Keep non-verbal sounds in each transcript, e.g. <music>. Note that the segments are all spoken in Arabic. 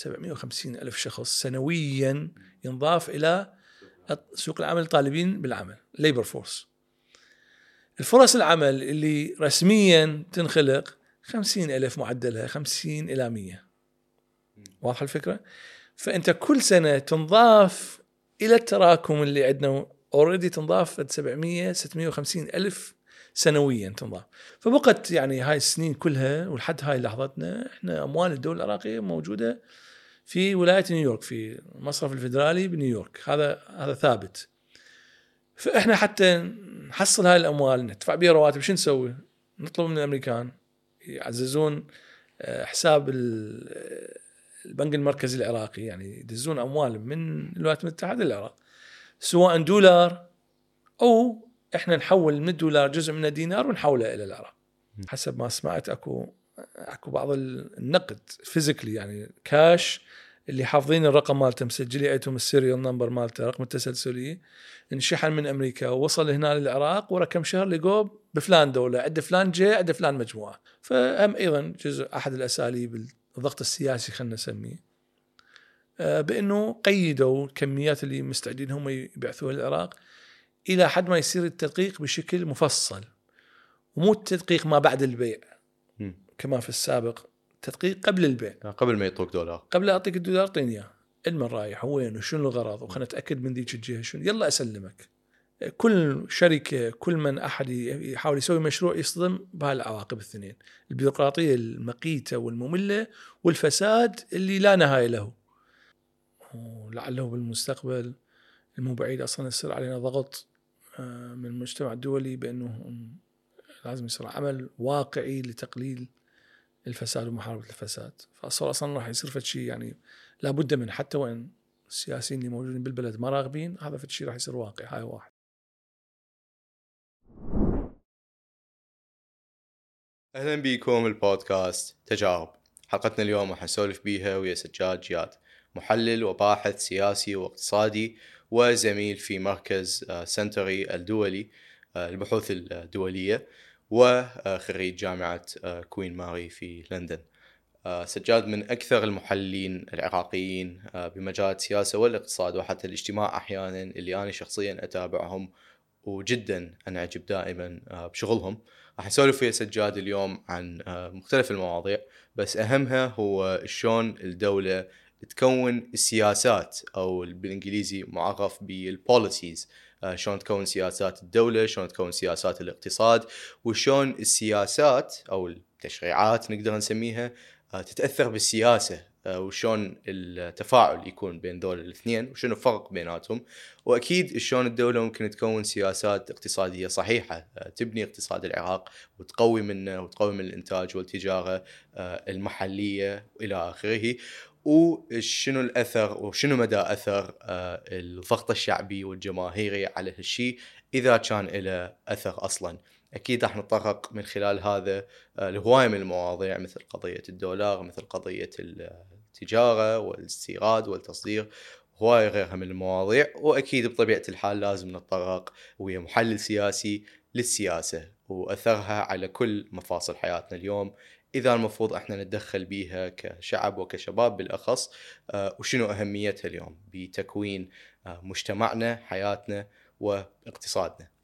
750 ألف شخص سنويا ينضاف إلى سوق العمل الطالبين بالعمل labor force الفرص العمل اللي رسميا تنخلق 50 ألف معدلها 50 إلى 100 واضحة الفكرة؟ فأنت كل سنة تنضاف إلى التراكم اللي عندنا already تنضاف 700 650 ألف سنويا تنضاف. فبقت يعني هاي السنين كلها ولحد هاي لحظتنا إحنا أموال الدولة العراقية موجودة في ولاية نيويورك في المصرف الفدرالي بنيويورك. هذا هذا ثابت. فإحنا حتى نحصل هاي الأموال ندفع بها رواتب. شو نسوي؟ نطلب من الأمريكان يعززون آه، حساب البنك المركزي العراقي. يعني يدزون أموال من الولايات المتحدة للعراق سواء دولار أو إحنا نحول من الدولار جزء من الدينار ونحوله إلى العراق. حسب ما سمعت أكو اكو بعض النقد physically يعني كاش اللي حافظين الرقم مالته مسجلي عندهم ال serial number مالته رقم التسلسلي انشحن من أمريكا ووصل هنا للعراق ورا كم شهر لقوه بفلان دولة عند فلان جهة عند فلان مجموعة. فهم أيضا جزء أحد الأساليب الضغط السياسي خلينا نسميه. آه، بأنه قيدوا الكميات اللي مستعدين هم يبعثوها للعراق إلى حد ما يصير التدقيق بشكل مفصل ومو التدقيق ما بعد البيع. كما في السابق تدقيق قبل البيع. آه، قبل ما يعطوك دولار. قبل أعطيك الدولار أعطيني إياه. من رايح؟ وين؟ وشنو الغرض؟ وخلنا نتأكد من ذيك الجهة شنو. يلا أسلمك. كل شركة كل من أحد يحاول يسوي مشروع يصطدم بهالعواقب الاثنين. البيروقراطية المقيتة والمملة والفساد اللي لا نهاية له. ولعله بالمستقبل المو بعيد أصلا يصير علينا ضغط آه، من المجتمع الدولي بأنه لازم يصير عمل واقعي لتقليل الفساد ومحاربة الفساد. فاصلا أصلا راح يصير فد شيء يعني لابد من حتى وإن السياسيين اللي موجودين بالبلد ما راغبين هذا فد شيء راح يصير واقع هاي واحد. أهلا بكم البودكاست تجارب. حلقتنا اليوم راح نسولف بيها ويا سجاد جياد محلل وباحث سياسي واقتصادي وزميل في مركز آه، Century الدولي آه، البحوث الدولية. وخريج جامعة آه، كوين ماري في لندن. سجاد من أكثر المحللين العراقيين بمجال السياسة والاقتصاد وحتى الاجتماع أحيانا اللي أنا شخصيا أتابعهم وجدا أنعجب دائما بشغلهم. راح نسولف ويا سجاد اليوم عن مختلف المواضيع بس أهمها هو شلون الدولة تكون السياسات أو بالإنجليزي معرف بالبوليسيز آه، شلون تكون سياسات الدولة شلون تكون سياسات الاقتصاد وشلون السياسات أو التشريعات نقدر نسميها آه، تتأثر بالسياسة آه، وشلون التفاعل يكون بين دول الاثنين وشنو الفرق بيناتهم. وأكيد شلون الدولة ممكن تكون سياسات اقتصادية صحيحة تبني اقتصاد العراق وتقوي منه وتقوي من الإنتاج والتجارة المحلية إلى آخره. وشنو الأثر وشنو مدى أثر آه، الضغط الشعبي والجماهيري على هالشيء إذا كان له أثر أصلا. أكيد راح نتطرق من خلال هذا آه، لهوايه من المواضيع مثل قضية الدولار مثل قضية التجارة والاستيراد والتصدير هواية غيرها من المواضيع. وأكيد بطبيعة الحال لازم نتطرق ويا محلل سياسي للسياسة وأثرها على كل مفاصل حياتنا اليوم. إذا المفروض إحنا نتدخل بيها كشعب وكشباب بالأخص آه، وشنو أهميتها اليوم؟ بتكوين آه، مجتمعنا حياتنا وإقتصادنا.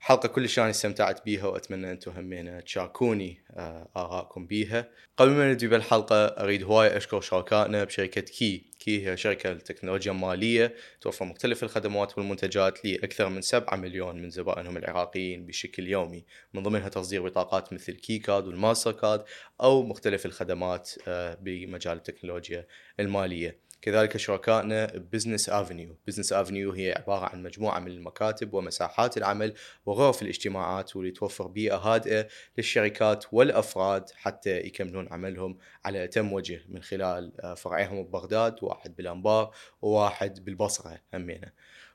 حلقة كلش أنا استمتعت بيها وأتمنى أنتم همين تشاركوني آه، آرائكم بيها. قبل ما نبدي بالحلقة أريد هواي أشكر شركائنا بشركة كي كي هي شركة التكنولوجيا المالية توفر مختلف الخدمات والمنتجات لأكثر من 7 مليون من زبائنهم العراقيين بشكل يومي. من ضمنها تصدير بطاقات مثل كي كارد والماستر كارد أو مختلف الخدمات آه، بمجال التكنولوجيا المالية. كذلك شركائنا Business Avenue Business Avenue هي عبارة عن مجموعة من المكاتب ومساحات العمل وغرف الاجتماعات واللي توفر بيئة هادئة للشركات والأفراد حتى يكملون عملهم على أتم وجه من خلال آه، فرعيهم ببغداد واحد بالأنبار وواحد بالبصرة همينه.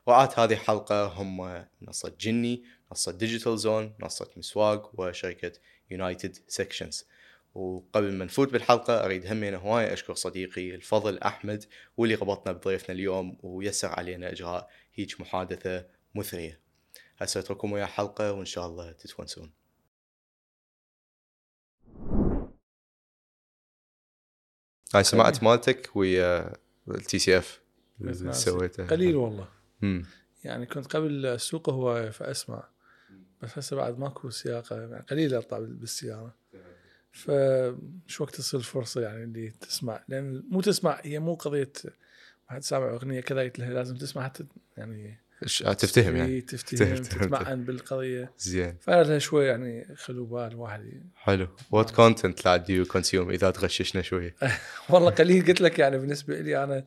رعاة هذه الحلقة هم منصة جني منصة Digital Zone منصة مسواق وشركة United Sections وقبل ما نفوت بالحلقة أريد همين هواي أشكر صديقي الفضل أحمد واللي ربطنا بضيفنا اليوم ويسر علينا إجراء هيج محادثة مثرية. هسه أترككم ويا حلقة وإن شاء الله تتونسون أنا سمعت مالتك ويا ال TCF. ناس- سويته. قليل والله. مم. يعني كنت قبل اسوق هواية فأسمع بس هسه بعد ماكو سياقة يعني قليل أطلع بال- بالسيارة. فشو وقت تصير الفرصة يعني اللي تسمع؟ لأن مو تسمع هي مو قضية واحد سامع أغنية كذا قلت له لازم تسمع حتى يعني آه، تفتهم يعني. تفتهم فهمت- فهمت. تتمعن بالقضية. زين. فلها شوي يعني خلو بال واحد حلو. What content do you consume إذا تغششنا شوي. <laughs> والله قليل قلت لك يعني بالنسبة لي أنا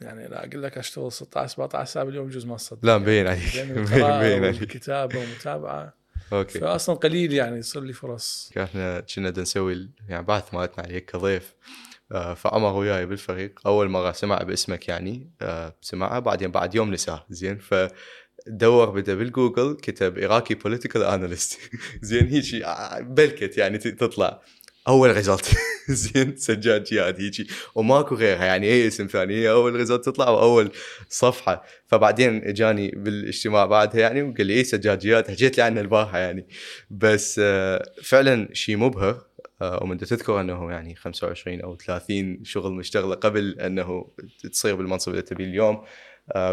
يعني لا أقول لك أشتغل 16 17 ساعة باليوم يجوز ما تصدق لا مبين عليك بين مبين عليك. والكتابه ومتابعة. أوكي. فاصلا قليل يعني يصير لي فرص. إحنا كنا نسوي يعني بعث مالتنا عليك كضيف. آه، فعمر وياي بالفريق. أول مرة سمع باسمك يعني آه، سمعها بعدين بعد يوم نساه زين ف دور بدأ بالجوجل كتب عراقي political analyst زين هيجي آه، بلكت يعني تطلع. أول result <laughs> زين سجاد جياد هيجي. وماكو غيرها يعني أي اسم ثاني. هي أول result تطلع وأول صفحة. فبعدين إجاني بالاجتماع بعدها يعني وقال لي اي سجاد جياد؟ حكيت لي عنه البارحة يعني. بس آه، فعلا شيء مبهر. آه، ومن تذكر أنه يعني 25 أو 30 شغل مشتغلة قبل أنه تصير بالمنصب اللي تبيه اليوم.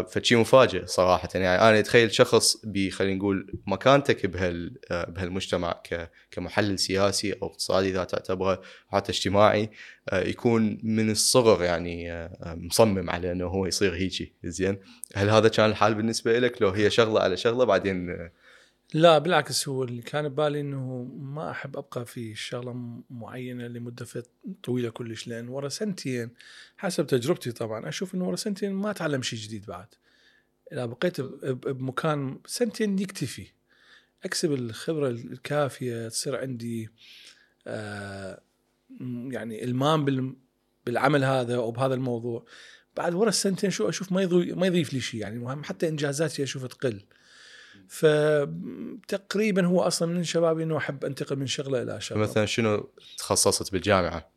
فشي مفاجئ صراحة. يعني أنا أتخيل شخص خلينا نقول مكانتك بهال آه، بهالمجتمع كمحلل سياسي أو اقتصادي إذا تعتبره حتى اجتماعي آه، يكون من الصغر يعني آه، آه، مصمم على إنه هو يصير هيجي. زين؟ هل هذا كان الحال بالنسبة لك لو هي شغلة على شغلة بعدين آه، لا بالعكس هو اللي كان ببالي إنه ما أحب أبقى في شغلة معينة لمدة طويلة كلش لأن ورا سنتين حسب تجربتي طبعا أشوف إنه ورا سنتين ما أتعلم شيء جديد بعد. إذا بقيت بمكان سنتين يكتفي. أكسب الخبرة الكافية تصير عندي آه يعني إلمام بال- بالعمل هذا أو بهذا الموضوع. بعد ورا السنتين شو أشوف ما يضيف ما يضيف لي شيء يعني مهم حتى إنجازاتي أشوفها تقل. فتقريبا هو أصلا من شبابي إنه أحب أنتقل من شغلة إلى شغلة. مثلا شنو تخصصت بالجامعة؟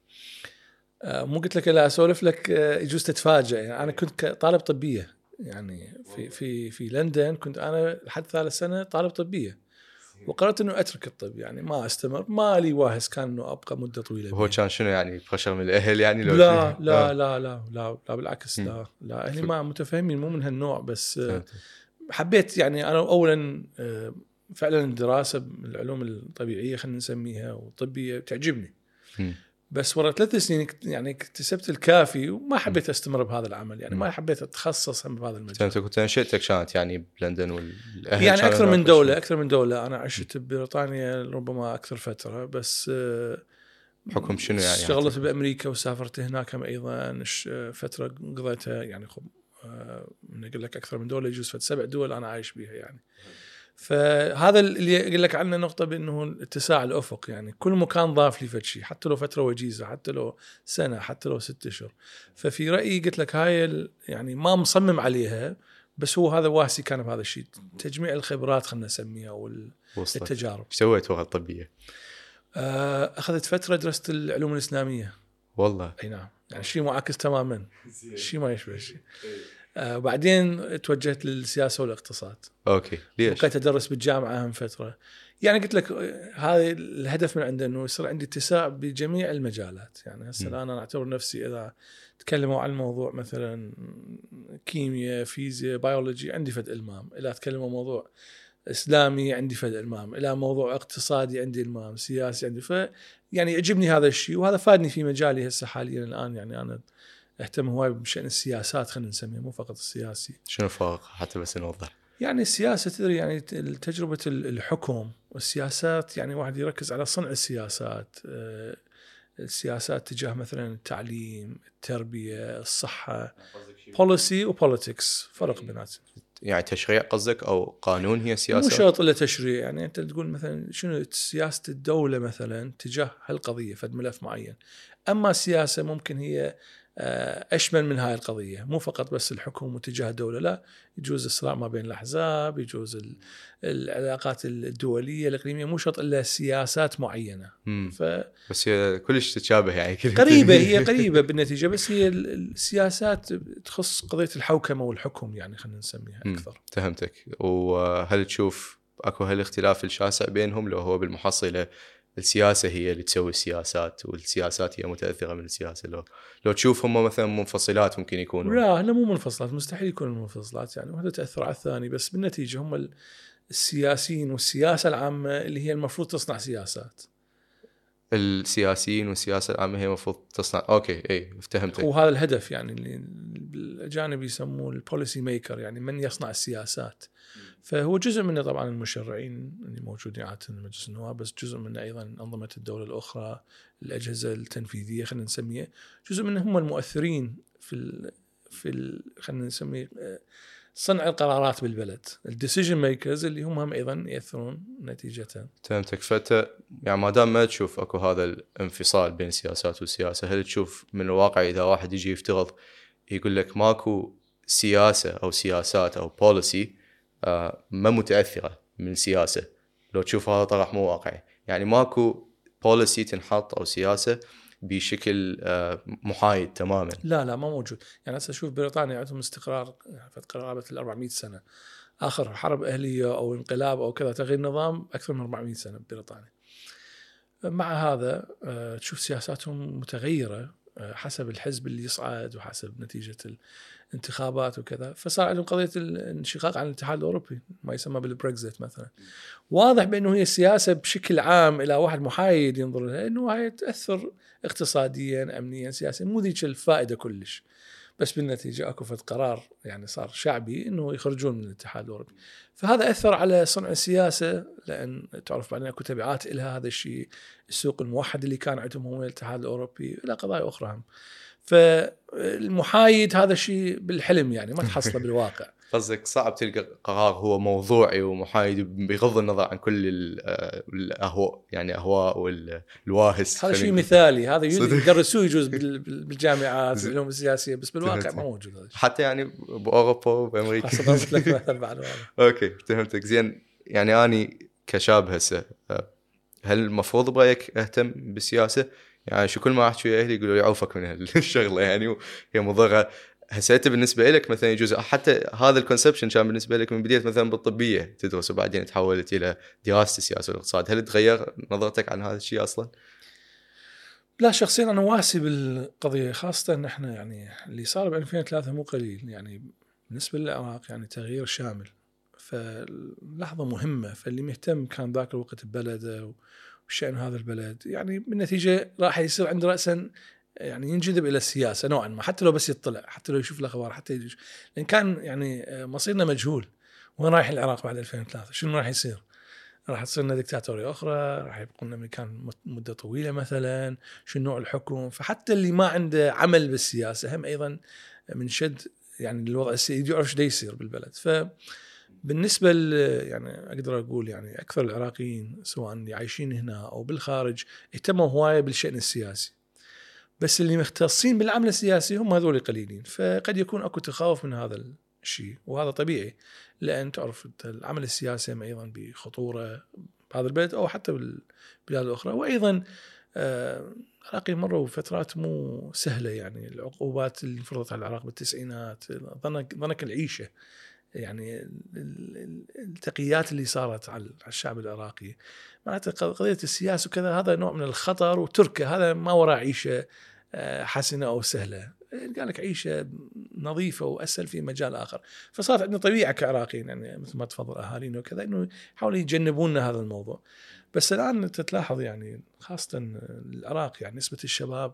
آه، مو قلت لك لا أسولف لك آه، يجوز تتفاجئ يعني أنا كنت طالب طبية. يعني في في في لندن كنت أنا لحد ثالث سنة طالب طبية. وقررت إنه أترك الطب. يعني ما أستمر. ما لي واهس كان إنه أبقى مدة طويلة وهو. كان شنو يعني بريشر من الأهل يعني لو لا؟ لا آه، لا لا لا لا بالعكس لا لا. أهلي ما متفاهمين مو من هالنوع بس فهمت. حبيت يعني أنا اولا آه، فعلا الدراسه بالعلوم الطبيعية خلينا نسميها والطبيه تعجبني. بس ورا ثلاث سنين يعني اكتسبت الكافي وما حبيت أستمر بهذا العمل يعني ما حبيت أتخصص بهذا المجال أنت كنت أنشئتك كانت يعني بلندن والأهل يعني أكثر من دولة؟ أكثر من دولة أنا عشت ببريطانيا ربما أكثر فترة بس آه، بحكم شنو يعني؟ اشتغلت بأمريكا وسافرت هناك أيضا فترة قضيتها يعني آه، من أقول لك أكثر من دولة يجوز سبع دول أنا عايش بيها يعني. فهذا اللي أقول لك عنه نقطة بأنه اتساع الأفق يعني. كل مكان ضاف لي فد شيء حتى لو فترة وجيزة حتى لو سنة حتى لو ست أشهر. ففي رأيي قلت لك هاي يعني ما مصمم عليها بس هو هذا واسي كان بهذا الشيء. تجميع الخبرات خلينا نسميها والتجارب إيش سويت ورا الطبية؟ آه، أخذت فترة درست العلوم الإسلامية. والله. أي نعم. يعني شيء معاكس تماما. شيء ما يشبه شيء. آه بعدين توجهت للسياسة والاقتصاد. أوكي. ليش؟ بقيت أدرس بالجامعة اهم فترة. يعني قلت لك آه، هذا الهدف من عنده إنه يصير عندي اتساع بجميع المجالات. يعني هسه. الآن أنا أعتبر نفسي إذا تكلموا عن موضوع مثلا كيمياء فيزياء بيولوجي عندي فد إلمام. اذا تكلموا موضوع إسلامي عندي فد إلمام. إلى موضوع اقتصادي عندي إلمام. سياسي عندي. ف يعني يعجبني هذا الشيء وهذا فادني في مجالي هسه حاليا الآن. يعني أنا أهتم هواي بشأن السياسات خلينا نسميها مو فقط السياسي. شنو الفرق حتى بس نوضح. يعني السياسة تدري يعني ت- تجربة ال- الحكم والسياسات يعني واحد يركز على صنع السياسات آه، السياسات تجاه مثلا التعليم التربية الصحة بوليسي وبوليتكس فرق بيناتهم. يعني تشريع قصدك أو قانون هي مو سياسة؟ شرط إلا تشريع يعني أنت تقول مثلا شنو سياسة الدولة مثلا تجاه هالقضية فد ملف معين أما السياسة ممكن هي اشمل من هاي القضية؟ مو فقط بس الحكم وتجاه الدولة لا يجوز الصراع ما بين الأحزاب يجوز ال- العلاقات الدولية الإقليمية مو شرط إلا سياسات معينة. فقريبه بس هي كلش تتشابه يعني. كل- هي <laughs> قريبة بالنتيجة بس هي ال- السياسات تخص قضية الحوكمة والحكم يعني خلينا نسميها. أكثر. فهمتك. وهل تشوف أكو هالاختلاف الشاسع بينهم لو هو بالمحصلة السياسة هي اللي تسوي السياسات والسياسات هي متأثرة من السياسة. لو لو تشوف هم مثلا منفصلات ممكن يكونوا. لا هن مو منفصلات مستحيل يكونوا منفصلات يعني واحدة تأثر على الثاني بس بالنتيجة هم ال- السياسيين والسياسة العامة اللي هي المفروض تصنع سياسات. السياسيين والسياسة العامة هي المفروض تصنع. أوكي اي فهمتك وهذا الهدف يعني اللي الاجانب يسموه ال policy maker يعني من يصنع السياسات. فهو جزء منه طبعا المشرعين اللي موجودين عادة مجلس النواب بس جزء منه أيضا أنظمة الدولة الأخرى الأجهزة التنفيذية خلينا نسميها جزء منهم هم المؤثرين في ال في خلينا نسميه صنع القرارات بالبلد. ال decision makers اللي هم هم أيضا يأثرون نتيجه فهمتك. فأنت يعني ما دام ما تشوف أكو هذا الانفصال بين السياسات والسياسة هل تشوف من الواقع إذا واحد يجي يفترض يقول لك ماكو سياسة أو سياسات أو بوليسي ما متأثرة من السياسة لو تشوف هذا طرح مو واقعي. يعني ماكو بوليسي تنحط أو سياسة بشكل آه، محايد تماما. لا لا ما موجود. يعني هسه شوف بريطانيا عندهم استقرار قرابة ال 400 سنة. آخر حرب أهلية أو انقلاب أو كذا تغيير نظام أكثر من 400 سنة ببريطانيا مع هذا آه، تشوف سياساتهم متغيرة آه، حسب الحزب اللي يصعد وحسب نتيجة الانتخابات وكذا. فصار عندهم قضية الانشقاق عن الاتحاد الأوروبي ما يسمى بالبريكزيت مثلا. واضح بأنه هي السياسة بشكل عام إلى واحد محايد ينظر لها انه هي تأثر اقتصاديا امنيا سياسيا مو ذيك الفائدة كلش. بس بالنتيجة أكو فد قرار يعني صار شعبي إنه يخرجون من الاتحاد الأوروبي. فهذا أثر على صنع السياسة لأن تعرف بعدين أكو تبعات لها هذا الشيء السوق الموحد اللي كان عندهم هو الاتحاد الأوروبي إلى قضايا أخرى هم. فالمحايد هذا الشيء بالحلم يعني ما تحصله <laughs> بالواقع قصدك صعب تلقى قرار هو موضوعي ومحايد بغض النظر عن كل آه، الأهواء يعني أهواء والواهس هذا شيء. مثالي هذا. يدرسوه يجوز بال- <laughs> بال- بالجامعات زين. بالعلوم السياسية بس بالواقع ما موجود هذا الشيء حتى يعني بأوروبا وبأمريكا خاصه ضربت لك مثل بعد هذا أوكي فهمتك زين يعني اني كشاب هسه آه، هل المفروض برأيك أهتم بالسياسة؟ يعني شو كل ما أحكي أهلي يقولوا لي عوفك من هالشغله <laughs> يعني وهي مضره هسه انت بالنسبة لك مثلا يجوز حتى هذا الكونسبشن كان بالنسبة لك من بديت مثلا بالطبية تدرس وبعدين تحولت إلى دراسه السياسة والاقتصاد، هل تغير نظرتك عن هذا الشيء أصلا؟ لا شخصيا أنا واسي بالقضية خاصة ان إحنا يعني اللي صار ب 2003 مو قليل يعني بالنسبة للعراق يعني تغيير شامل فلحظه مهمة فاللي مهتم كان ذاك الوقت ببلده وشأن هذا البلد. يعني بالنتيجة راح يصير عنده راسا يعني ينجذب إلى السياسة نوعا ما حتى لو بس يطلع حتى لو يشوف الأخبار حتى يجي لأن كان يعني مصيرنا مجهول. وين رايح العراق بعد 2003 شنو راح يصير؟ راح تصير لنا دكتاتورية أخرى راح يبقى لنا مكان مدة طويلة مثلا. شو نوع الحكم؟ فحتى اللي ما عنده عمل بالسياسة هم أيضا من شد يعني الوضع السياسي. يعرف إيش يصير بالبلد. ف بالنسبة يعني أقدر أقول يعني أكثر العراقيين سواء اللي عايشين هنا أو بالخارج اهتموا هواية بالشأن السياسي. بس اللي مختصين بالعمل السياسي هم هذول قليلين. فقد يكون أكو تخوف من هذا الشيء وهذا طبيعي لأن تعرف العمل السياسي هم أيضا بخطورة بهذا البلد أو حتى بالبلاد الأخرى. وأيضا العراق مروا فترات مو سهلة يعني. العقوبات اللي فرضت على العراق بالتسعينات ضنك, ضنك العيشة يعني التقيات اللي صارت على الشعب العراقي. معناته قضية السياسة وكذا هذا نوع من الخطر وتركه هذا ما وراء عيشة حسنة أو سهلة. قال لك عيشة نظيفة وأسهل في مجال آخر. فصارت عندنا طبيعة كعراقيين يعني مثل ما تفضل أهالينا وكذا أنه يحاولوا يجنبون هذا الموضوع. بس الآن تتلاحظ يعني خاصة العراق يعني نسبة الشباب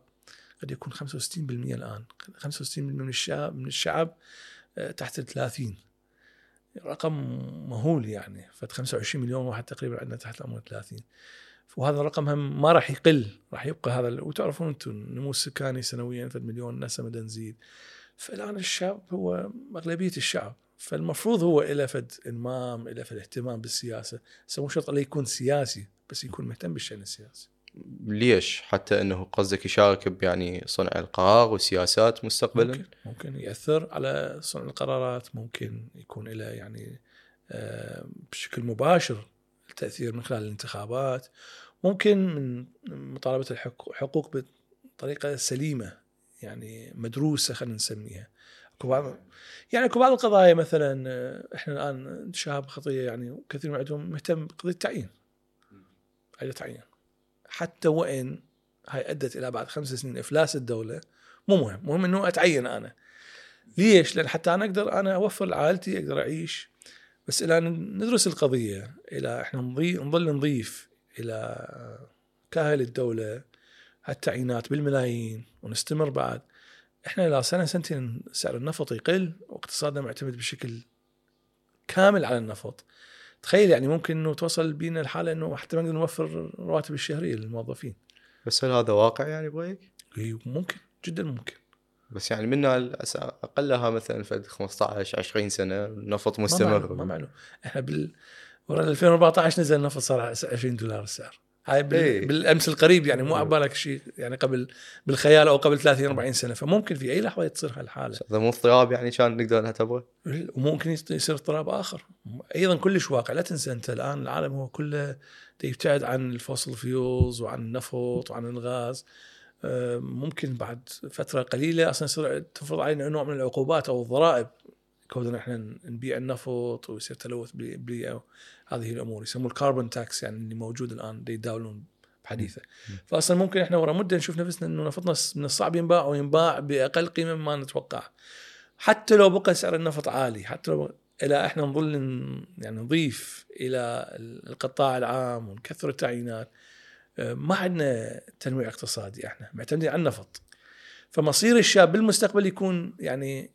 قد يكون 65% الآن. 65% من الشعب من الشعب تحت ال 30 رقم مهول يعني. فد 25 مليون واحد تقريبا عندنا تحت العمر 30 وهذا الرقم هم ما راح يقل راح يبقى هذا وتعرفون أنتم النمو السكاني سنويا فد مليون نسمة نزيد فالآن الشعب هو أغلبية الشعب. فالمفروض هو إلى فد إنمام إلى فد اهتمام بالسياسة. بس مو شرط يكون سياسي بس يكون مهتم بالشأن السياسي. ليش؟ حتى إنه قصدك يشارك بيعني صنع القرار والسياسات مستقبلا؟ ممكن ممكن يأثر على صنع القرارات ممكن يكون له يعني بشكل مباشر التأثير من خلال الانتخابات. ممكن من مطالبة الحقوق بطريقة سليمة يعني مدروسة خلينا نسميها. أكو بعض يعني أكو بعض القضايا مثلا إحنا الآن شاب خطية يعني كثير من عندهم مهتم بقضية التعيين. عايز تعيين. حتى وإن هاي أدت إلى بعد خمس سنين إفلاس الدولة مو مهم مهم إنه أتعين أنا. ليش؟ لأن حتى أنا أقدر أنا أوفر لعائلتي أقدر أعيش. بس أن ندرس القضية إلى إحنا نضي نظل نضيف إلى كاهل الدولة هالتعيينات بالملايين ونستمر بعد. إحنا إلى سنة سنتين سعر النفط يقل واقتصادنا معتمد بشكل كامل على النفط. تخيل يعني ممكن إنه توصل بينا الحالة إنه حتى ما نقدر نوفر الرواتب الشهرية للموظفين. بس هل هذا واقع يعني برايك؟ إي ممكن جدا ممكن. بس يعني منا الأس- أقلها مثلا في 15 20 سنة النفط ما مستمر. معلوم ما معلوم. إحنا بال ورا 2014 نزل النفط صار 20 دولار السعر. هاي بال... إيه. بالأمس القريب يعني مو عبالك شيء يعني قبل بالخيال أو قبل 30 40 سنة. فممكن في أي لحظة تصير هالحالة. مو اضطراب يعني كان نقدر نعتبره وممكن يص- يصير اضطراب آخر. أيضا كلش واقع. لا تنسى أنت الآن العالم هو كله يبتعد عن ال fossil fuels وعن النفط وعن الغاز. آه، ممكن بعد فترة قليلة أصلا يصير تفرض علينا نوع من العقوبات أو الضرائب. كوننا إحنا نبيع النفط ويصير تلوث بالبيئه هذه الأمور يسموه ال carbon tax يعني اللي موجود الآن دا يداولون بحديثة. فاصلا ممكن إحنا ورا مدة نشوف نفسنا إنه نفطنا من الصعب ينباع وينباع بأقل قيمة مما نتوقع. حتى لو بقى سعر النفط عالي حتى لو إلى إحنا نظل يعني نضيف إلى القطاع العام ونكثر التعيينات آه، ما عندنا تنويع اقتصادي إحنا معتمدين على النفط. فمصير الشاب بالمستقبل يكون يعني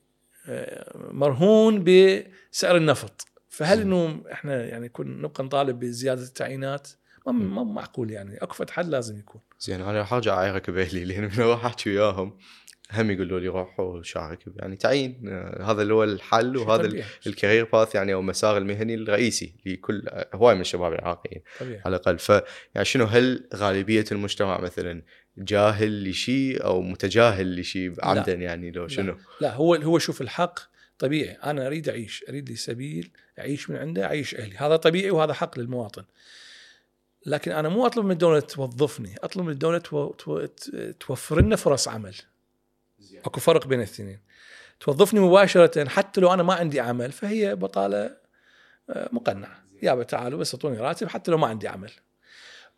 آه، مرهون بسعر النفط. فهل إنه إحنا يعني يكون نبقى نطالب بزيادة التعيينات؟ ما ما معقول يعني. أكو فد حل لازم يكون. زين أنا راح ارجع اعيرك باهلي لأن من أروح أحكي وياهم هم يقولوا لي روح وشارك يعني تعيين. آه، هذا اللي هو الحل وهذا. الكارير باث يعني أو المسار المهني الرئيسي لكل هواي من الشباب العراقيين على الأقل. ف يعني شنو هل غالبية المجتمع مثلا جاهل لشيء أو متجاهل لشيء عمدا يعني لو شنو؟ لا هو هو شوف الحق طبيعي. أنا أريد أعيش أريد لي سبيل اعيش من عنده اعيش أهلي. هذا طبيعي وهذا حق للمواطن. لكن أنا مو أطلب من الدولة توظفني أطلب من الدولة تو... تو... توفر لنا فرص عمل. أكو فرق بين الاثنين. توظفني مباشرة حتى لو أنا ما عندي عمل فهي بطالة آه، مقنعة. يابا تعالوا بس اعطوني راتب حتى لو ما عندي عمل.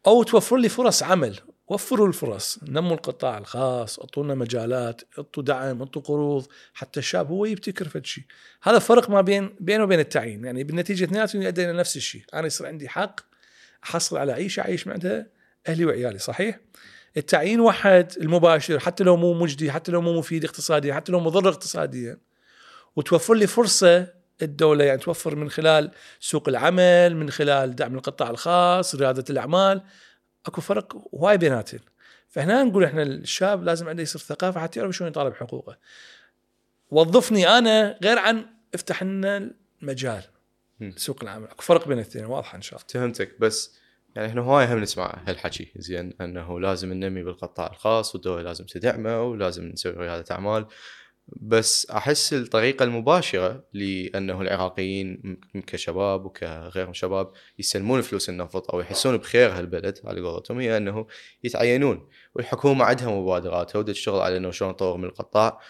أو توفر لي فرص عمل. وفروا الفرص نموا القطاع الخاص أعطونا مجالات أعطوا دعم أعطوا قروض حتى الشاب هو يبتكر في شيء هذا فرق ما بين بينه وبين التعيين. يعني بالنتيجة اثنيناتهم يؤدي إلى نفس الشيء. أنا يصير عندي حق أحصل على عيشه أعيش من عندها أهلي وعيالي صحيح؟ التعيين وحد المباشر حتى لو مو مجدي حتى لو مو مفيد اقتصاديا حتى لو مضر اقتصاديا. وتوفر لي فرصة الدولة يعني توفر من خلال سوق العمل من خلال دعم القطاع الخاص ريادة الأعمال. اكو فرق هواي بيناتهم. فهنا نقول إحنا الشاب لازم عنده يصير ثقافة حتى يعرف شلون يطالب حقوقه. وظفني أنا غير عن افتح لنا المجال. سوق العمل. اكو فرق بين الاثنين واضحه إن شاء الله. فهمتك. بس يعني إحنا هواي هم نسمع هالحكي زين أنه لازم ننمي بالقطاع الخاص والدولة لازم تدعمه ولازم نسوي رياده اعمال بس أحس الطريقة المباشرة لأنه العراقيين كشباب وكغيرهم شباب يستلمون فلوس النفط أو يحسون بخير هالبلد على قولتهم هي أنه يتعينون والحكومة عندها مبادرات ودت تشتغل على إنه شلون نطور من القطاع.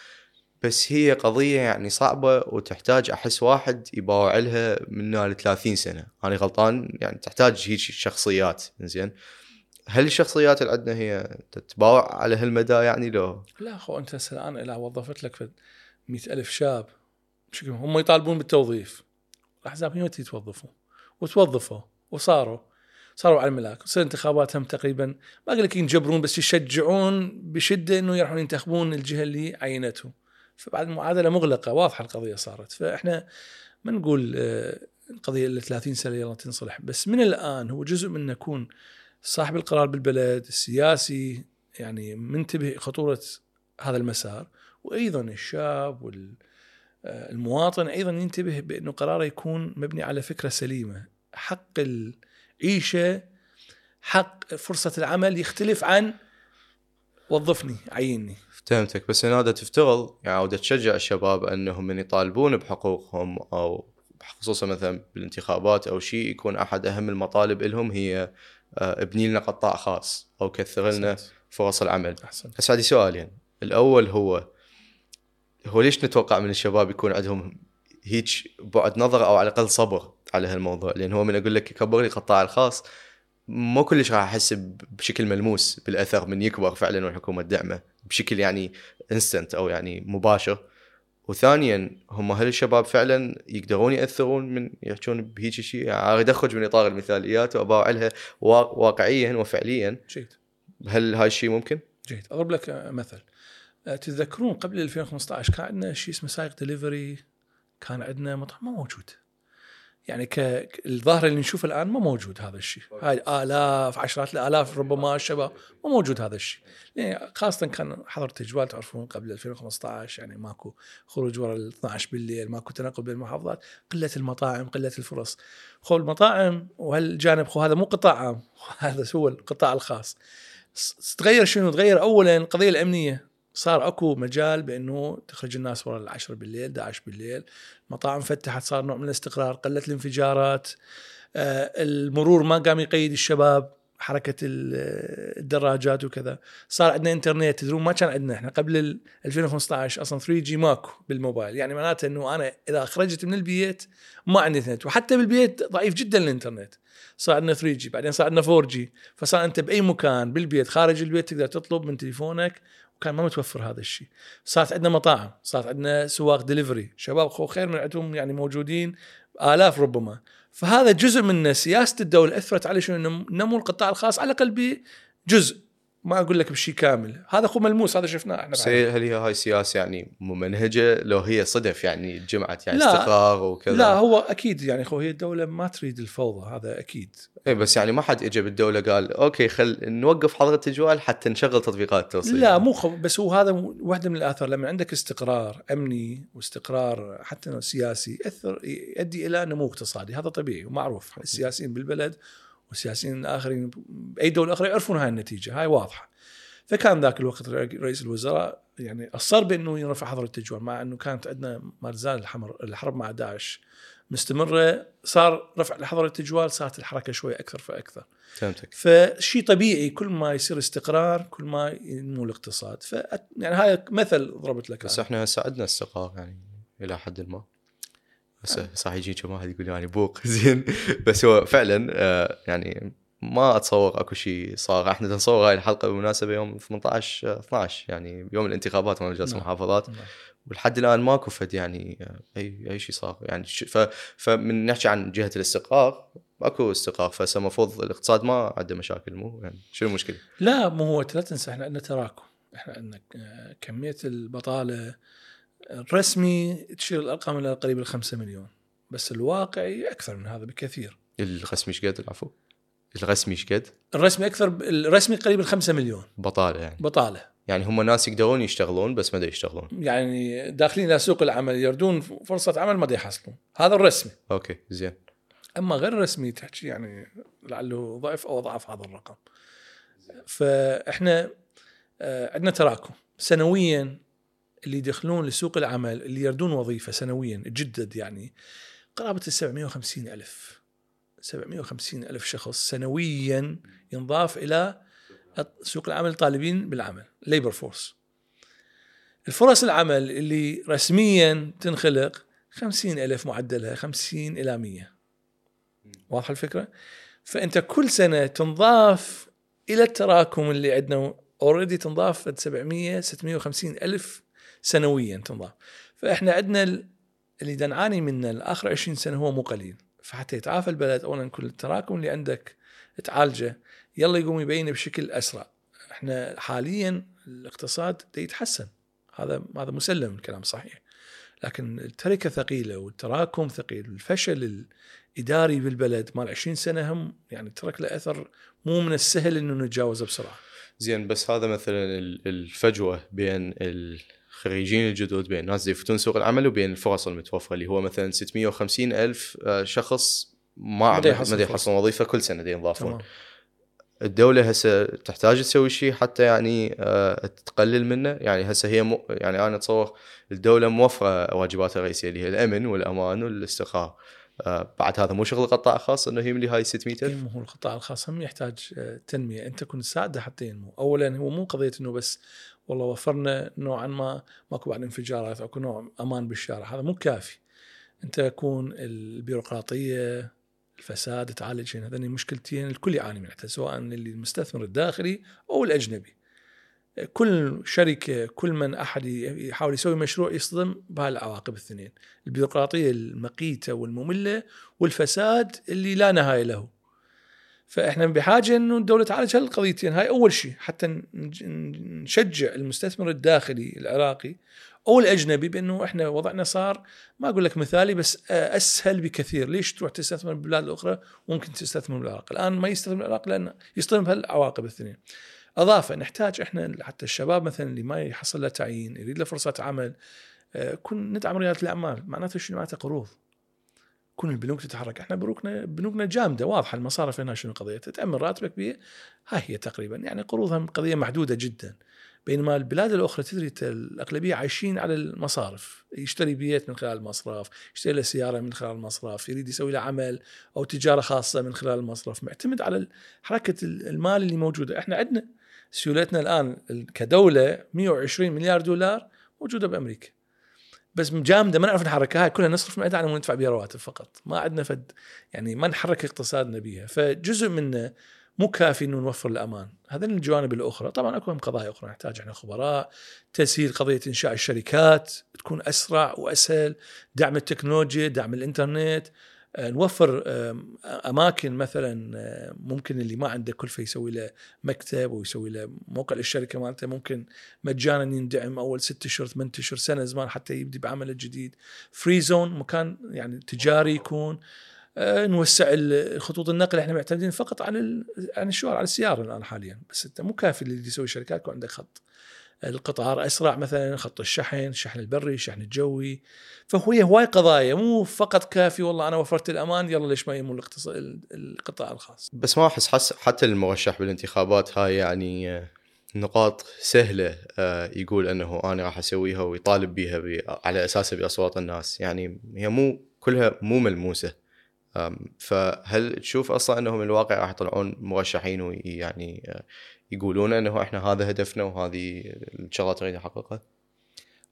بس هي قضية يعني صعبة وتحتاج أحس واحد يباوع لها من ل 30 سنة. أنا غلطان؟ يعني تحتاج هيك شخصيات زين هل الشخصيات اللي عندنا هي تتباوع على هالمدى يعني لو؟ لا اخو أنت هسه الآن اذا وظفت لك فد مئة ألف شاب. بشكل هم يطالبون بالتوظيف. الأحزاب هي يتوظفوا وتوظفوا. وصاروا. صاروا على الملاك. وصار انتخابات هم تقريبا ما أقول لك ينجبرون بس يشجعون بشدة إنه يروحون ينتخبون الجهة اللي عينتهم. فبعد المعادله مغلقة. واضحة القضية صارت. فإحنا ما نقول آه، القضية إلا 30 سنة يلا تنصلح. بس من الآن هو جزء من نكون صاحب القرار بالبلد السياسي يعني منتبه خطورة هذا المسار. وأيضا الشاب والمواطن أيضا ينتبه بأنه قراره يكون مبني على فكرة سليمة. حق العيشة حق فرصة العمل يختلف عن وظفني عيني. فهمتك. بس هنا تفترض يعني ودا تشجع الشباب أنهم من يطالبون بحقوقهم أو خصوصا مثلا بالانتخابات أو شيء يكون أحد أهم المطالب لهم هي آه، ابني لنا قطاع خاص. أو كثر لنا. فرص العمل. احسن هسه عندي سؤالين الأول هو هو ليش نتوقع من الشباب يكون عندهم هيك بعد نظر أو على الأقل صبر على هالموضوع؟ لأن هو من أقول لك كبر لي القطاع الخاص مو كلش راح أحس بشكل ملموس بالأثر من يكبر فعلا والحكومة تدعمه بشكل يعني انستنت أو يعني مباشر. وثانيا هم هل الشباب فعلا يقدرون يأثرون من يحجون بهيك شيء. يعني اريد اخرج من إطار المثاليات واباوع لها واقعيا وفعليا. جيد. هل هاي الشيء ممكن؟ جيد. أضرب لك مثل. أه، تتذكرون قبل 2015 كان عندنا شيء اسمه سايق دليفري كان عندنا مطعم ما موجود. يعني كالظاهر اللي نشوفه الآن ما موجود هذا الشيء. هاي آلاف عشرات الآلاف ربما الشباب ما موجود هذا الشيء. يعني خاصة كان حظر تجوال تعرفون قبل 2015 يعني ماكو خروج ورا ال 12 بالليل ماكو تنقل بين المحافظات قلة المطاعم قلة الفرص. خو المطاعم وهالجانب خو هذا مو قطاع عام هذا هو القطاع الخاص. تغير شنو؟ تغير اولا القضية الأمنية. صار أكو مجال بأنه تخرج الناس ورا العشرة بالليل 11 بالليل. مطاعم فتحت صار نوع من الاستقرار قلت الانفجارات. آه، المرور ما قام يقيد الشباب حركة الدراجات وكذا. صار عندنا إنترنت تدرون ما كان عندنا إحنا قبل 2015 أصلا 3G ماكو بالموبايل. يعني معناته إنه أنا إذا خرجت من البيت ما عندي إنترنت وحتى بالبيت ضعيف جدا الإنترنت. صار عندنا 3G بعدين صار عندنا 4G فصار أنت بأي مكان بالبيت خارج البيت تقدر تطلب من تليفونك وكان ما متوفر هذا الشيء. صارت عندنا مطاعم صارت عندنا سواق دليفري شباب خو خير من عندهم يعني موجودين آلاف ربما. فهذا جزء من سياسة الدولة أثرت على شنو؟ نمو القطاع الخاص على الأقل بجزء ما أقول لك بشيء كامل. هذا هو ملموس هذا شفناه إحنا بس هل هي هاي سياسة يعني ممنهجة؟ لو هي صدف يعني جمعت يعني لا. استقرار وكذا. لا هو أكيد يعني خو هي الدولة ما تريد الفوضى هذا أكيد. اي بس يعني ما حد اجى بالدولة قال okay خل نوقف حظر التجوال حتى نشغل تطبيقات التوصيل لا مو خو بس هو هذا واحدة من الآثار. لما عندك استقرار أمني واستقرار حتى سياسي يأثر يؤدي إلى نمو اقتصادي. هذا طبيعي ومعروف. السياسيين بالبلد والسياسيين الآخرين بأي دولة أخرى يعرفون هاي النتيجة هاي واضحة. فكان ذاك الوقت رئيس الوزراء يعني أصر بأنه يرفع حظر التجوال مع أنه كانت عندنا ما زال الحرب مع داعش مستمرة صار رفع حظر التجوال صارت الحركة شوي أكثر فأكثر. فهمتك. فشيء طبيعي كل ما يصير استقرار كل ما ينمو الاقتصاد. ف يعني هاي مثل ضربت لك بس إحنا هسه عندنا استقرار يعني إلى حد ما. صح يجيك واحد يقول يعني بوق. <laughs> زين. بس هو فعلا آه، يعني ما أتصور أكو شيء صار إحنا نصور هاي الحلقة بالمناسبه يوم 18 12 يعني يوم الانتخابات مجلس المحافظات نعم. ولحد الآن ماكو فد يعني آه، أي أي شيء صار يعني فمن نحكي عن جهة الاستقرار أكو استقرار. فهسه المفروض الاقتصاد ما عنده مشاكل مو؟ يعني شنو المشكلة؟ لا مو هو لا تنسى إحنا عندنا تراكم. إحنا عندنا آه، كمية البطالة الرسمي تشير الأرقام إلى قريب ال 5 مليون. بس الواقعي أكثر من هذا بكثير. الرسمي إيش قد؟ العفو؟ الرسمي إيش قد؟ الرسمي أكثر الرسمي قريب ال 5 مليون. بطالة يعني. بطالة. يعني هم ناس يقدرون يشتغلون بس ما يشتغلون. يعني داخلين إلى سوق العمل يردون فرصة عمل ما يحصلون. هذا الرسمي. أوكي زين. أما غير الرسمي تحكي يعني لعله ضعف أو أضعاف هذا الرقم. فإحنا آه، عندنا تراكم. سنويا اللي يدخلون لسوق العمل اللي يردون وظيفة سنويا تجدد يعني قرابة ال 750 ألف. 750 ألف شخص سنويا ينضاف إلى سوق العمل الطالبين بالعمل labor force الفرص العمل اللي رسميا تنخلق 50 ألف معدلها 50 إلى 100 واضحة الفكرة؟ فأنت كل سنة تنضاف إلى التراكم اللي عندنا اوريدي تنضاف 700 650 ألف سنويا تنضاف فإحنا عندنا اللي نعاني منه الآخر 20 سنة هو مو قليل. فحتى يتعافى البلد اولا كل التراكم اللي عندك تعالجه يلا يقوم يبين بشكل أسرع. إحنا حاليا الاقتصاد يتحسن. هذا هذا مسلم الكلام صحيح. لكن التركة ثقيلة والتراكم ثقيل الفشل الإداري بالبلد مال 20 سنة هم يعني ترك له أثر مو من السهل إنه نتجاوزه بسرعة. زين بس هذا مثلا الفجوة بين الخريجين الجدد بين الناس اللي يفتون سوق العمل وبين الفرص المتوفره اللي هو مثلا 650 ألف آه، شخص ما ما يحصلون وظيفة كل سنة ينضافون. الدولة هسه تحتاج تسوي شيء حتى يعني أه تقلل منه. يعني هسه هي م... يعني أنا أتصور الدولة موفرة واجباتها الرئيسية اللي هي الأمن والأمان والاستقرار. أه بعد هذا مو شغل القطاع الخاص إنه يملي هاي 600 ألف؟ إيه، هو القطاع الخاص هم يحتاج آه، تنمية. أنت تكون تساعده حتى ينمو. اولا هو مو قضية إنه بس والله وفرنا نوعا ما ماكو بعد انفجارات أكو نوع أمان بالشارع. هذا مو كافي. أنت يكون البيروقراطية الفساد تعالجهن هذين مشكلتين الكل يعاني منها سواء اللي المستثمر الداخلي أو الأجنبي. كل شركة كل من أحد يحاول يسوي مشروع يصطدم بهالعواقب الاثنين. البيروقراطية المقيتة والمملة والفساد اللي لا نهاية له. فإحنا بحاجة إنه الدولة تعالج هالقضيتين. هاي أول شيء حتى نشجع المستثمر الداخلي العراقي أو الأجنبي بإنه إحنا وضعنا صار ما أقول لك مثالي بس أسهل بكثير، ليش تروح تستثمر بالبلاد الاخرى وممكن تستثمر بالعراق، الآن ما يستثمر بالعراق لأن يصطدم بهالعواقب الاثنين. أضافة نحتاج إحنا حتى الشباب مثلا اللي ما يحصل له تعيين يريد له فرصة عمل كن ندعم ريادة الأعمال. معناته شنو؟ معناته قروض. كون البنوك تتحرك. إحنا بنوكنا بنوكنا جامدة واضحة المصارف هنا شنو قضية؟ تتأمن راتبك بها هاي هي تقريبا يعني قروضها قضية محدودة جدا. بينما البلاد الأخرى تدري الاغلبيه عايشين على المصارف. يشتري بيت من خلال المصرف يشتري له سيارة من خلال المصرف يريد يسوي له عمل أو تجارة خاصة من خلال المصرف. معتمد على حركة المال اللي موجودة. إحنا عندنا سيولتنا الآن كدولة 120 مليار دولار موجودة بأمريكا. بس جامدة ما نعرف نحركها. كلها نصرف من على ندفع بها رواتب فقط. ما عندنا فد يعني ما نحرك اقتصادنا بها فجزء منه مو كافي إنه نوفر الأمان. هذين الجوانب الأخرى. طبعا أكو قضايا أخرى. نحتاج إحنا خبراء. تسهيل قضية إنشاء الشركات تكون أسرع وأسهل. دعم التكنولوجيا دعم الإنترنت. نوفر أماكن مثلا آه، ممكن اللي ما عنده كلفه يسوي له مكتب ويسوي له موقع للشركة مالته. ممكن مجانا يندعم أول ست اشهر ثمان اشهر سنة زمان حتى يبدي بعمله الجديد. free zone مكان يعني تجاري يكون. آه، نوسع خطوط النقل. إحنا معتمدين فقط على عن الشوارع على السيارة الآن حاليا. بس أنت مو كافي اللي يسوي شركات يكون عندك خط. القطار اسرع مثلا خط الشحن الشحن البري الشحن الجوي. فهو هواي قضايا مو فقط كافي والله أنا وفرت الأمان يلا ليش ما يمون القطاع الخاص؟ بس ما أحس حس حتى المرشح بالانتخابات هاي يعني آه، نقاط سهلة آه، يقول إنه أنا راح أسويها ويطالب بها على أساسها بأصوات الناس. يعني هي مو كلها مو ملموسة. فهل تشوف أصلا إنهم الواقع راح يطلعون مرشحين ويعني آه، يقولون إنه إحنا هذا هدفنا وهذه الشغلات نريد نحققها؟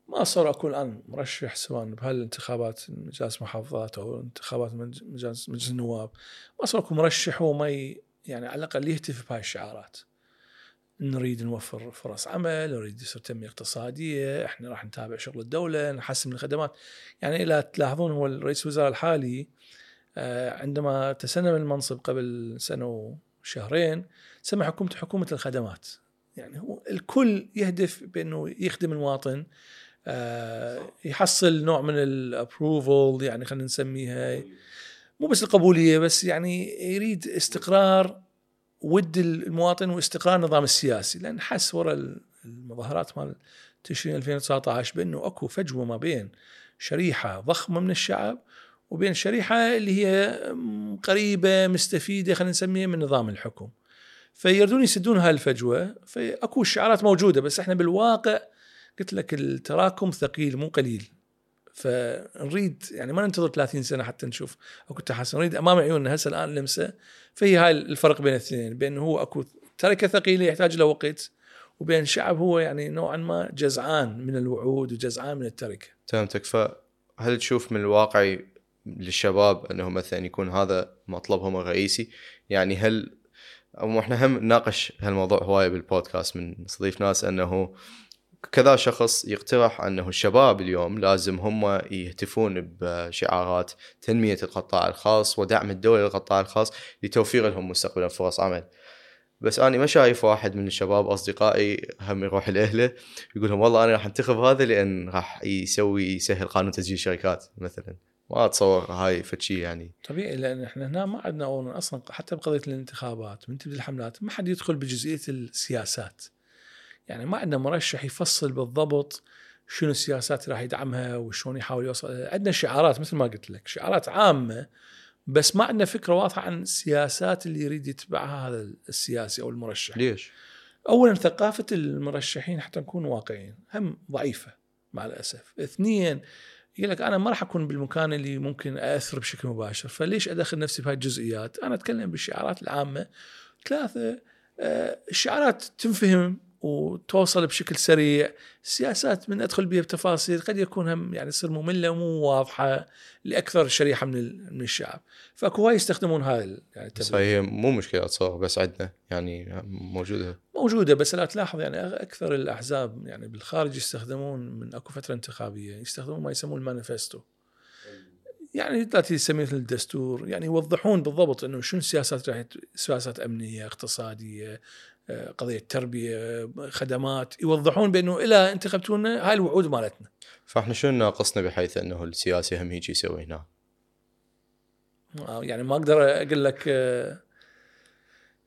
ما صار اكون الآن مرشح سواء بهالانتخابات مجالس محافظات أو انتخابات مجلس مجلس النواب. ما صار اكون مرشح وما يعني على الأقل يهتف بهاي الشعارات. نريد نوفر فرص عمل نريد يصير تنمية اقتصادية إحنا راح نتابع شغل الدولة نحسن من الخدمات. يعني لا تلاحظون هو الرئيس الوزراء الحالي آه، عندما تسنم المنصب قبل سنة وشهرين سمى حكومته حكومة الخدمات. يعني هو الكل يهدف بأنه يخدم المواطن آه، يحصل نوع من الابروفل يعني خلينا نسميها. مو بس القبولية بس يعني يريد استقرار ود المواطن واستقرار النظام السياسي. لأن حس وراء المظاهرات مال تشرين 2019 بأنه أكو فجوة ما بين شريحة ضخمة من الشعب وبين شريحة اللي هي قريبة مستفيدة خلينا نسميها من نظام الحكم. فيردون يسدون هاي الفجوة فأكو شعارات موجودة بس إحنا بالواقع قلت لك التراكم ثقيل مو قليل فنريد يعني ما ننتظر 30 سنة حتى نشوف أكو تحسن نريد أمام عيوننا هسه الآن نلمسه فهي هاي الفرق بين الاثنين بين هو أكو تركة ثقيلة يحتاج له وقت وبين شعب هو يعني نوعا ما جزعان من الوعود وجزعان من التركة. فهمتك فهل تشوف من الواقع للشباب انه مثلا يكون هذا مطلبهم الرئيسي؟ يعني هل أو إحنا هم نناقش هالموضوع هواية بالبودكاست من نستضيف ناس أنه كذا شخص يقترح أنه الشباب اليوم لازم هم يهتفون بشعارات تنمية القطاع الخاص ودعم الدولة للقطاع الخاص لتوفير لهم مستقبلا فرص عمل. بس أنا ما شايف واحد من الشباب أصدقائي هم يروح لأهله يقول لهم والله أنا راح أنتخب هذا لأن راح يسوي يسهل قانون تسجيل شركات مثلا ما اتصور هاي فشي يعني. طبيعي لأن إحنا هنا ما عندنا أصلا حتى بقضية الانتخابات من تبدأ الحملات ما حد يدخل بجزئية السياسات. يعني ما عندنا مرشح يفصل بالضبط شنو السياسات اللي راح يدعمها وشلون يحاول يوصل. عندنا شعارات مثل ما قلت لك شعارات عامة بس ما عندنا فكرة واضحة عن السياسات اللي يريد يتبعها هذا السياسي أو المرشح. ليش؟ اولا ثقافة المرشحين حتى نكون واقعيين هم ضعيفة مع الأسف. اثنين يقول لك أنا ما راح أكون بالمكان اللي ممكن اثر بشكل مباشر فليش أدخل نفسي بهاي الجزئيات؟ أنا أتكلم بالشعارات العامة. ثلاثة آه، الشعارات تنفهم وتوصل بشكل سريع. السياسات من أدخل بها بتفاصيل قد يكون هم يعني تصير مملة ومو واضحة لأكثر شريحة من من الشعب. فأكو هواي يستخدمون ال- يعني بس. هي مو مشكلة اتصور بس عندنا يعني موجودة. موجودة بس لا تلاحظ يعني أكثر الأحزاب يعني بالخارج يستخدمون من أكو فترة انتخابية يستخدمون ما يسمون المانيفستو. يعني دلوقتي يسميه مثل الدستور يعني يوضحون بالضبط إنه شنو السياسات راح سياسات أمنية اقتصادية قضية تربية خدمات يوضحون بأنه إلى انتخبتونا هاي الوعود مالتنا. فاحنا شنو ناقصنا بحيث أنه السياسي هم هيك يسوي هنا؟ آه، يعني ما أقدر أقول لك آه،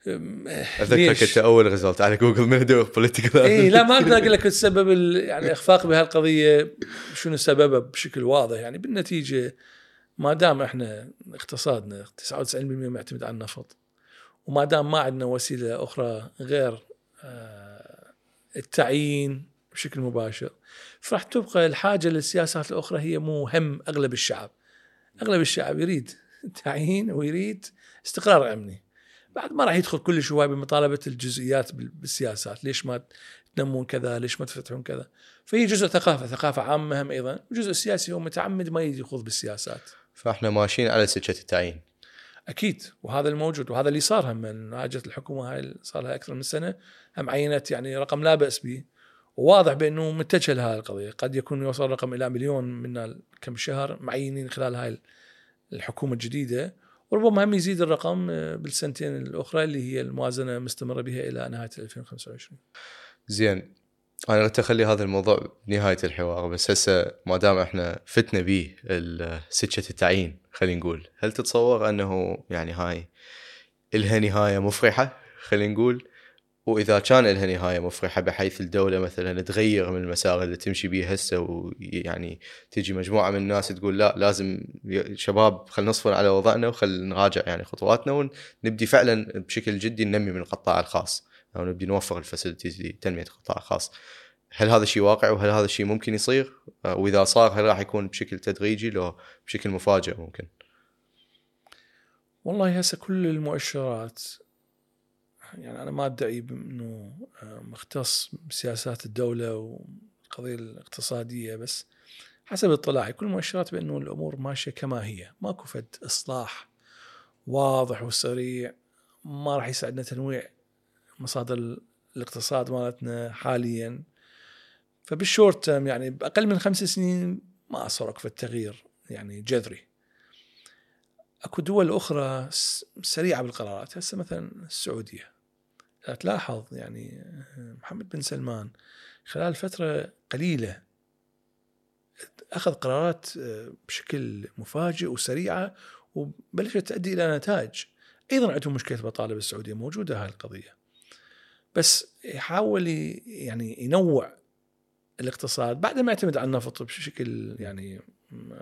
ليش؟ أنت أول result على جوجل ميدو political اي لا ما أقدر أقول لك <laughs> السبب ال- يعني إخفاق بهالقضية شنو سببها بشكل واضح. يعني بالنتيجة ما دام إحنا اقتصادنا 99% معتمد على النفط وما دام ما عندنا وسيلة أخرى غير آه، التعيين بشكل مباشر فراح تبقى الحاجة للسياسات الأخرى هي مو هم أغلب الشعب. أغلب الشعب يريد تعيين ويريد استقرار أمني. بعد ما راح يدخل كل شوي بمطالبة الجزئيات بال- بالسياسات. ليش ما تنمون كذا؟ ليش ما تفتحون كذا؟ فهي جزء ثقافة ثقافة عامة هم أيضا. الجزء السياسي هو متعمد ما يخوض بالسياسات. فاحنا ماشيين على سكة التعيين. أكيد وهذا الموجود وهذا اللي صار هم من اجت الحكومة هاي صار لها أكثر من سنة هم عينت يعني رقم لا بأس به وواضح بأنه متجه لهذه القضية. قد يكون يوصل رقم إلى مليون من كم شهر معينين خلال هاي الحكومة الجديدة وربما هم يزيد الرقم آه، بالسنتين الأخرى اللي هي الموازنة مستمرة بها إلى نهاية 2025 زين أنا قلت اخلي هذا الموضوع بنهايه الحوار بس هسه ما دام إحنا فتنا به سكة التعيين خلينا نقول. هل تتصور أنه يعني هاي إلها نهاية مفرحة؟ خلينا نقول. وإذا كان لها نهاية مفرحة بحيث الدولة مثلا تغير من المسار اللي تمشي به هسه ويعني تجي مجموعة من الناس تقول لا لازم شباب خل نصفر على وضعنا وخل نراجع يعني خطواتنا ونبدي فعلا بشكل جدي ننمي من القطاع الخاص أو نبدي نوفر الفاسيلتيز لتنمية القطاع الخاص. هل هذا الشيء واقع وهل هذا الشيء ممكن يصير؟ آه، وإذا صار هل راح يكون بشكل تدريجي لو بشكل مفاجئ ممكن؟ والله هسه كل المؤشرات يعني أنا ما أدعي انه مختص بسياسات الدولة والقضية الاقتصادية بس حسب اطلاعي كل المؤشرات بأنه الأمور ماشية كما هي. ماكو فد إصلاح واضح وسريع ما راح يساعدنا تنويع مصادر الاقتصاد مالتنا حاليا. فبالشورت تيرم يعني بأقل من خمس سنين ما صار في التغيير يعني جذري. أكو دول أخرى سريعة بالقرارات. هسه مثلا السعودية. لا تلاحظ يعني محمد بن سلمان خلال فترة قليلة أخذ قرارات آه، بشكل مفاجئ وسريعة وبلشت تؤدي إلى نتائج. أيضا عندهم مشكلة بطاله بالسعوديه موجودة هاي القضية. بس يحاول يعني ينوع الاقتصاد بعد ما يعتمد على النفط بشكل يعني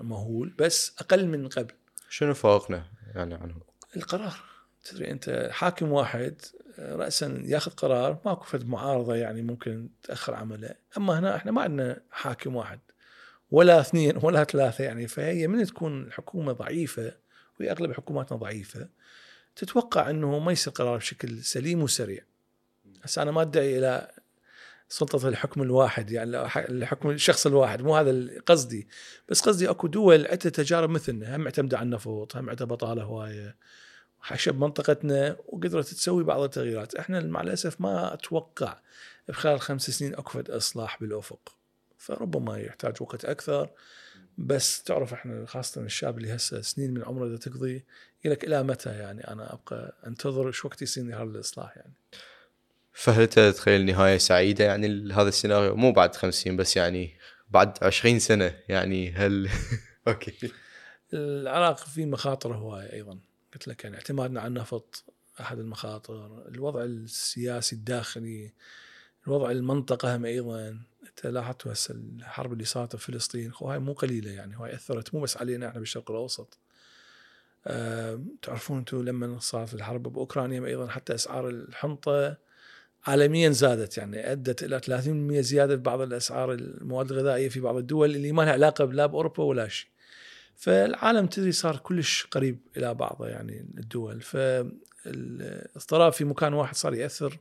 مهول بس أقل من قبل. شنو فوقنا يعني عنهم القرار. تدري أنت حاكم واحد راسا ياخذ قرار ماكو فد معارضة يعني ممكن تأخر عمله. أما هنا إحنا ما عندنا حاكم واحد ولا اثنين ولا ثلاثة يعني فهي من تكون الحكومة ضعيفة وهي اغلب حكوماتنا ضعيفة تتوقع إنه ما يصير قرار بشكل سليم وسريع. هسه أنا ما أدعي إلى سلطة الحكم الواحد يعني الحكم الشخص الواحد مو هذا قصدي. بس قصدي أكو دول عندها تجارب مثلنا هم معتمدة على النفط هم عندها بطالة هواية حشب منطقتنا وقدرت تسوي بعض التغييرات. إحنا مع الأسف ما أتوقع بخلال خمس سنين أكو فد إصلاح بالأفق. فربما يحتاج وقت أكثر. بس تعرف إحنا خاصة الشاب اللي هسه سنين من عمره تقضي يقول لك إلى متى يعني أنا أبقى أنتظر شو وقت يصير هذا الإصلاح يعني؟ فهل انت تتخيل نهاية سعيدة؟ يعني لهذا السيناريو مو بعد 50 بس يعني بعد 20 سنة. يعني هل <laughs> أوكي. العراق فيه مخاطر هواية أيضا. قلت لك يعني اعتمادنا على النفط أحد المخاطر. الوضع السياسي الداخلي الوضع المنطقة هم أيضا. أنت لاحظت هسه الحرب اللي صارت في فلسطين هاي مو قليلة يعني هاي أثرت. مو بس علينا إحنا بالشرق الأوسط. أه تعرفون أنتم لما صارت الحرب بأوكرانيا أيضا حتى أسعار الحنطة عالميا زادت يعني أدت إلى 30% زيادة في بعض الأسعار المواد الغذائية في بعض الدول اللي ما لها علاقة لا بأوروبا ولا شيء. فالعالم تدري صار كلش قريب إلى بعضه يعني الدول. فالاضطراب في مكان واحد صار يأثر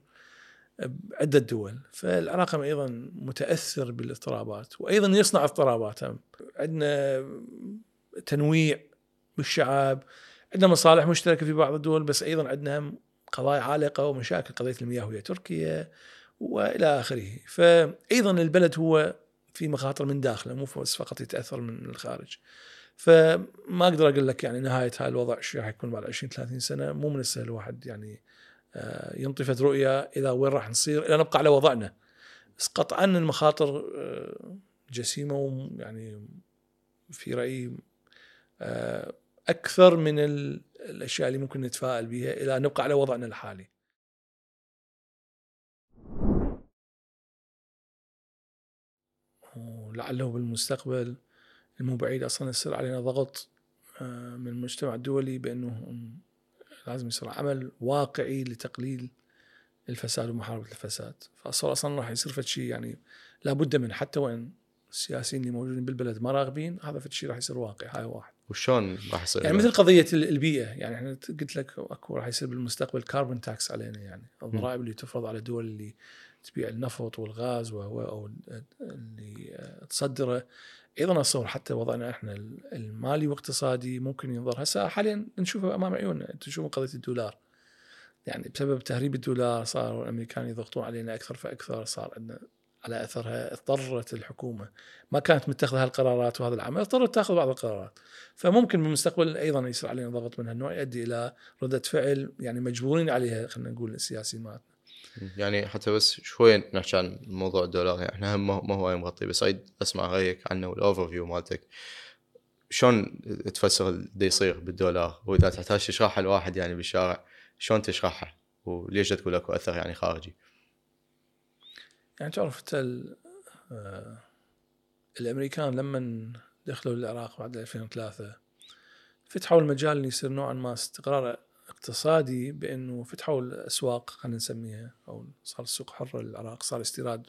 بعدة دول. فالعراق أيضا متأثر بالاضطرابات وأيضا يصنع اضطرابات عندنا تنويع بالشعب عندنا مصالح مشتركة في بعض الدول بس أيضا عندنا قضايا عالقة ومشاكل قضية المياه ويا تركيا وإلى آخره. فايضا البلد هو في مخاطر من داخله مو فقط يتأثر من الخارج. فما أقدر أقول لك يعني نهاية هذا الوضع شو راح يكون بعد 20 30 سنة. مو من السهل الواحد يعني آه، ينطي رؤية إلى وين راح نصير إلى نبقى على وضعنا. بس قطعا المخاطر آه، جسيمة ويعني في رأيي آه، أكثر من الأشياء اللي ممكن نتفائل بها إلى نبقى على وضعنا الحالي. ولعله بالمستقبل المو بعيد أصلا يصير علينا ضغط من المجتمع الدولي بأنه لازم يصير عمل واقعي لتقليل الفساد ومحاربة الفساد فاصلا أصلا راح يصير فد شيء يعني لابد من حتى وين السياسيين اللي موجودين بالبلد ما راغبين هذا فد شيء راح يصير واقع هاي واحد وشلون راح يصير يعني مثل قضية البيئة يعني إحنا قلت لك أكو راح يصير بالمستقبل carbon tax علينا يعني. الضرائب اللي تفرض على الدول اللي تبيع النفط والغاز وهو أو اللي تصدره. أيضا اتصور حتى وضعنا إحنا المالي واقتصادي ممكن ينظر. هسه حاليا نشوفه أمام عيوننا. تشوفون قضية الدولار. يعني بسبب تهريب الدولار صاروا الأمريكان يضغطون علينا أكثر فأكثر صار عندنا على أثرها اضطرت الحكومة ما كانت متخذة هالقرارات وهذا العمل اضطرت تاخذ بعض القرارات. فممكن بالمستقبل أيضا يصير علينا ضغط من هالنوع يؤدي إلى ردة فعل يعني مجبورين عليها خلينا نقول السياسيين. مالتنا يعني حتى بس شوي نحكي عن موضوع الدولار يعني إحنا ما هو مغطي بس أريد أسمع رأيك عنه وال overview مالتك. شلون تفسر اللي يصير بالدولار؟ وإذا تحتاج تشرحها لواحد يعني بالشارع شلون تشرحها وليش تقول اكو أثر يعني خارجي؟ يعني تعرف انت آه، الأمريكان لما دخلوا العراق بعد 2003 فتحوا المجال اللي يصير نوعا ما استقرار اقتصادي بإنه فتحوا الأسواق خلينا نسميها أو صار السوق حر للعراق صار استيراد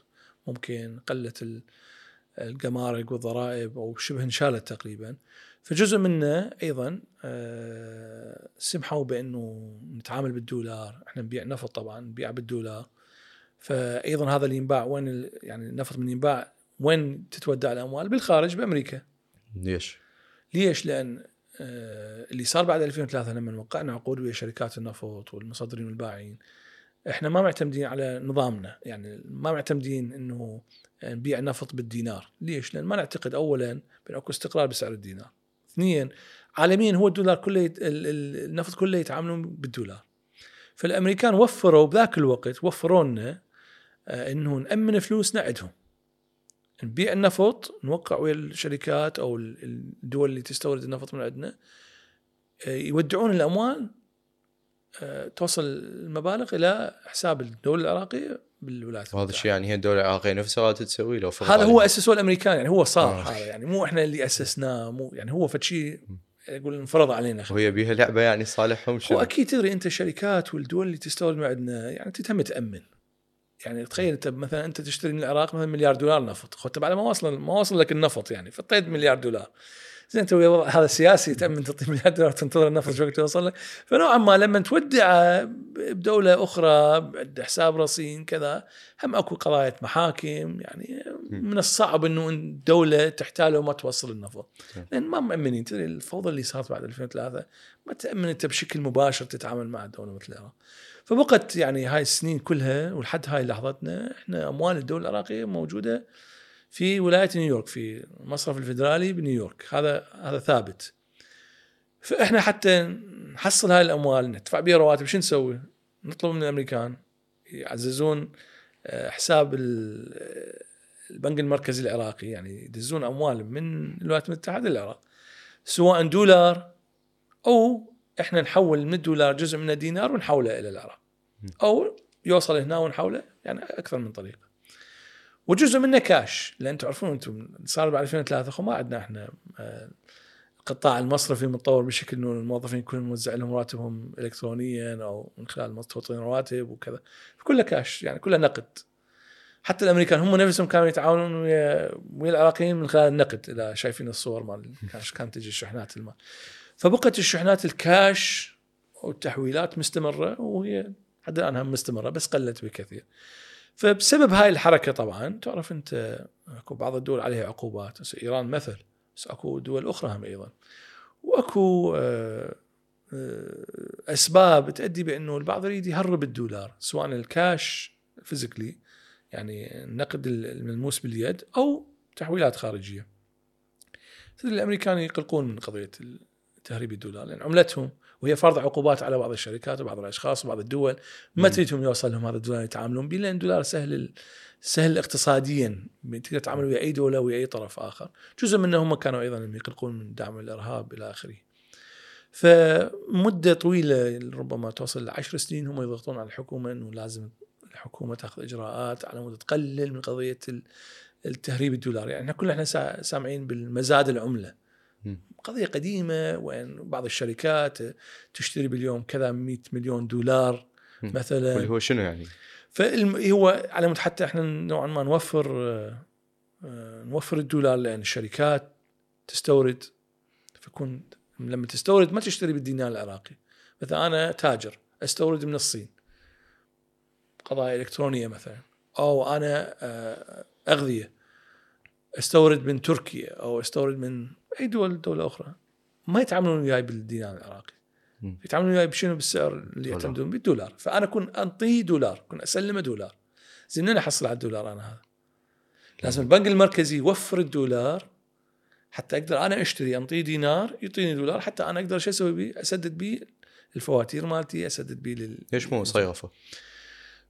ممكن قلت الجمارك والضرائب أو شبه انشالت تقريبا. فجزء منه أيضا آه، سمحوا بإنه نتعامل بالدولار إحنا نبيع نفط طبعا نبيع بالدولار. فايضا هذا اللي ينباع وين يعني النفط من ينباع وين تتودع الأموال بالخارج بأمريكا ليش؟ ليش؟ لأن آه، اللي صار بعد 2003 لما وقعنا عقود ويا شركات النفط والمصدرين والبائعين إحنا ما معتمدين على نظامنا يعني ما معتمدين إنه نبيع نفط بالدينار ليش؟ لأن ما نعتقد اولا بأن أكو استقرار بسعر الدينار اثنين عالميا هو الدولار كله يت... النفط كله يتعاملون بالدولار فالأمريكان وفروا بذاك الوقت وفروا لنا آه، إنه نأمن فلوسنا عندهم نبيع النفط نوقع ويا الشركات أو الدول اللي تستورد النفط من عندنا آه، يودعون الأموال آه، توصل المبالغ إلى حساب الدولة العراقية بالولايات وهذا الشيء يعني هي الدولة العراقية نفسها تسوي له هذا هو اسسوه الأمريكان يعني هو صار آه. هذا يعني مو إحنا اللي أسسناه مو يعني هو فد شيء يقول انفرض علينا. وهي بيها لعبة يعني صالحهم شو هو أكيد تدري أنت الشركات والدول اللي تستورد من عندنا يعني تهم تأمن. يعني تخيل انت مثلا انت تشتري من العراق مثلا مليار دولار نفط. خذ بعد ما وصل ما وصل لك النفط يعني فطيت مليار دولار. زين انت هذا سياسي تامن تعطي مليار دولار تنتظر النفط شو وقت يوصل لك. فنوعا ما لما تودع بدولة أخرى حساب رصين كذا هم أكو قضايا محاكم يعني من الصعب إنه الدولة تحتاله وما توصل النفط. لأن ما مأمنين. تدري الفوضى اللي صارت بعد 2003 ما تامن انت بشكل مباشر تتعامل مع دوله مثل العراق. فبقت يعني هاي السنين كلها ولحد هاي لحظتنا إحنا أموال الدولة العراقية موجودة في ولاية نيويورك في المصرف الفدرالي بنيويورك. هذا هذا ثابت. فإحنا حتى نحصل هاي الأموال ندفع بها رواتب. شو نسوي؟ نطلب من الأمريكان يعززون آه، حساب البنك المركزي العراقي. يعني يدزون أموال من الولايات المتحدة للعراق سواء دولار أو إحنا نحول من الدولار جزء من الدينار ونحوله إلى العراق أو يوصل هنا ونحوله يعني أكثر من طريقه وجزء منه كاش لأن تعرفون أنتم صار بعد 2003 ما عندنا إحنا آه، القطاع المصرفي متطور بشكل إنه الموظفين يكونوا موزع لهم رواتبهم الكترونيا أو من خلال مستوطنين رواتب وكذا. كله كاش يعني كله نقد. حتى الأمريكان هم نفسهم كانوا يتعاونون ويا العراقيين من خلال النقد إذا شايفين الصور مال كانت تجي الشحنات المال. فبقت الشحنات الكاش والتحويلات مستمرة وهي حتى الآن هم مستمرة بس قلت بكثير. فبسبب هاي الحركة طبعا تعرف أنت أكو بعض الدول عليها عقوبات. بس إيران مثل بس أكو دول أخرى هم أيضا. وأكو آه، آه، أسباب تؤدي بأنه البعض يريد يهرب الدولار سواء الكاش physically يعني النقد الملموس باليد أو تحويلات خارجية. الأمريكان يقلقون من قضية تهريب الدولار لأن عملتهم وهي فرض عقوبات على بعض الشركات وبعض الأشخاص وبعض الدول ما تريدهم يوصل لهم هذا الدولار يتعاملون به لأن الدولار سهل سهل اقتصاديا تقدر تتعامل ويا أي دولة ويا أي طرف آخر، جزء منهم كانوا أيضا يقلقون من دعم الإرهاب إلى آخره. فمدة طويلة ربما توصل لعشر سنين هم يضغطون على الحكومة إنه لازم الحكومة تأخذ إجراءات على مود تقلل من قضية التهريب الدولار يعني كلنا إحنا سامعين بالمزاد العملة. قضية قديمة وين بعض الشركات تشتري باليوم كذا 100 مليون دولار مثلا. واللي هو شنو يعني؟ فهو على مود حتى إحنا نوعا ما نوفر نوفر الدولار لأن الشركات تستورد. فكون لما تستورد ما تشتري بالدينار العراقي. مثلا أنا تاجر أستورد من الصين. قضايا إلكترونية مثلا. أو أنا آه، أغذية. أستورد من تركيا أو أستورد من أي دول دولة أخرى. ما يتعاملون وياي بالدينار العراقي. يتعاملون وياي بشنو؟ بالسعر اللي يعتمدون بالدولار فأنا اكون أنطيه دولار اكون أسلمه دولار. زين منين أحصل على الدولار أنا هذا؟ لازم البنك المركزي يوفر الدولار حتى أقدر أنا أشتري. أنطيه دينار يعطيني دولار حتى أنا أقدر شو أسوي به؟ أسدد به الفواتير مالتي أسدد به لل ليش مو صيرفه؟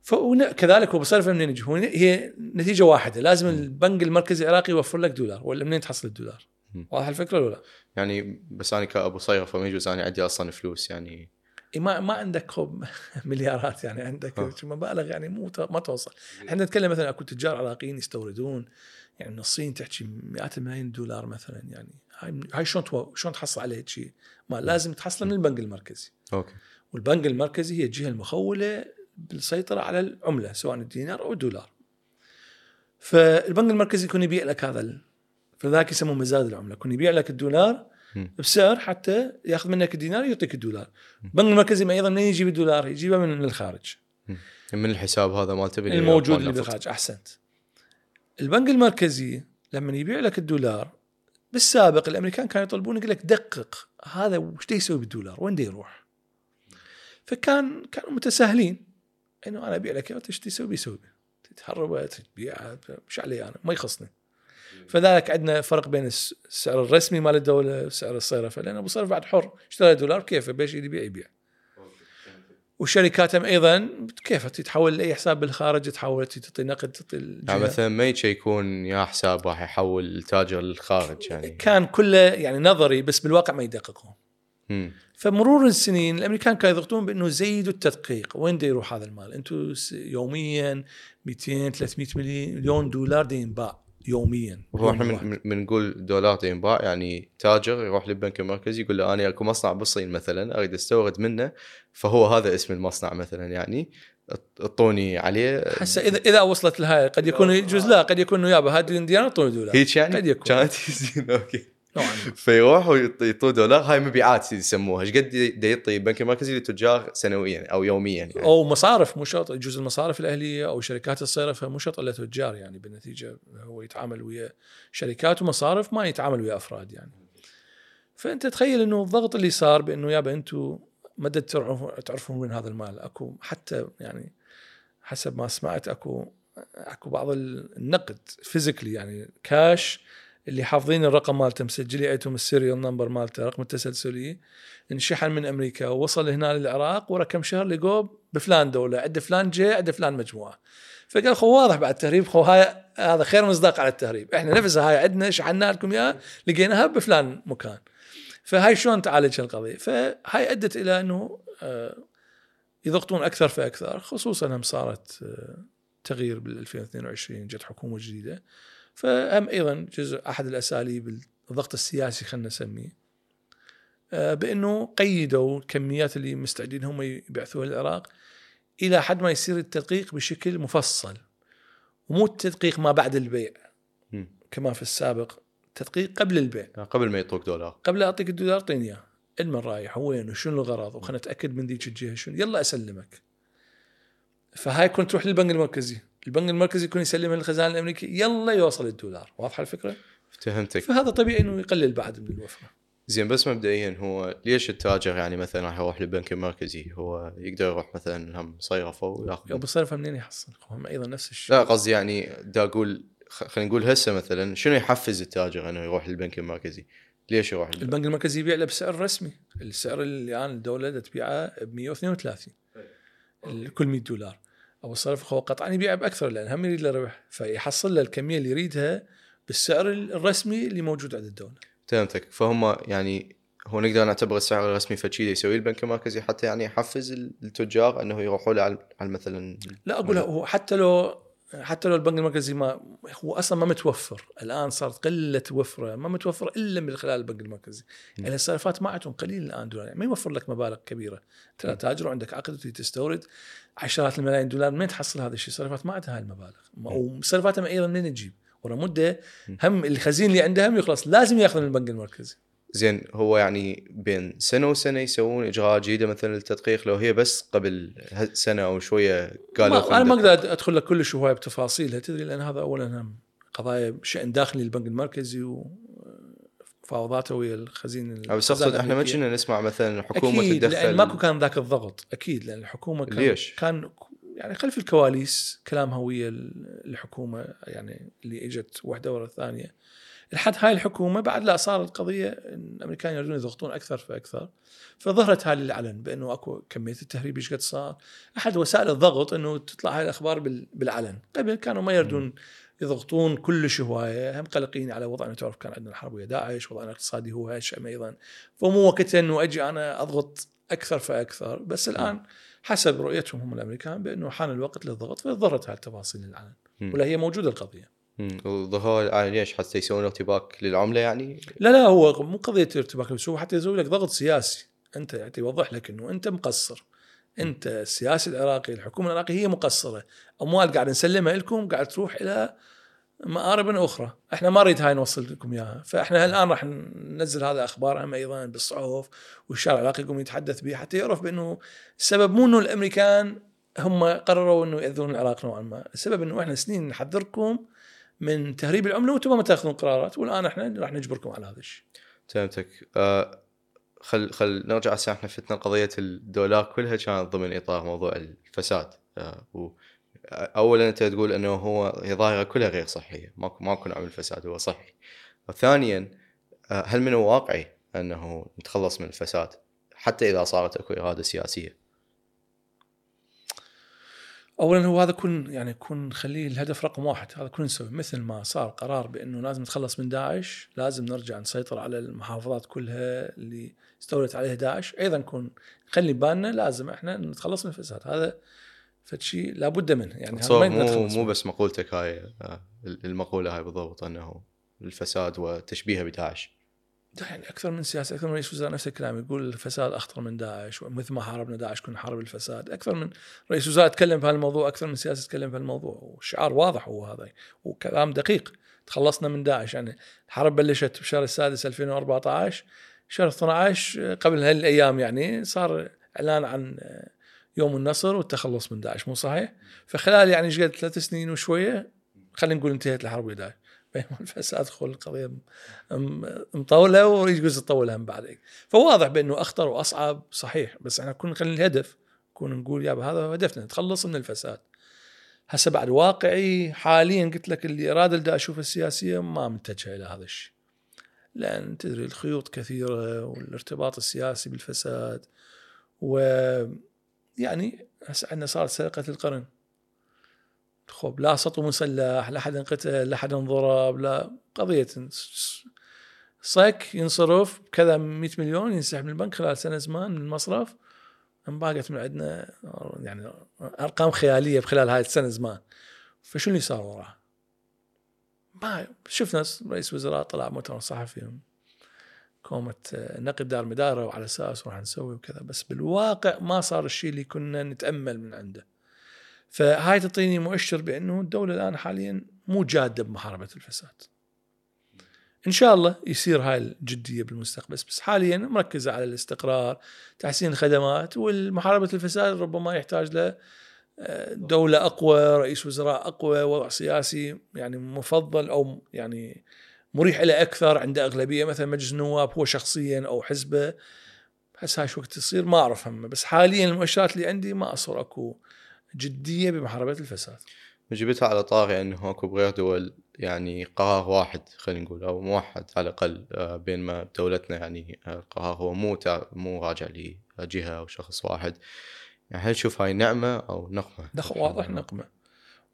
فكذلك هو بصرف منين يجي؟ هي نتيجة واحدة. لازم البنك المركزي العراقي يوفر لك دولار ولا منين تحصل الدولار؟ واضح الفكرة ولا لا؟ يعني بس أنا كأبو صيرفه ما يجوز أنا عندي أصلا فلوس يعني ما ما عندك <laughs> مليارات يعني عندك مبالغ يعني مو ما توصل. إحنا نتكلم مثلا أكو تجار عراقيين يستوردون يعني من الصين تحكي مئات الملايين دولار مثلا يعني هاي هاي شلون شلون تحصل عليه شيء؟ ما لازم تحصله من البنك المركزي. أوكي. والبنك المركزي هي الجهة المخولة بالسيطرة على العملة سواء الدينار أو الدولار. فالبنك المركزي يكون يبيع لك هذا ال... فذاك يسموه مزاد العملة. يكون يبيع لك الدولار بسعر حتى ياخذ منك الدينار يعطيك الدولار. البنك المركزي أيضا منين يجيب الدولار يجيبه من الخارج. من الحساب هذا مالته الموجود اللي بالخارج أحسنت. البنك المركزي لما يبيع لك الدولار بالسابق الأمريكان كانوا يطلبون يقول لك دقق هذا وش يسوي بالدولار؟ وين يروح؟ فكان كانوا متساهلين. إنه أنا أبيع لك إيش تسوي بيسوي. تتهرب تبيعها مش علي أنا ما يخصني. فذلك عندنا فرق بين السعر الرسمي مال الدولة وسعر الصرف لأن أبو صرف بعد حر. اشترى دولار كيف؟ بيش يبيع يبيع. والشركات هم أيضا كيف؟ تتحول لأي حساب بالخارج تحول تعطي نقد تعطي يعني مثلا ما يكون يا حساب راح يحول التاجر للخارج يعني. كان كله يعني نظري بس بالواقع ما يدققون. فمرور السنين الأمريكان كانوا يضغطون بأنه زيدوا التدقيق. وين دا يروح هذا المال؟ أنتم يوميا 200 300 مليون دولار دا ينباع. يوميا هو إحنا بنقول دولار ينباع يعني تاجر يروح للبنك المركزي يقول له أنا اكو مصنع بالصين مثلا أريد أستورد منه فهو هذا اسم المصنع مثلا يعني اعطوني عليه. هسه إذا إذا وصلت لهاي قد يكون يجوز لا قد يكون يابا هذه الديانه أعطوني دولار. هيك يعني؟ قد يكون. كانت <laughs> أوكي. <laughs> فيروح ويعطوه دولار هاي مبيعات يسموها. إيش قد يعطي البنك المركزي للتجار سنويا أو يوميا يعني. أو مصارف مو شرط يجوز المصارف الأهلية أو شركات الصرف مو شرط إلا تجار يعني. بالنتيجة هو يتعامل ويا شركات ومصارف ما يتعامل ويا أفراد يعني. فأنت تخيل إنه الضغط اللي صار بإنه يابا أنتم مدى تعرفون من هذا المال. أكو حتى يعني حسب ما سمعت اكو أكو بعض النقد physically يعني كاش اللي حافظين الرقم مالته مسجلي عندهم ال serial number مالته رقم التسلسلي انشحن من أمريكا ووصل هنا للعراق ورا كم شهر لقوه بفلان دولة عند فلان جي عند فلان مجموعة. فقال خو واضح بعد التهريب خو هاي هذا خير مصداق على التهريب. إحنا نفسها هاي عندنا شحنا لكم إياها لقيناها بفلان مكان. فهاي شلون تعالج القضية فهاي أدت إلى إنه آه، يضغطون أكثر فأكثر خصوصا هم صارت آه، تغيير بال 2022 جت حكومة جديدة. فهم أيضا جزء أحد الأساليب الضغط السياسي خلينا نسميه. آه، بأنه قيدوا الكميات اللي مستعدين هم يبعثوها للعراق إلى حد ما يصير التدقيق بشكل مفصل ومو التدقيق ما بعد البيع. كما في السابق تدقيق قبل البيع. آه، قبل ما يعطوك دولار. قبل أعطيك الدولار اعطيني إياه. المن رايح وين وشنو الغرض؟ وخلنا نتأكد من ذيك الجهة شنو. يلا أسلمك. فهاي يكون تروح للبنك المركزي. البنك المركزي يكون يسلمها للخزانة الأمريكية. يلا يوصل الدولار. واضحة الفكرة؟ فهمتك. فهذا طبيعي إنه يقلل بعد من الوفرة. زين بس مبدئيا هو ليش التاجر يعني مثلا راح يروح للبنك المركزي؟ هو يقدر يروح مثلا هم صيرفه ويأخذ؟ أو بصرفها منين يحصل؟ هم أيضا نفس الشيء. لا قصدي يعني دا أقول خلينا نقول هسه مثلا شنو يحفز التاجر إنه يروح للبنك المركزي؟ ليش يروح للبنك؟ البنك المركزي يبيع له بسعر رسمي. السعر اللي الآن الدولة دا تبيعه ب 132 كل 100 دولار. أو الصرف هو قطعا يبيع باكثر لأن هم يريد له ربح فيحصل له الكمية اللي يريدها بالسعر الرسمي اللي موجود عند الدولة فهمتك. فهم يعني هو نقدر نعتبر السعر الرسمي فشي يسويه البنك المركزي حتى يعني يحفز التجار أنه يروحوا له على على مثلا لا أقول هو حتى لو حتى لو البنك المركزي ما هو أصلا ما متوفر. الآن صارت قلة وفرة ما متوفر إلا من خلال البنك المركزي. م. يعني الصرفات ما عندهم قليل الآن دولار يعني ما يوفر لك مبالغ كبيرة. انت لا تاجر وعندك عقد تستورد عشرات الملايين دولار منين تحصل هذا الشيء؟ الصرفات ما عندها هاي المبالغ ما- وصرفاتها أيضا منين تجيب ورا مدة هم الخزين اللي عندها هم يخلص لازم ياخذ من البنك المركزي. زين هو يعني بين سنة وسنة يسوون إجراءات جديدة مثلا للتدقيق لو هي بس قبل سنة أو شوية قالوا ما أنا ما أقدر أدخل لك كلش هواية بتفاصيلها تدري؟ لأن هذا اولا هم قضايا شأن داخلي للبنك المركزي ومفاوضاته ويا الخزين أو بس أقصد إحنا ما كنا نسمع مثلا حكومه أكيد تتدخل لأن ماكو كان ذاك الضغط أكيد لأن الحكومة كان ليش؟ كان يعني خلف الكواليس كلامها ويا الحكومة يعني اللي إجت واحدة ورا الثانية. لحد هاي الحكومة بعد لا صار القضية إن الأمريكان يريدون يضغطون أكثر فأكثر. فظهرت هاي للعلن بأنه أكو كمية التهريب إيش قد صار. أحد وسائل الضغط إنه تطلع هاي الأخبار بال- بالعلن قبل كانوا ما يردون يضغطون كلش هواية. هم قلقين على وضعنا تعرف كان عندنا الحرب ويا داعش. وضعنا الاقتصادي هو هشم أيضا. فمو وقتها إنه أجي أنا أضغط أكثر فأكثر. بس الآن حسب رؤيتهم هم الأمريكان بأنه حان الوقت للضغط. فظهرت هاي التفاصيل للعلن. ولا هي موجودة القضية. الان ليش؟ حتى يسوون ارتباك للعملة يعني؟ لا لا هو مو قضية ارتباك بس هو حتى يسوي لك ضغط سياسي. أنت يعني يوضح لك إنه أنت مقصر. أنت السياسي العراقي الحكومة العراقية هي مقصرة. أموال قاعد نسلمها لكم قاعد تروح إلى مآرب أخرى. إحنا ما نريد هاي نوصل لكم إياها. فإحنا الان راح ننزل هذا أخبار هم أيضا بالصحف والشارع العراقي يقوم يتحدث به حتى يعرف بأنه السبب مو إنه الأمريكان هم قرروا إنه يأذون العراق نوعا ما. السبب إنه إحنا سنين نحذركم من تهريب العملة وأنتم ما تاخذون قرارات. والآن إحنا راح نجبركم على هذا الشيء. فهمتك. آه خل خل نرجع إحنا فتنا قضية الدولار كلها كانت ضمن إطار موضوع الفساد. آه و اولا أنت تقول إنه هو هي ظاهرة كلها غير صحية. ماكو ماكو نوع من الفساد هو صحي. وثانيا آه هل من الواقعي أنه نتخلص من الفساد حتى إذا صارت أكو إرادة سياسية؟ اولا هو هذا كن يعني كن نخليه الهدف رقم واحد. هذا كن نسوي. مثل ما صار قرار بأنه لازم نتخلص من داعش لازم نرجع نسيطر على المحافظات كلها اللي استولت عليها داعش. أيضا نكون نخلي بالنا لازم إحنا نتخلص من الفساد. هذا فشي لابد منه. يعني هذا مو مو. بس مقولتك هاي آه المقولة هاي بالضبط أنه الفساد وتشبيهه بداعش. يعني أكثر من سياسة أكثر من رئيس وزراء نفس الكلام يقول الفساد أخطر من داعش ومثل ما حاربنا داعش كنا نحارب الفساد. أكثر من رئيس وزراء تكلم في هالموضوع أكثر من سياسي تكلم في هالموضوع والشعار واضح هو هذا وكلام دقيق. تخلصنا من داعش يعني الحرب بلشت بشهر السادس 2014 شهر 12 قبل هالأيام يعني صار إعلان عن يوم النصر والتخلص من داعش مو صحيح؟ فخلال يعني إيش ثلاث سنين وشوية خلينا نقول انتهت الحرب ويا داعش بينما الفساد خل القضية م- م- مطولة ويجوز تطول هم بعد هيك فواضح بأنه أخطر وأصعب صحيح بس إحنا كنا نخلي الهدف كنا نقول يابا هذا هو هدفنا نتخلص من الفساد. هسه بعد واقعي حاليا قلت لك الاراده اللي دا اشوفها السياسية ما متجهه إلى هذا الشيء. لأن تدري الخيوط كثيرة والارتباط السياسي بالفساد و يعني هسه عندنا صارت سرقة القرن. خب لا سطو مسلح لا حد انقتل لا حد انضرب لا قضية صك ينصرف كذا 100 مليون ينسحب من البنك خلال سنة زمان من المصرف انباقت من عندنا يعني أرقام خيالية بخلال هاي السنة زمان فشو اللي صار وراها؟ ما شفنا رئيس وزراء طلع مؤتمر صحفي كومة نقد دار مداره وعلى أساس راح نسوي وكذا بس بالواقع ما صار الشيء اللي كنا نتأمل من عنده. فهاي تعطيني مؤشر بأنه الدولة الآن حاليا مو جادة بمحاربة الفساد. إن شاء الله يصير هاي الجدية بالمستقبل بس حاليا مركزة على الاستقرار، تحسين الخدمات والمحاربة الفساد ربما يحتاج له آه، دولة أقوى رئيس وزراء أقوى وضع سياسي يعني مفضل أو يعني مريح إلى أكثر عنده أغلبية مثلا مجلس النواب هو شخصيا أو حزبه هسه هاي شو وقت تصير ما أعرف هم بس حاليا المؤشرات اللي عندي ما أصر أكو جدية بمحاربة الفساد. جبتها على طاري إنه اكو بغير دول يعني قرار واحد خلينا نقول أو موحد على الأقل آه، بين ما دولتنا يعني آه، القرار هو مو مو راجع لجهة أو شخص واحد. يعني هل تشوف هاي نعمة أو نقمة؟ واضح نقمة.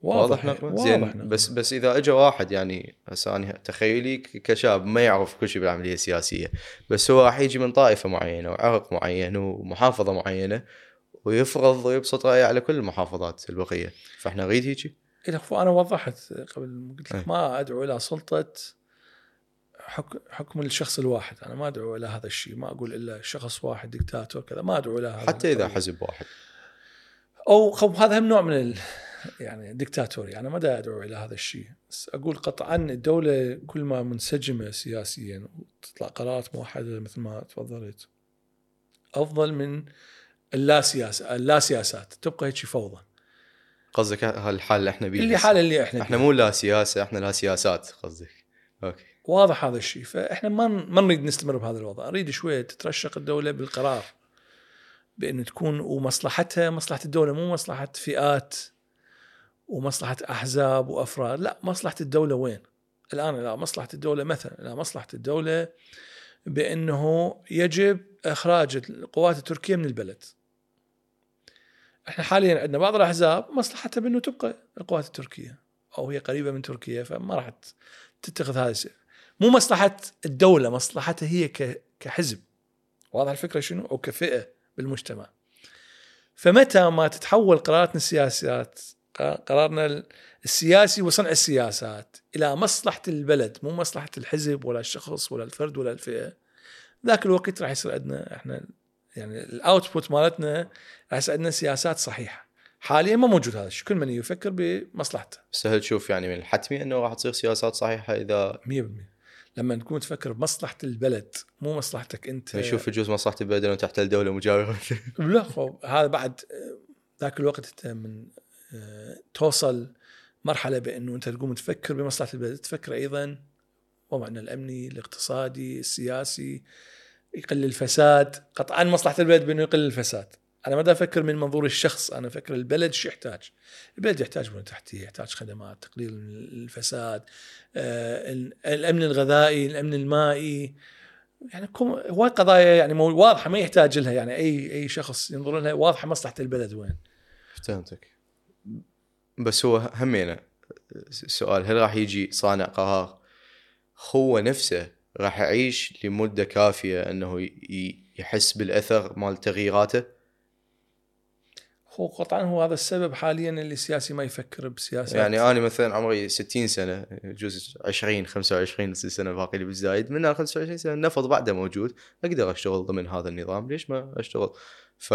واضح نقمة؟ زين واضح نقمة. بس بس إذا اجى واحد يعني هسه أنا تخيلي كشاب ما يعرف كل شيء بالعملية السياسية بس هو راح يجي من طائفة معينة وعرق معين ومحافظة معينة ويفرض ويبسط رأيه على كل المحافظات البقية. فإحنا نريد هيجي أنا وضحت قبل قلت. لك ما أدعو إلى سلطة حكم الشخص الواحد. أنا ما أدعو إلى هذا الشيء ما أقول إلا شخص واحد دكتاتور كذا ما أدعو إلى هذا حتى إذا. حزب واحد. أو خب هذا هم نوع من ال... يعني دكتاتوري. أنا ما أدعو إلى هذا الشيء. بس أقول قطعا الدولة كل ما منسجمة سياسيا وتطلع قرارات موحدة مثل ما تفضلت أفضل من اللا سياسه اللا سياسات تبقى هيك فوضى. قصدك هالحال اللي إحنا بيه اللي هسه. حال اللي إحنا إحنا مو لا سياسة إحنا لا سياسات قصدك. أوكي. واضح هذا الشيء فإحنا ما ما نريد نستمر بهذا الوضع. نريد شوية تترشق الدولة بالقرار بأن تكون ومصلحتها مصلحة الدولة مو مصلحة فئات ومصلحة أحزاب وأفراد. لا مصلحة الدولة وين؟ الآن لا مصلحة الدولة مثلا لا مصلحة الدولة بأنه يجب إخراج القوات التركيه من البلد. إحنا حاليا عندنا بعض الأحزاب مصلحتها بأنه تبقى القوات التركية أو هي قريبة من تركيا فما راح تتخذ هذا الشيء. مو مصلحة الدولة مصلحتها هي كحزب. واضح الفكرة شنو؟ أو كفئة بالمجتمع. فمتى ما تتحول قراراتنا السياسات قرارنا السياسي وصنع السياسات إلى مصلحة البلد مو مصلحة الحزب ولا الشخص ولا الفرد ولا الفئة ذاك الوقت راح يصير عندنا إحنا يعني الاوتبوت مالتنا يصير عندنا سياسات صحيحة. حاليا ما موجود هذا الشيء. كل من يفكر بمصلحته. بس هل تشوف يعني من الحتمي إنه راح تصير سياسات صحيحة اذا 100% لما تكون تفكر بمصلحة البلد مو مصلحتك أنت. يشوف يجوز مصلحة البلد إنه تحت الدولة مجاورة. <laughs> لا هذا بعد ذاك الوقت أنت من آه، توصل مرحلة بإنه أنت تقوم تفكر بمصلحة البلد. تفكر أيضا وضعنا الأمني الاقتصادي السياسي يقل الفساد. قطعا مصلحة البلد بأنه يقل الفساد. أنا ما أفكر من منظور الشخص أنا أفكر البلد شو يحتاج. البلد يحتاج بنى تحتية يحتاج خدمات تقليل الفساد آه، الأمن الغذائي الأمن المائي. يعني هواي قضايا يعني واضحة ما يحتاج لها. يعني اي أي شخص ينظر لها واضحة مصلحة البلد وين؟ فهمتك. بس هو همينة السؤال هل راح يجي صانع قرار هو نفسه راح يعيش لمدة كافية إنه يحس بالأثر مال تغييراته. هو قطعا هو هذا السبب حاليا اللي السياسي ما يفكر بسياسه يعني أنا مثلا عمري 60 سنة يجوز 20 25 سنة باقي لي بالزايد من 25 سنة النفط بعده موجود أقدر أشتغل ضمن هذا النظام ليش ما أشتغل؟ ف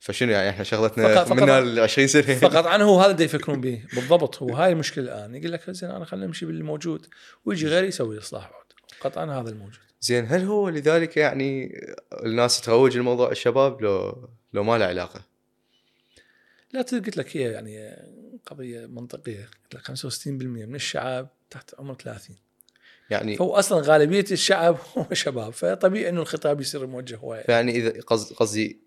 فشنو يعني إحنا شغلتنا فقط- فقط- من ال 20 سنه فقطعا هو هذا اللي يفكرون <laughs> به بالضبط هو هاي المشكلة الآن. يقول لك زين أنا خلينا نمشي باللي موجود ويجي غيري يسوي الاصلاح بعد. قطعا هذا الموجود. زين هل هو لذلك يعني الناس تروج الموضوع الشباب لو لو ما له علاقة؟ لا قلت لك هي يعني قضية منطقية. قلت لك 65% من الشعب تحت عمر 30 يعني فهو أصلا غالبية الشعب <laughs> هو شباب فطبيعي إنه الخطاب يصير موجه هوايه يعني إذا قصد- قصدي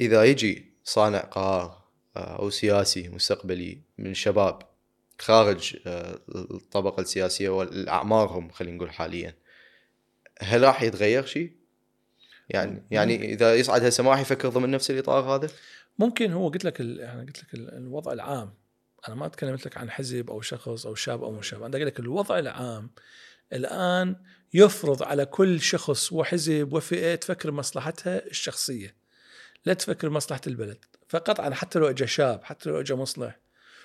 إذا يجي صانع قرار آه، أو سياسي مستقبلي من الشباب خارج آه، الطبقة السياسية والأعمارهم خلينا نقول حاليا. هل راح يتغير شيء؟ يعني يعني إذا يصعد هسه ما راح يفكر ضمن نفس الإطار هذا؟ ممكن هو قلت لك يعني قلت لك ال- الوضع العام. أنا ما تكلمت لك عن حزب أو شخص أو شاب أو مو شاب. أنا أقول لك الوضع العام الآن يفرض على كل شخص وحزب وفئة تفكر بمصلحتها الشخصية لا تفكر بمصلحه البلد. فقطعا حتى لو اجى شاب حتى لو اجى مصلح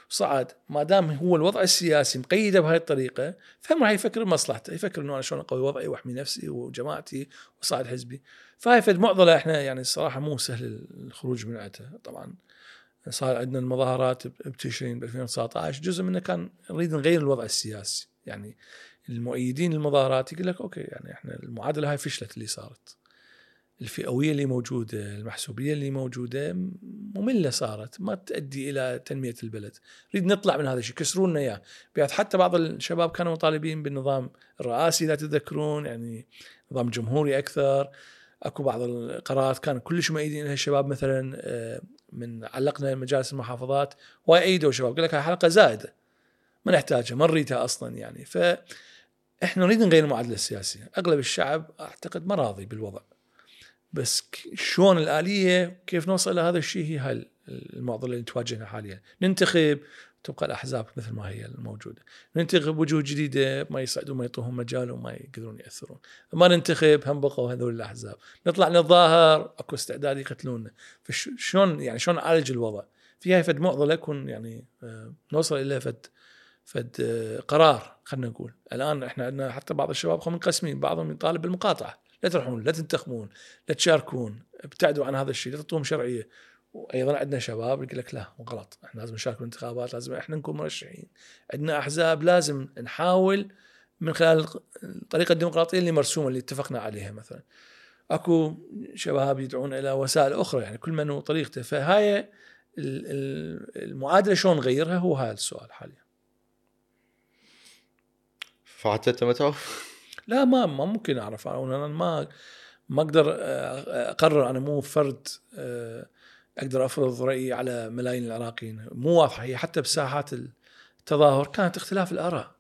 صعد. ما دام هو الوضع السياسي مقيدة بهاي الطريقة فهم راح يفكر بمصلحته يفكر إنه أنا شلون أقوي وضعي وأحمي نفسي وجماعتي وصعد حزبي. فهاي فد معضله إحنا يعني الصراحة مو سهل الخروج من عندها طبعا صار عندنا المظاهرات بتشرين ب 2019 جزء منها كان نريد نغير الوضع السياسي. يعني المؤيدين للمظاهرات يقول لك أوكي يعني إحنا المعادلة هاي فشلت اللي صارت. الفئوية اللي موجودة المحسوبية اللي موجودة مملة صارت ما تؤدي إلى تنمية البلد. نريد نطلع من هذا الشيء كسروا لنا إياه. بحيث حتى بعض الشباب كانوا مطالبين بالنظام الرئاسي اذا تتذكرون يعني نظام جمهوري أكثر. أكو بعض القرارات كان كلش مؤيدين لها الشباب مثلا آه، من علقنا مجالس المحافظات وأيدوا شباب قال لك هاي حلقة زائده ما نحتاجها ما نريدها أصلا يعني. ف إحنا نريد نغير المعادلة السياسية. أغلب الشعب أعتقد ما راضي بالوضع. بس شلون الآلية كيف نوصل إلى هذا الشيء هي هاي المعضلة اللي تواجهنا حاليا. ننتخب تبقى الأحزاب مثل ما هي الموجودة. ننتخب وجوه جديدة ما يصعدون ما يعطوهم مجال وما يقدرون يأثرون. ما ننتخب هم بقوا هذول الأحزاب. نطلع نتظاهر أكو استعداد يقتلونا فشلون يعني شلون نعالج الوضع؟ في هاي فد معضلة يكون يعني آه، نوصل إلى فد فد آه، قرار خلينا نقول. الآن إحنا عندنا حتى بعض الشباب منقسمين بعضهم يطالب بالمقاطعة. لا تروحون لا تنتخبون لا تشاركون ابتعدوا عن هذا الشيء لا تعطوهم شرعية. وأيضا عندنا شباب يقول لك لا غلط إحنا لازم نشارك بالانتخابات لازم إحنا نكون مرشحين. عندنا أحزاب لازم نحاول من خلال الطريقة الديمقراطية اللي مرسومة اللي اتفقنا عليها مثلا. أكو شباب يدعون إلى وسائل أخرى يعني كل من وطريقته فهاي المعادلة شلون نغيرها هو هذا السؤال حاليا. فحتى أنت ما تعرف لا ما ما ممكن أعرف. أنا ما ما أقدر آه، أقرر. أنا مو فرد آه، أقدر أفرض رأيي على ملايين العراقيين. مو واضحة. هي حتى بساحات التظاهر كانت اختلاف الآراء.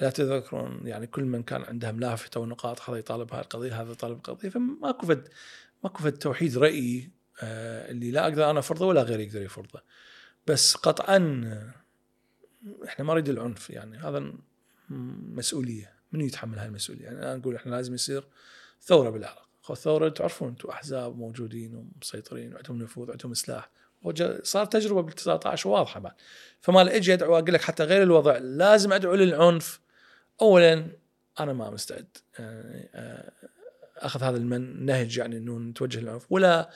لا تذكرون يعني كل من كان عنده لافتة ونقاط هذا يطالب هذه القضية هذا يطالب القضية فماكو فد ماكو فد توحيد رأيي آه، اللي لا أقدر أنا أفرضه ولا غيري يقدر يفرضه. بس قطعا إحنا ما نريد العنف يعني. هذا مسؤولية. من يتحمل هاي المسؤولية؟ يعني أنا أقول إحنا لازم يصير ثورة بالعراق. الثوره تعرفون أنتم أحزاب موجودين ومسيطرين وعندهم نفوذ وعندهم سلاح صار تجربة بال 19 واضحة بعد. فما إجي أدعو أقول لك حتى غير الوضع لازم أدعو للعنف. اولا أنا ما مستعد. يعني آه، أخذ هذا النهج يعني إنه نتوجه للعنف. ولا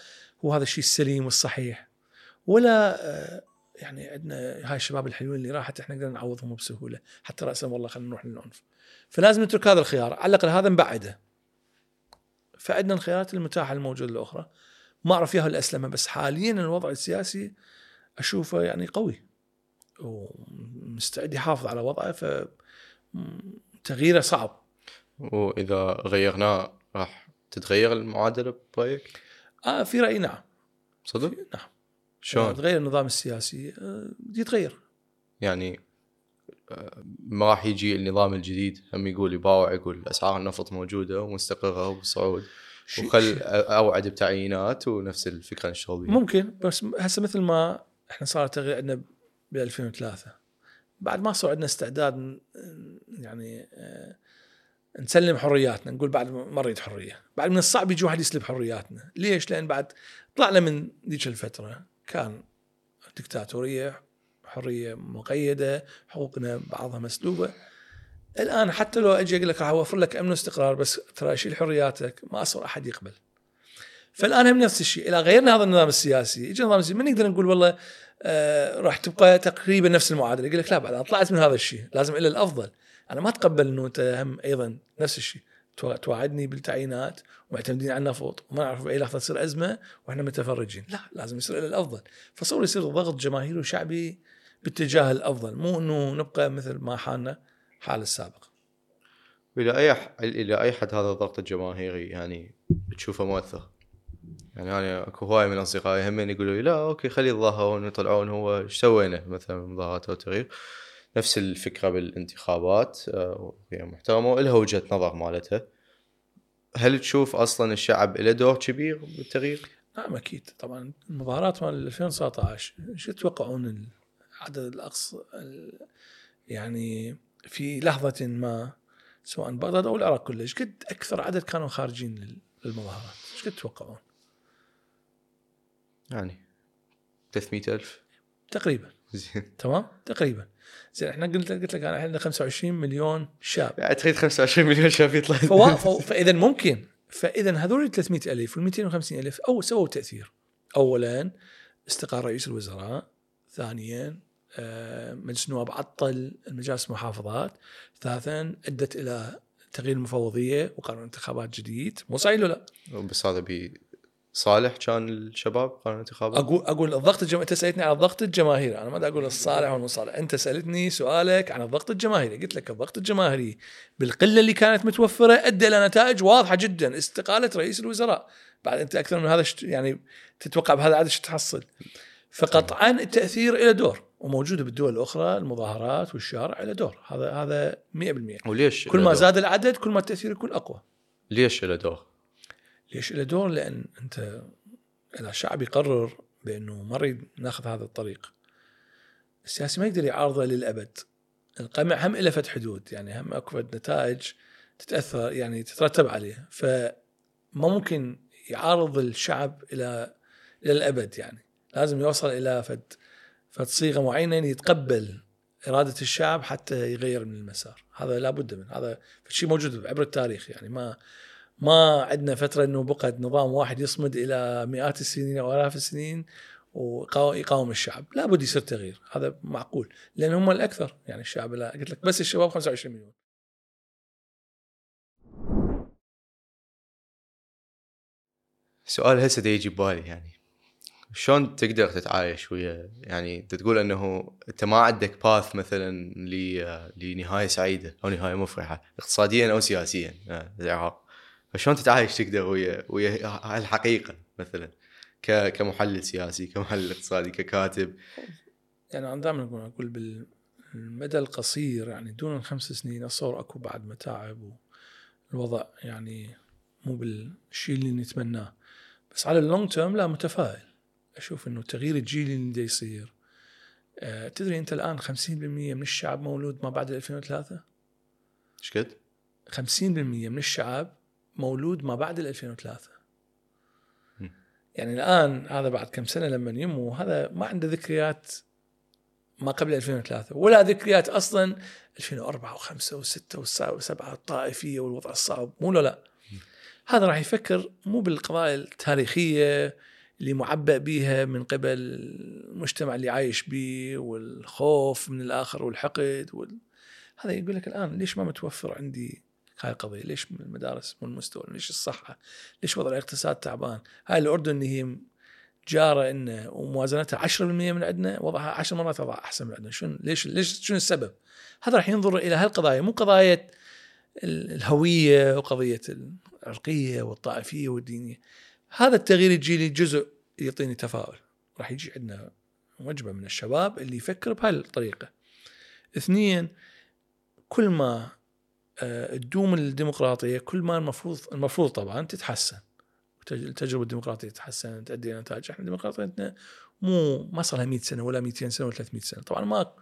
هو هذا الشيء السليم والصحيح. ولا آه، يعني عندنا هاي الشباب الحلوين اللي راحت إحنا نقدر نعوضهم بسهولة. حتى راسا والله خلينا نروح للعنف. فلازم نترك هذا الخيار. على الأقل هذا نبعده. فعندنا الخيارات المتاحة الموجودة الأخرى. ما أعرف اياها الأسلمة بس حاليا الوضع السياسي أشوفه يعني قوي. ومستعد يحافظ على وضعه ف تغييره صعب. وإذا غيرناه راح تتغير المعادلة برأيك؟ آه في رايي نعم. صدق؟ نعم. شلون؟ تغير النظام السياسي آه يتغير. يعني ما راح يجي النظام الجديد. هم يقول يباوع يقول أسعار النفط موجودة ومستقرة وبصعود. وخل أوعد بتعيينات ونفس الفكرة نشتغل ممكن بس هسه مثل ما إحنا صار تغيير عندنا ب 2003 بعد ما صار عندنا استعداد يعني آه، نسلم حرياتنا نقول بعد ما نريد حرية. بعد من الصعب يجي واحد يسلب حرياتنا. ليش؟ لأن بعد طلعنا من ذيك الفترة كان دكتاتوريه حرية مقيدة حقوقنا بعضها مسلوبة. الآن حتى لو أجي أقول لك راح أوفر لك أمن واستقرار بس ترى شيل حرياتك ما أصلا أحد يقبل. فالآن هم نفس الشيء. اذا غيرنا هذا النظام السياسي. يجي النظام السياسي ما نقدر نقول والله آه راح تبقى تقريبا نفس المعادلة؟ يقول لك لا بعد أنا طلعت من هذا الشيء. لازم إلى الأفضل. أنا ما أتقبل إنه أنت هم أيضا نفس الشيء. توعدني بالتعيينات ومعتمدين على النفط وما نعرف باي لحظه تصير أزمة وإحنا متفرجين. لا لازم يصير إلى الأفضل. فصور يصير ضغط جماهيري وشعبي باتجاه الأفضل مو إنه نبقى مثل ما حالنا حال السابق. إلى أي ح... إلى أي حد هذا الضغط الجماهيري يعني تشوفه مؤثر يعني أنا أكو هواي من أصدقائي هم يقولوا لي لا okay خلي يتظاهرون ويطلعون هو إيش سوينا مثلا مظاهرات أو تغيير. نفس الفكرة بالانتخابات آه، هي محترمة ولها وجهة نظر مالتها. هل تشوف أصلا الشعب له دور كبير بالتغيير؟ نعم أكيد. طبعا المظاهرات مال 2019 شو تتوقعون العدد الاقصى يعني في لحظة ما سواء بغداد أو العراق كله إيش قد أكثر عدد كانوا خارجين للمظاهرات. إيش قد تتوقعون؟ يعني 300 ألف؟ تقريبا. زين. تمام؟ تقريبا. زين إحنا قلت قلت لك أنا عندنا 25 مليون شاب. يعني تخيل 25 مليون شاب يطلع. فاذا ممكن فاذا هذول 300 ألف وال 250 ألف أو سووا تأثير. اولا استقال رئيس الوزراء ثانيا مجلس النواب عطل المجالس المحافظات. ثالثا أدت إلى تغيير المفوضيه وقانون انتخابات جديد. مو صحيح ولا لا؟ بس هذا بي صالح كان الشباب قانون الانتخابات أقول أقول الضغط الجماهيري أنت سألتني عن الضغط الجماهيري. أنا ما دا أقول الصالح والمو صالح. أنت سألتني سؤالك عن الضغط الجماهيري. قلت لك الضغط الجماهيري بالقلة اللي كانت متوفرة أدى إلى نتائج واضحة جدا. استقالة رئيس الوزراء. بعد أنت أكثر من هذا شت يعني تتوقع بهذا العدد شو تحصل؟ فقطعا التأثير له دور وموجوده بالدول الأخرى المظاهرات والشارع له دور. هذا هذا 100% وليش كل ما؟ زاد العدد كل ما التأثير يكون أقوى. ليش له دور؟ ليش له دور؟ لأن أنت إذا الشعب يقرر بأنه ما نريد نأخذ هذا الطريق السياسي ما يقدر يعارضه للأبد. القمع هم له فد حدود يعني هم أكو نتائج تتأثر يعني تترتب عليه. فما ممكن يعارض الشعب إلى إلى الأبد يعني. لازم يوصل إلى فد فد صيغه معينه يتقبل إرادة الشعب حتى يغير من المسار. هذا لابد من هذا شيء موجود عبر التاريخ يعني. ما ما عندنا فترة إنه بقى نظام واحد يصمد إلى مئات السنين أو آلاف السنين ويقاوم الشعب. لابد يصير تغيير. هذا معقول. لأن هم الأكثر يعني الشعب. قلت لك بس الشباب 25 مليون. سؤال هسه يجي ببالي يعني. شلون تقدر تتعايش ويا؟ يعني انت تقول إنه أنت ما عندك باث مثلا لنهايه سعيدة أو نهاية مفرحة اقتصاديا أو سياسيا آه، العراق فشلون تتعايش تقدر ويا ويا هالحقيقه مثلا؟ كمحلل سياسي كمحلل اقتصادي ككاتب. يعني أنا دائما أقول أقول بالمدى القصير يعني دون الخمس سنين اتصور أكو بعد متاعب والوضع يعني مو بالشيء اللي نتمناه. بس على اللونج تيرم لا متفائل. أشوف إنه التغيير الجيلي اللي دا يصير. آه، تدري أنت الآن 50% من الشعب مولود ما بعد 2003 إيش قد؟ 50% من الشعب مولود ما بعد ال 2003 م. يعني الآن هذا بعد كم سنة لما يمو هذا ما عنده ذكريات ما قبل 2003 ولا ذكريات أصلا 2004 و5 و6 و7 الطائفيه والوضع الصعب مو لا لا هذا راح يفكر مو بالقضايا التاريخية اللي معبأ بها من قبل المجتمع اللي عايش به والخوف من الآخر والحقد وال... هذا يقول لك الآن ليش ما متوفر عندي هاي القضية؟ ليش المدارس مو المستوى؟ ليش الصحة؟ ليش وضع الاقتصاد تعبان؟ هاي الأردن اللي هي جارة إن وموازنتها 10% من عندنا وضعها 10 مرات وضع أحسن من عندنا. شنو ليش ليش شنو السبب؟ هذا راح ينظر إلى هالقضايا مو قضايا ال- الهوية وقضية العرقية والطائفية والدينية. هذا التغيير الجيلي جزء يعطيني تفاؤل. راح يجي عندنا وجبة من الشباب اللي يفكر بهاي الطريقة اثنين كل ما آه، تدوم الديمقراطية كل ما المفروض المفروض طبعا تتحسن. التجربة الديمقراطية تتحسن تؤدي إلى نتائج. إحنا ديمقراطيتنا مو ما صار لها 100 سنة ولا 200 سنة ولا 300 سنة. طبعا ما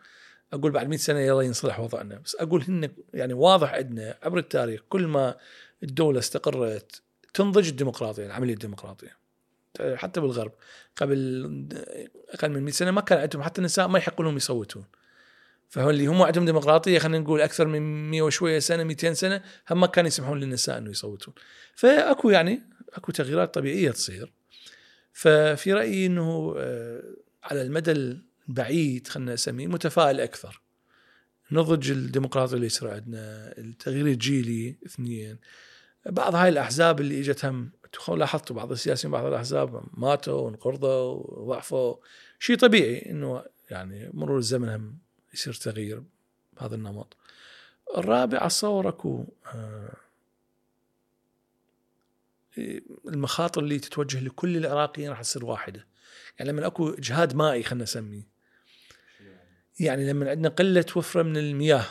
أقول بعد 100 سنة يلا ينصلح وضعنا. بس أقول هن يعني واضح عندنا عبر التاريخ كل ما الدولة استقرت تنضج الديمقراطية العملية الديمقراطية. حتى بالغرب قبل أقل من 100 سنة ما كان عندهم حتى النساء ما يحق لهم يصوتون. فهو اللي هم عندهم ديمقراطية خلينا نقول أكثر من 100 وشوية سنة 200 سنة هم ما كانوا يسمحون للنساء إنه يصوتون. فأكو يعني أكو تغييرات طبيعية تصير. ففي رأيي إنه آه، على المدى البعيد خلينا نسميه متفائل أكثر. نضج الديمقراطي اللي يصير عندنا التغيير الجيلي اثنين بعض هاي الأحزاب اللي إجت هم لاحظتوا بعض السياسيين بعض الأحزاب ماتوا وانقرضوا وضعفوا. شيء طبيعي إنه يعني مرور الزمن هم يصير تغيير بهذا النمط. الرابع اتصور اكو آه، المخاطر اللي تتوجه لكل العراقيين راح تصير واحدة. يعني لما أكو اجهاد مائي خلينا نسميه. يعني لما عندنا قلة وفرة من المياه.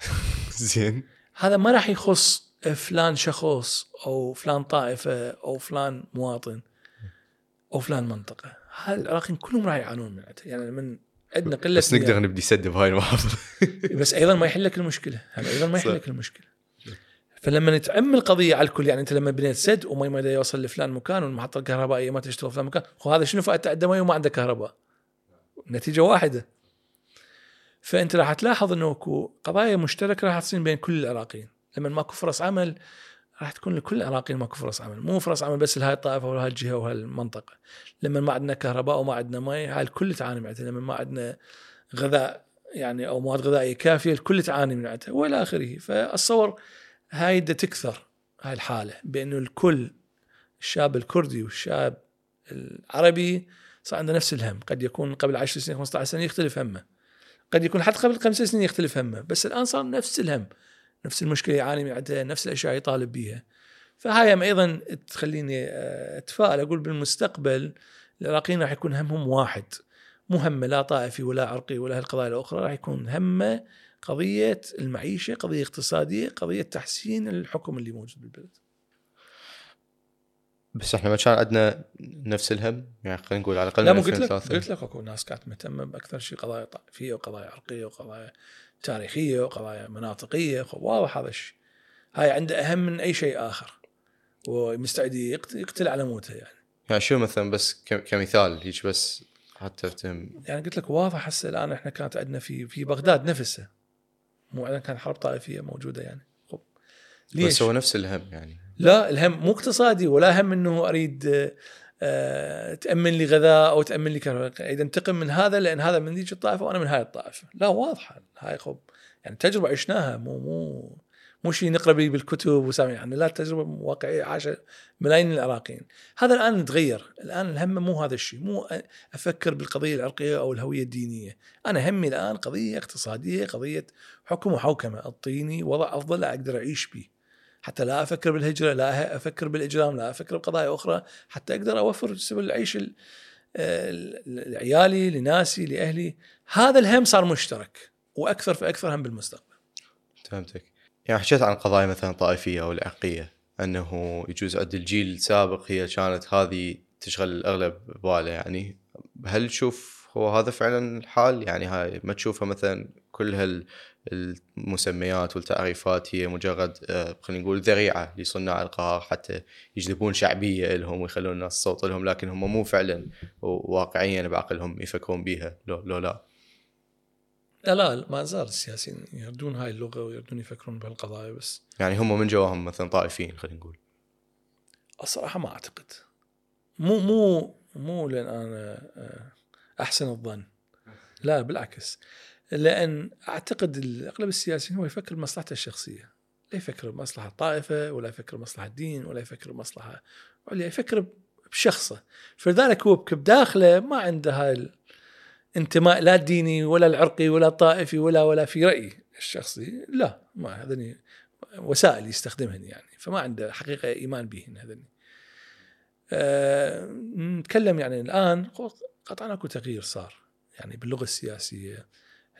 <laughs> زين. هذا ما راح يخص فلان شخص أو فلان طائفة أو فلان مواطن أو فلان منطقة. هذا العراقيين كلهم راح يعانون من يعني من عندنا قلة بس نقدر. نبدي سد بهاي المحافظه <laughs> بس أيضا ما يحل لك المشكلة. هذا أيضا ما يحل. لك المشكلة. فلما تعم القضية على الكل يعني أنت لما بنيت سد وما ما يوصل لفلان مكان والمحطة الكهربائية ما تشتغل فلان مكان هو هذا شنو فائدته؟ عنده مي وما عنده كهرباء. نتيجة واحدة. فأنت راح تلاحظ إنه اكو قضايا مشتركة راح تصير بين كل العراقيين. لما ماكو فرص عمل راح تكون لكل العراقيين ماكو فرص عمل. مو فرص عمل بس لهاي الطائفة ولا هاي الجهه وهاي المنطقة لما ما عندنا كهرباء وما عندنا مي هاي الكل تعاني معتها لما ما عندنا غذاء يعني أو مواد غذائية كافية الكل تعاني من عدها وإلى آخره. فاتصور هاي بدها تكثر هاي الحالة بأنه الكل الشاب الكردي والشاب العربي صار عنده نفس الهم. قد يكون قبل 10 سنين 15 سنة يختلف همه. قد يكون حتى قبل خمس سنين يختلف همه. بس الآن صار نفس الهم. نفس المشكلة يعاني من عندها نفس الأشياء يطالب بها فهاي أيضا تخليني آه، أتفائل أقول بالمستقبل العراقيين راح يكون همهم واحد. مو همه لا طائفي ولا عرقي ولا هالقضايا الأخرى راح يكون همه قضية المعيشة قضية اقتصادية قضية تحسين الحكم اللي موجود بالبلد. بس إحنا ما كان عندنا نفس الهم؟ يعني خلينا نقول على الأقل لا مو قلت لك 2003. قلت لك أكو ناس كانت مهتمة بأكثر شيء قضايا طائفية وقضايا عرقية وقضايا تاريخية وقضايا مناطقية واضح هذا الشيء. هاي عنده أهم من أي شيء آخر. ومستعد يقت- يقتل على موته يعني. يعني شو مثلا بس كمثال هيك بس حتى تفهم يعني قلت لك واضح هسه الآن إحنا كانت عندنا في في بغداد نفسها مو عندنا كان حرب طائفية موجودة يعني. خب. ليش؟ بس هو نفس الهم يعني. لا الهم مو اقتصادي ولا هم إنه أريد تأمن لي غذاء أو تأمن لي كهرباء اريد انتقم من هذا لأن هذا من ذيك الطائفة وأنا من هاي الطائفة. لا واضحة. هاي خب يعني تجربة عشناها. مو مو مو شيء نقرا به بالكتب وسامع يعني لا تجربة واقعية عاش ملايين العراقيين. هذا الآن تغير الآن الهم مو هذا الشيء مو أفكر بالقضية العرقية أو الهوية الدينية. أنا همي الآن قضية اقتصادية قضية حكم وحوكمة. اعطيني وضع أفضل أقدر أعيش به. حتى لا أفكر بالهجرة لا أفكر بالإجرام لا أفكر بقضايا أخرى حتى أقدر أوفر سبل العيش ال- ال- لعيالي لناسي لأهلي. هذا الهم صار مشترك وأكثر فاكثر هم بالمستقبل. فهمتك. يعني حكيت عن قضايا مثلا طائفية أو العرقيه أنه يجوز عند الجيل السابق هي كانت هذه تشغل الأغلب بباله يعني. هل تشوف هو هذا فعلا الحال؟ يعني هاي ما تشوفها مثلا كل هال المسميات والتعريفات هي مجرد آه، خلينا نقول ذريعة لصناع القرار حتى يجذبون شعبية لهم ويخلون الناس تصوت لهم لكن هم مو فعلا واقعيا بعقلهم يفكرون بيها. لو, لو لا. لا لا ما زال السياسيين يردون هاي اللغة ويردون يفكرون بهالقضايا بس. يعني هم من جواهم مثلا طائفيين خلينا نقول. الصراحة ما أعتقد. مو مو مو لأن أنا آه، أحسن الظن. لا بالعكس. لأن أعتقد اغلب السياسيين هو يفكر بمصلحته الشخصية. لا يفكر بمصلحة طائفة ولا يفكر بمصلحة دين ولا يفكر بمصلحة عليا يفكر بشخصه. فلذلك هو بداخله ما عنده هاي الانتماء لا الديني ولا العرقي ولا الطائفي ولا ولا في رايي الشخصي. لا ما هذني وسائل يستخدمهن يعني فما عنده حقيقة إيمان بهن هذني. أه نتكلم يعني الآن قطعا اكو تغيير صار يعني باللغة السياسية.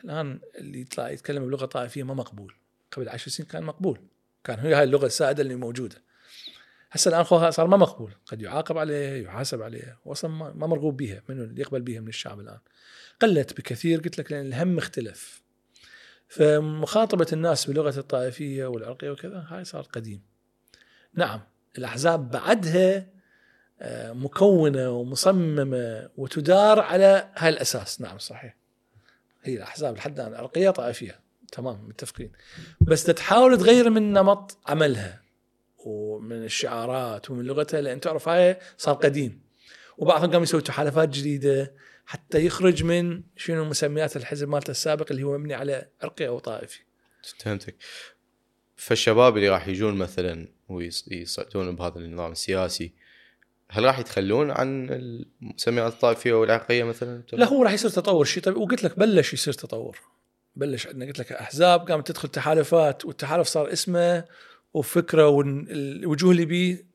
الآن اللي يطلع يتكلم بلغة طائفية ما مقبول. قبل عشر سنين كان مقبول. كان هي هاي اللغة السائدة اللي موجودة. هسه الآن صار ما مقبول. قد يعاقب عليه يحاسب عليه واصلا ما مرغوب بها منو اللي يقبل بها من الشعب الآن. قلت بكثير قلت لك لأن الهم اختلف. فمخاطبة الناس بلغة الطائفية والعرقية وكذا هاي صار قديم. نعم الأحزاب بعدها آه، مكونة ومصممة وتدار على هاي الأساس. نعم صحيح. هي الأحزاب لحد الآن عرقيه طائفية تمام متفقين بس تحاول تغير من نمط عملها ومن الشعارات ومن لغتها لأن تعرف هاي صار قديم وبعضهم قام يسوي تحالفات جديدة حتى يخرج من شنو مسميات الحزب مالته السابق اللي هو مبني على عرقي أو طائفي. فهمتك. فالشباب اللي راح يجون مثلا ويصعدون بهذا النظام السياسي هل راح يتخلون عن المسميات الطائفية والعرقية مثلا؟ لا هو راح يصير تطور شيء طيب وقلت لك بلش يصير تطور. بلش عندنا قلت لك أحزاب قامت تدخل تحالفات والتحالف صار اسمه وفكرة والوجوه اللي بيه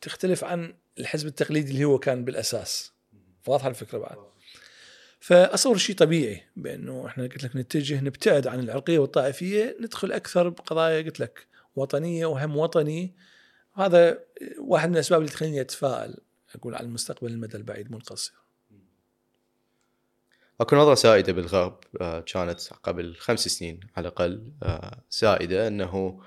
تختلف عن الحزب التقليدي اللي هو كان بالأساس. واضحة الفكرة بعد. فأصور شيء طبيعي بأنه إحنا قلت لك نتجه نبتعد عن العرقية والطائفية ندخل أكثر بقضايا قلت لك وطنية وهم وطني هذا واحد من الأسباب اللي تخليني أتفائل أقول على المستقبل المدى البعيد مو القصير. أكو نظرة سائدة بالغرب كانت قبل خمس سنين على الأقل سائدة إنه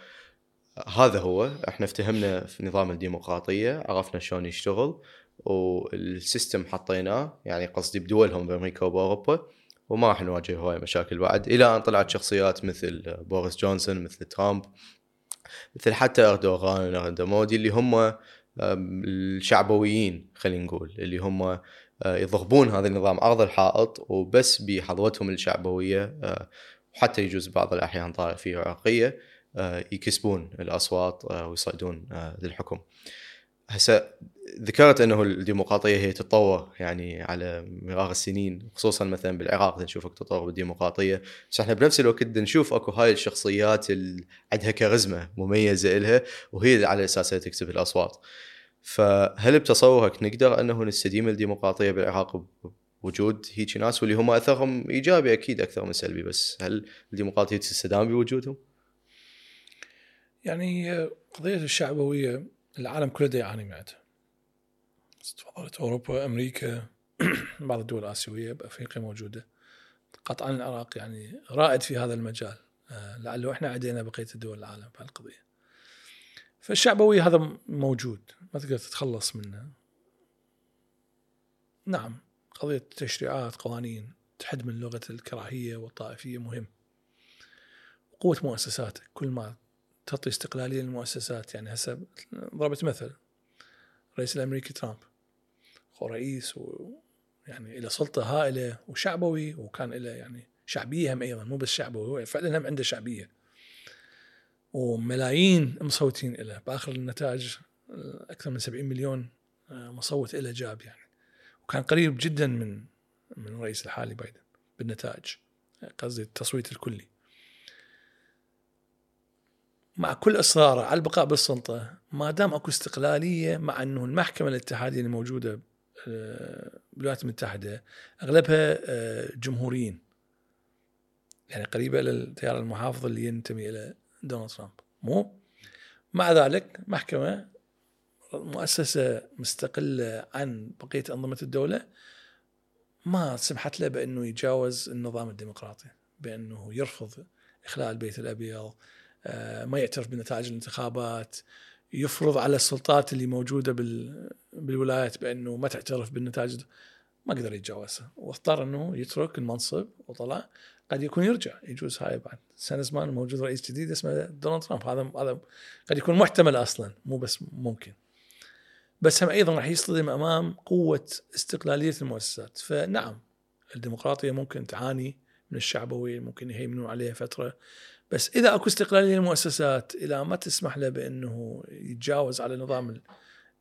هذا هو إحنا افتهمنا في نظام الديمقراطية عرفنا شلون يشتغل وال system حطيناه يعني قصدي بدولهم بأمريكا وبأوروبا وما راح نواجه هواي مشاكل بعد إلى أن طلعت شخصيات مثل بوريس جونسون مثل ترامب مثل حتى أردوغان مودي اللي هم الشعبويين خلينا نقول اللي هم يضربون هذا النظام عرض الحائط وبس بحظوتهم الشعبوية وحتى يجوز بعض الأحيان طائفيه وعرقيه آه، يكسبون الأصوات آه، ويصعدون آه، للحكم. هسه ذكرت أنه الديمقراطية هي تتطور يعني على مرار السنين خصوصا مثلا بالعراق نشوف تطور بالديمقراطية بس إحنا بنفس الوقت نشوف أكو هاي الشخصيات اللي عندها كاريزما مميزة إلها وهي على اساسها تكسب الأصوات. فهل بتصورك نقدر انه نستديم الديمقراطية بالعراق بوجود هيك ناس واللي هم أثرهم إيجابي أكيد أكثر من سلبي بس هل الديمقراطية تستدام بوجودهم؟ يعني قضية الشعبوية العالم كله دا يعاني منها تفضلت أوروبا أمريكا <clears throat> بعض الدول الآسيوية بأفريقيا موجودة. قطعا العراق يعني رائد في هذا المجال. آه، لعله إحنا عدينا بقية الدول العالم في القضية فالشعبويه هذا موجود. ما تقدر تتخلص منه. نعم قضية تشريعات قوانين تحد من لغة الكراهية والطائفية مهم. قوة مؤسساتك كل ما تعطي استقلالية للمؤسسات يعني هسه ضربت مثل الرئيس الأمريكي ترامب. هو رئيس و يعني له سلطة هائلة وشعبوي وكان له يعني شعبية هم أيضا مو بس شعبوي هو فعلا هم عنده شعبية. وملايين مصوتين له بآخر النتائج أكثر من 70 مليون آه، مصوت له جاب يعني. وكان قريب جدا من من الرئيس الحالي بايدن بالنتائج قصدي التصويت الكلي. مع كل إصراره على البقاء بالسلطة ما دام أكو استقلالية مع إنه المحكمة الاتحادية الموجوده آه، بالولايات المتحدة أغلبها آه، جمهوريين. يعني قريبة للتيار المحافظ اللي ينتمي إلى دونالد ترامب. مو؟ مع ذلك محكمة مؤسسة مستقلة عن بقية أنظمة الدولة ما سمحت له بأنه يتجاوز النظام الديمقراطي بأنه يرفض إخلاء البيت الأبيض ما يعترف بنتائج الانتخابات يفرض على السلطات اللي موجودة بالولايات بأنه ما تعترف بالنتائج ما قدر يتجاوزها. واضطر إنه يترك المنصب وطلع. قد يكون يرجع يجوز هاي بعد. سنة زمان موجود رئيس جديد اسمه دونالد ترامب. هذا هذا قد يكون محتمل أصلا مو بس ممكن. بس هم أيضا راح يصطدم أمام قوة استقلالية المؤسسات. فنعم الديمقراطية ممكن تعاني من الشعبوي ممكن يهيمنون عليها فترة. بس إذا أكو استقلالية للمؤسسات إذا ما تسمح له بأنه يتجاوز على نظام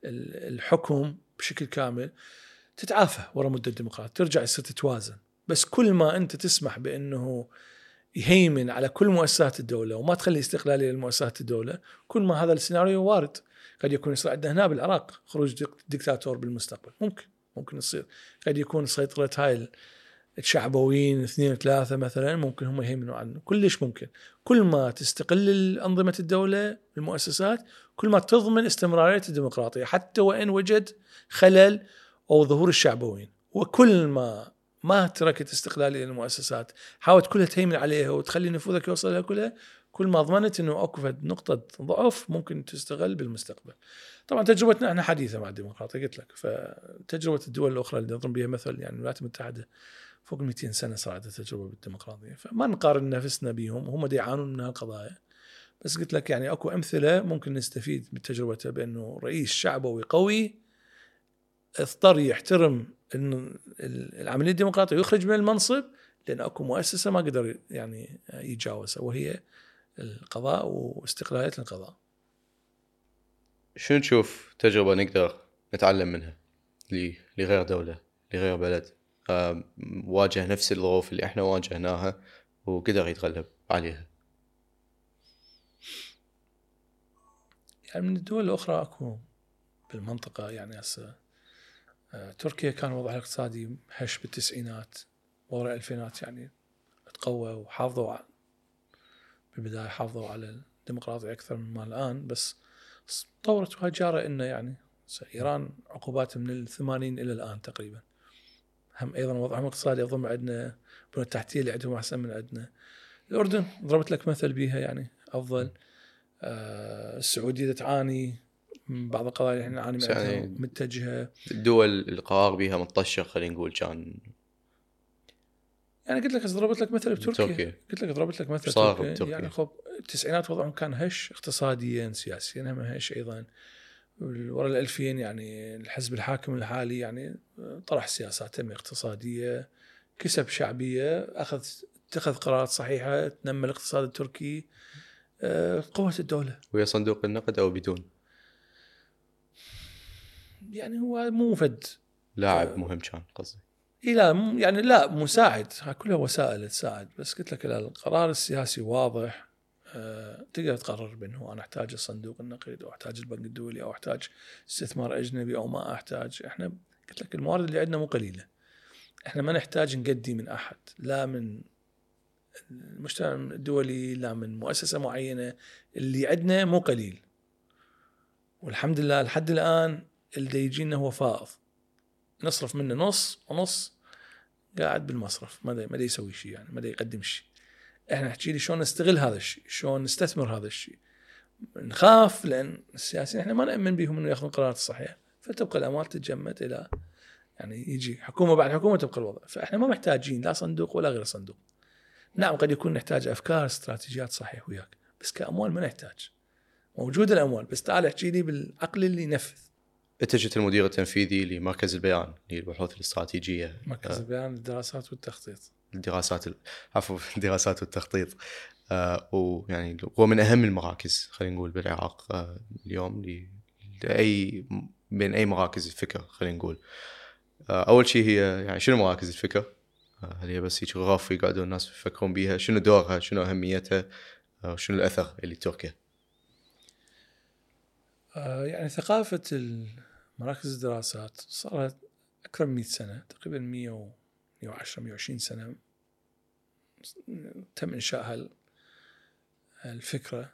الحكم بشكل كامل تتعافى ورا مدة الديمقراطية ترجع يصير تتوازن بس كل ما أنت تسمح بأنه يهيمن على كل مؤسسات الدولة وما تخلي استقلالية لمؤسسات الدولة كل ما هذا السيناريو وارد. قد يكون يصير عندنا هنا بالعراق خروج دكتاتور بالمستقبل. ممكن ممكن يصير قد يكون سيطرة هاي الشعبويين اثنين وثلاثة مثلا ممكن هم يهيمنوا عنه. كلش ممكن. كل ما تستقل أنظمة الدولة المؤسسات كل ما تضمن استمرارية الديمقراطية حتى وإن وجد خلل أو ظهور الشعبويين. وكل ما ما تركت استقلالية للمؤسسات حاولت كلها تهيمن عليها وتخلي نفوذك يوصل لها كلها كل ما ضمنت إنه أكو نقطة ضعف ممكن تستغل بالمستقبل. طبعا تجربتنا إحنا حديثة مع الديمقراطية قلت لك. فتجربة الدول الأخرى اللي نضرب بها مثل يعني الولايات المتحدة فوق 200 سنة صارت التجربة بالديمقراطية. فما نقارن نفسنا بهم هم يعانون من هالقضايا بس قلت لك يعني أكو أمثلة ممكن نستفيد من تجربته بأنه رئيس شعبوي قوي اضطر يحترم العملية الديمقراطية ويخرج من المنصب لأن أكو مؤسسة ما قدر يعني يتجاوزها وهي القضاء واستقلالية القضاء. شنو تشوف تجربة نقدر نتعلم منها لغير دولة لغير بلد؟ واجه نفس الظروف اللي إحنا واجهناها وقدر يتغلب عليها. يعني من الدول الأخرى أكو بالمنطقة يعني هسه آه، تركيا كان وضعها الاقتصادي هش بالتسعينات ورا الألفينات يعني تقوى وحافظوا بالبداية حافظوا على الديمقراطية أكثر مما الآن بس طورت وهجارة إنه يعني إيران عقوبات من الثمانين إلى الآن تقريبا. هم أيضا وضعهم الاقتصادي اظن عندنا البنى التحتيه اللي عندهم أحسن من عندنا. الأردن ضربت لك مثل بيها يعني أفضل. آه السعودية تعاني من بعض القضايا اللي إحنا نعاني منها يعني متجهة. الدول القرار بها مطشة خلينا نقول كان يعني قلت لك ضربت لك مثل بتركيا. قلت لك ضربت لك مثل بتركيا. يعني خب التسعينات وضعهم كان هش اقتصاديا سياسيا هم هش أيضا. ورا ال 2000 يعني الحزب الحاكم الحالي يعني طرح سياسات اقتصادية كسب شعبية أخذ تتخذ قرارات صحيحة تنمي الاقتصاد التركي آه، قوة الدولة. ويا صندوق النقد أو بدون؟ يعني هو مو فد لاعب مهم كان قصدي إي لا يعني لا مساعد. كلها وسائل تساعد. بس قلت لك القرار السياسي واضح. آه، تقدر تقرر بأنه أنا أحتاج الصندوق النقد أو أحتاج البنك الدولي أو أحتاج استثمار أجنبي أو ما أحتاج. إحنا قلت لك الموارد اللي عندنا مو قليلة. إحنا ما نحتاج نقدي من أحد لا من المجتمع الدولي لا من مؤسسة معينة. اللي عندنا مو قليل. والحمد لله لحد الآن اللي يجينا هو فائض. نصرف منه نص ونص قاعد بالمصرف ما ما يسوي شيء يعني ما يقدم شيء إحنا نحكي لي شلون نستغل هذا الشيء شلون نستثمر هذا الشيء نخاف لأن السياسيين إحنا ما نأمن بهم إنه يأخذون قرارات صحيحه فتبقى الأموال تتجمد إلى يعني يجي حكومة بعد حكومة تبقى الوضع. فاحنا ما محتاجين لا صندوق ولا غير صندوق. نعم قد يكون نحتاج أفكار استراتيجيات صحيح وياك بس كأموال ما نحتاج. موجودة الأموال بس تعال احكي لي بالعقل اللي ينفذ. انت جيت المدير التنفيذي لمركز البيان للبحوث الاستراتيجية. مركز البيان للدراسات والتخطيط. الدراسات ال- عفوا <laughs> الدراسات والتخطيط آه ويعني هو من أهم المراكز خلينا نقول بالعراق آه اليوم لأي بين أي مراكز الفكر خلينا نقول آه أول شيء هي يعني شنو مراكز الفكر؟ هل هي بس هيك غرف يقعدون الناس يفكرون بيها؟ شنو دورها؟ شنو أهميتها؟ وشنو الأثر اللي تركه؟ آه، يعني ثقافة مراكز الدراسات صارت أكثر من 100 سنة تقريبا 100 و 110 120 سنة تم إنشاء هال- الفكرة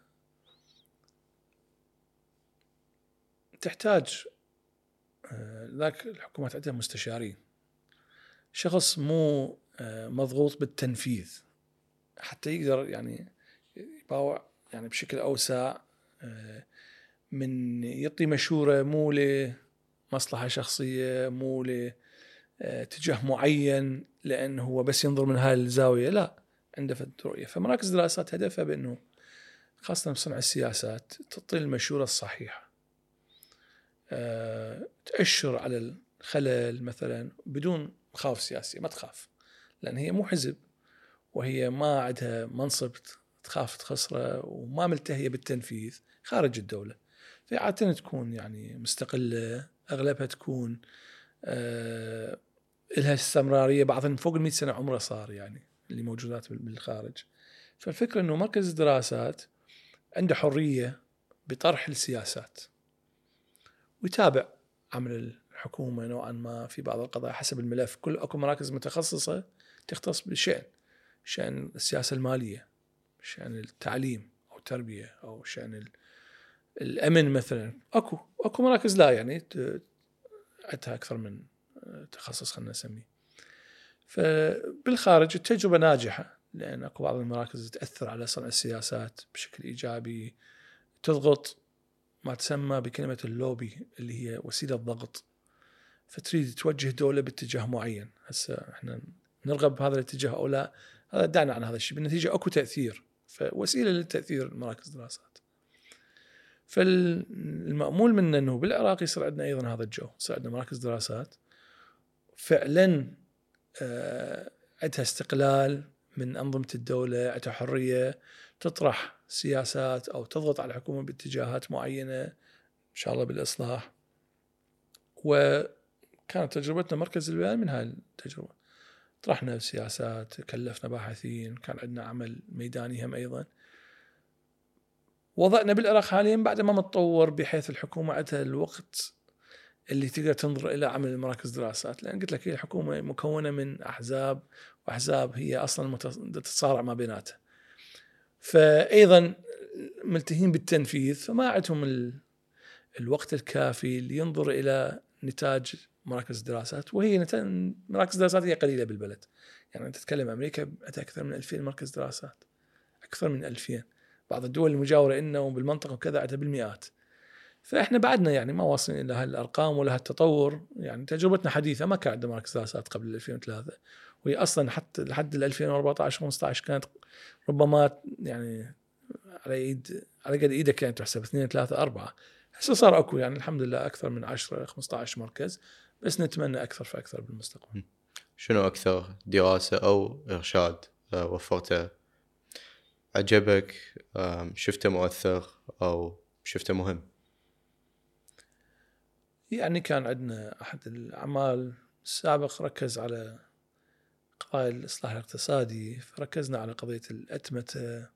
تحتاج آه، ذاك الحكومات عندها مستشارين. شخص مو آه، مضغوط بالتنفيذ. حتى يقدر يعني يباوع يعني بشكل أوسع آه، من يعطي مشورة مو لمصلحة شخصية مو لاتجاه معين لأنه هو بس ينظر من هاي الزاوية. لا. عنده فد رؤية فمراكز دراسات هدفها بأنه خاصة بصنع السياسات تعطي المشورة الصحيحة. أه تأشر على الخلل مثلا بدون خوف سياسي ما تخاف لأن هي مو حزب وهي ما عندها منصب تخاف تخسره وما ملتهية بالتنفيذ خارج الدولة. في عادة تكون يعني مستقلة أغلبها تكون آه لها استمرارية بعضهم فوق ال 100 سنة عمره صار يعني. اللي موجودات بال- بالخارج. فالفكرة أنه مركز الدراسات عنده حرية بطرح السياسات ويتابع عمل الحكومة نوعا ما في بعض القضايا حسب الملف. كل أكو مراكز متخصصة تختص بشأن شأن السياسة المالية شأن التعليم أو التربية أو شأن ال- الأمن مثلا. أكو أكو مراكز لا يعني عندها أكثر من تخصص خلينا نسميه. فبالخارج التجربة ناجحة لأن أكو بعض المراكز تأثر على صنع السياسات بشكل إيجابي. تضغط ما تسمى بكلمة اللوبي اللي هي وسيلة ضغط فتريد توجه دولة باتجاه معين. هسه إحنا نرغب بهذا الاتجاه أو لا هذا دعنا عن هذا الشيء. بالنتيجة أكو تأثير فوسيلة للتأثير مراكز دراسات فالمأمول منا أنه بالعراق يصير عندنا أيضا هذا الجو يصير عندنا مراكز دراسات. فعلا عندها استقلال من أنظمة الدولة عندها حرية تطرح سياسات أو تضغط على الحكومة باتجاهات معينة إن شاء الله بالإصلاح. وكانت تجربتنا مركز البيان من هاي التجربة. طرحنا سياسات كلفنا باحثين كان عندنا عمل ميداني هم أيضا. وضعنا بالعراق حاليا بعد ما متطور بحيث الحكومة عندها الوقت اللي تقدر تنظر إلى عمل مراكز دراسات لأن قلت لك هي الحكومة مكونة من أحزاب وأحزاب هي أصلا تتصارع ما بيناتها. فايضا ملتهين بالتنفيذ فما عندهم ال... الوقت الكافي لينظر إلى نتاج مراكز الدراسات وهي نت... مراكز الدراسات هي قليلة بالبلد. يعني أنت تتكلم أمريكا عندها أكثر من 2000 مركز دراسات. أكثر من 2000 بعض الدول المجاورة لنا وبالمنطقه وكذا عندها بالمئات. فإحنا بعدنا يعني ما واصلين إلى هالأرقام ولا هالتطور. يعني تجربتنا حديثة ما كان عندنا مراكز دراسات قبل 2003 وهي أصلا حتى لحد ال 2014 15 كانت ربما يعني على إيد على قد إيدك يعني تحسب اثنين ثلاثة أربعة. هسه صار أكو يعني الحمد لله أكثر من 10 15 مركز بس نتمنى أكثر فأكثر بالمستقبل. شنو أكثر دراسة أو إرشاد آه، وفرته؟ عجبك؟ شفته مؤثر أو شفته مهم؟ يعني كان عندنا أحد الأعمال السابق ركز على قضايا الإصلاح الاقتصادي فركزنا على قضية الأتمتة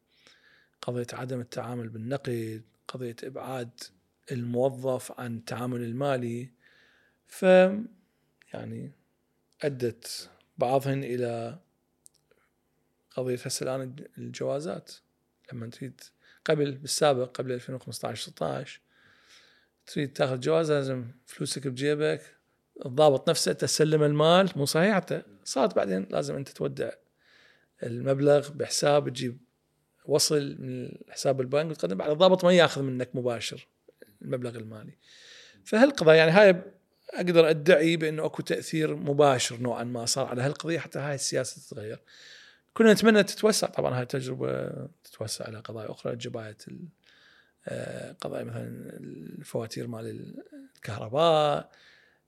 قضية عدم التعامل بالنقد قضية إبعاد الموظف عن التعامل المالي. ف يعني أدت بعضهن إلى قضية هسه الآن الجوازات. لما تريد قبل بالسابق قبل 2015 16 تريد تاخذ جواز لازم فلوسك بجيبك. الضابط نفسه تسلم المال مو صحيح حتى. صارت بعدين لازم أنت تودع المبلغ بحساب تجيب وصل من حساب البنك وتقدم. بعد الضابط ما ياخذ منك مباشر المبلغ المالي. فهالقضايا يعني هاي أقدر أدعي بأنه أكو تأثير مباشر نوعا ما صار على هالقضية حتى هاي السياسة تتغير. كنا نتمنى تتوسع. طبعا هاي التجربه تتوسع على قضايا أخرى جبايه قضايا مثلا الفواتير مال الكهرباء.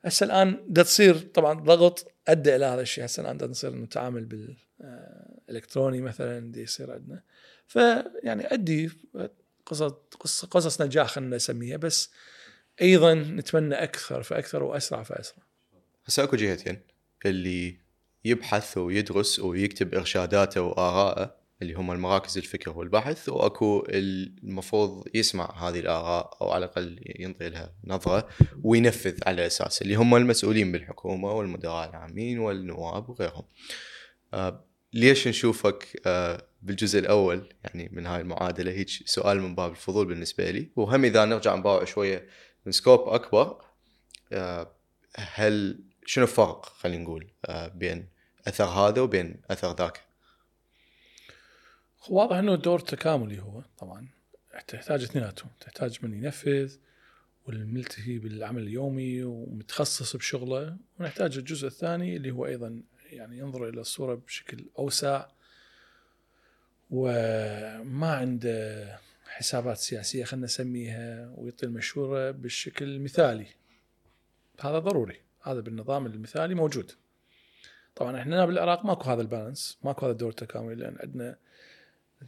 هسه الآن دا تصير طبعا ضغط أدى إلى هذا الشيء. هسه الآن دا نصير نتعامل بالإلكتروني مثلا دي يصير عندنا. فيعني ادي قصص قصص نجاح خلينا نسميها بس أيضا نتمنى أكثر فأكثر وأسرع فأسرع. هسه أكو جهتين اللي يبحث ويدرس ويكتب إرشاداته واراءه اللي هم المراكز الفكر والبحث وأكو المفروض يسمع هذه الآراء أو على الأقل ينطي لها نظرة وينفذ على أساس اللي هم المسؤولين بالحكومة والمدراء العامين والنواب وغيرهم. آه ليش نشوفك آه بالجزء الأول يعني من هاي المعادلة هيك سؤال من باب الفضول بالنسبة لي وهم إذا نرجع نباوع شوية من سكوب أكبر آه هل شنو الفرق خلينا نقول آه بين أثر هذا وبين أثر ذاك؟ واضح إنه دور تكاملي هو طبعا. تحتاج اثنيناتهم. تحتاج من ينفذ والملتهي بالعمل اليومي ومتخصص بشغله. ونحتاج الجزء الثاني اللي هو أيضا يعني ينظر إلى الصورة بشكل أوسع. وما عنده حسابات سياسية خلينا نسميها ويعطي المشوره بالشكل المثالي. هذا ضروري. هذا بالنظام المثالي موجود. طبعا إحنا بالعراق ماكو هذا البالانس ماكو هذا الدور التكاملي لأن عندنا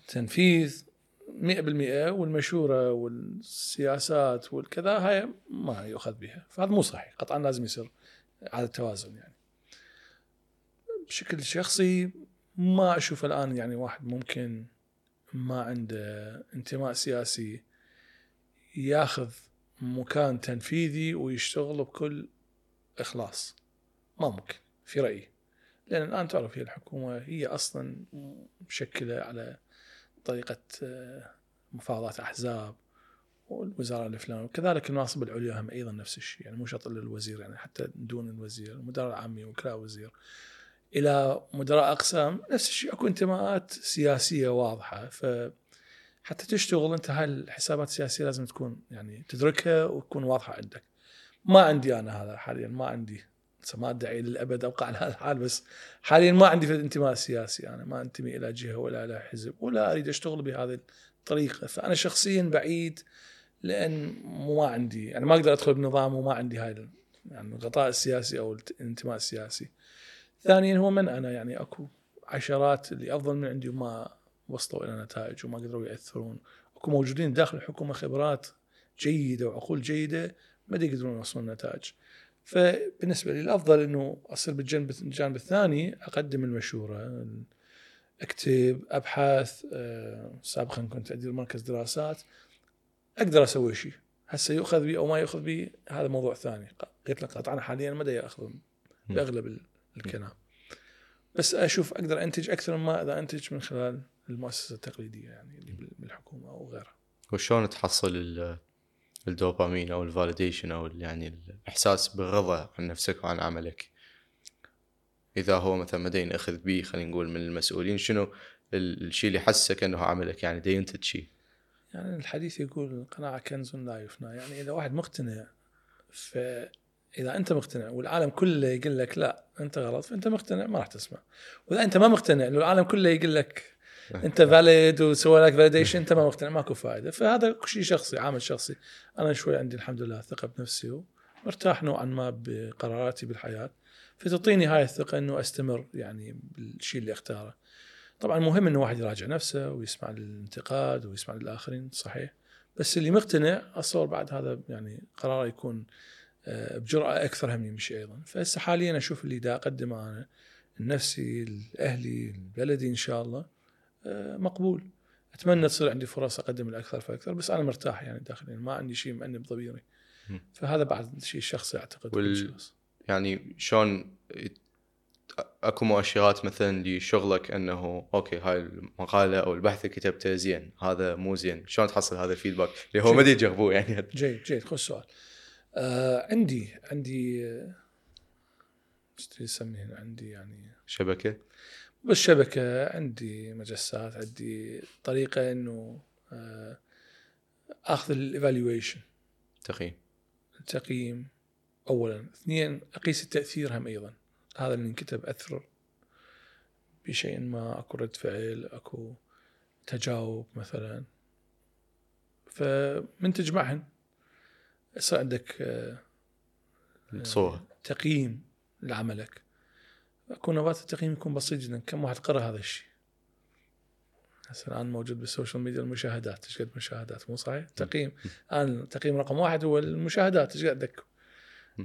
تنفيذ 100% والمشورة والسياسات والكذا هاي ما يؤخذ بها. فهذا مو صحيح قطعا لازم يصير على التوازن يعني. بشكل شخصي ما أشوف الآن يعني واحد ممكن ما عنده انتماء سياسي ياخذ مكان تنفيذي ويشتغل بكل إخلاص. ما ممكن في رأيي. لأن الآن تعرف هي الحكومة هي أصلا مشكلة على طريقة آه، مفاوضات احزاب والوزارة الفلانيه وكذلك المناصب العليا هم أيضا نفس الشيء يعني مو شرط إلا الوزير يعني حتى دون الوزير المدراء العامين وكلاء وزير إلى مدراء أقسام نفس الشيء أكو انتماءات سياسية واضحة ف حتى تشتغل أنت هاي الحسابات السياسية لازم تكون يعني تدركها وتكون واضحة عندك. ما عندي أنا هذا حاليا ما عندي ما أدعي للأبد ابقى على هذا الحال بس حاليا ما عندي في الانتماء السياسي أنا ما أنتمي إلى جهة ولا إلى حزب ولا أريد أشتغل بهذه الطريقة فأنا شخصيا بعيد لأن ما عندي يعني ما أقدر أدخل بنظام وما عندي هاي يعني الغطاء السياسي أو الانتماء السياسي. ثانيا هو من أنا يعني أكو عشرات اللي أفضل من عندي وما وصلوا إلى نتائج وما قدروا يأثرون أكو موجودين داخل الحكومة خبرات جيدة وعقول جيدة ما يقدرون يوصلون نتائج. فبالنسبة لي الأفضل إنه أصير بالجانب الجانب الثاني أقدم المشورة أكتب أبحاث آه، سابقا كنت ادير مركز دراسات أقدر أسوي شيء. هسه يؤخذ بي أو ما يؤخذ بي هذا موضوع ثاني. قلت لك قطعا حاليا ما ياخذ بأغلب ال- الكلام. بس أشوف أقدر أنتج أكثر مما إذا أنتج من خلال المؤسسة التقليدية يعني اللي بال- بالحكومة أو غيرها. وشلون تحصل الدوبامين أو ال validation أو يعني الإحساس بالرضا عن نفسك وعن عملك. إذا هو مثلا ما دينأخذ به خلينا نقول من المسؤولين شنو ال- الشيء اللي يحسسك إنه عملك؟ يعني دي ينتج شيء يعني الحديث يقول القناعة كنز لا يفنى. يعني إذا واحد مقتنع فإذا أنت مقتنع والعالم كله يقول لك لا أنت غلط فأنت مقتنع ما راح تسمع. وإذا أنت ما مقتنع لو العالم كله يقول لك أنت valid وسوى لك validation أنت ما مقتنع ماكو فائدة فهذا شيء شخصي عامل شخصي. أنا شوي عندي الحمد لله ثقة بنفسي ومرتاح نوعا ما بقراراتي بالحياة. فتعطيني هاي الثقة أنه أستمر يعني بالشيء اللي أختاره. طبعا مهم إنه واحد يراجع نفسه ويسمع الانتقاد ويسمع للاخرين صحيح. بس اللي مقتنع اتصور بعد هذا يعني قراره يكون آه، بجرأة أكثر هم يمشي أيضا. فهسه حاليا أشوف اللي دا أقدمه أنا لنفسي لأهلي لبلدي إن شاء الله. مقبول. أتمنى تصير عندي فرص أقدم الأكثر فأكثر بس أنا مرتاح يعني داخليا ما عندي شيء مأنب ضميري. فهذا بعد شيء شخصي أعتقد وال-. يعني شلون أكو مؤشرات مثلا لشغلك أنه okay هاي المقالة أو البحث اللي كتبته زين هذا مو زين. شلون تحصل هذا ال feedback؟ اللي هو ما يجربوه يعني. جيد جيد. خذ سؤال آه عندي عندي آه، إيش تسميه؟ عندي يعني شبكة. بالشبكة عندي مجسات عندي طريقة إنه آه، آخذ الايفالويشن تقييم. التقييم اولا. اثنين أقيس التاثير هم أيضا. هذا اللي انكتب اثر بشيء ما. أكو رد فعل أكو تجاوب مثلا. فمن تجمعهن يصير عندك آه، صورة. تقييم لعملك. اكو نبات التقييم يكون بسيط جدا. كم واحد قرأ هذا الشيء؟ هسه الآن موجود بالسوشيال ميديا المشاهدات. إيش قد مشاهدات؟ مو صحيح؟ تقييم. الآن تقييم رقم واحد هو المشاهدات. إيش قد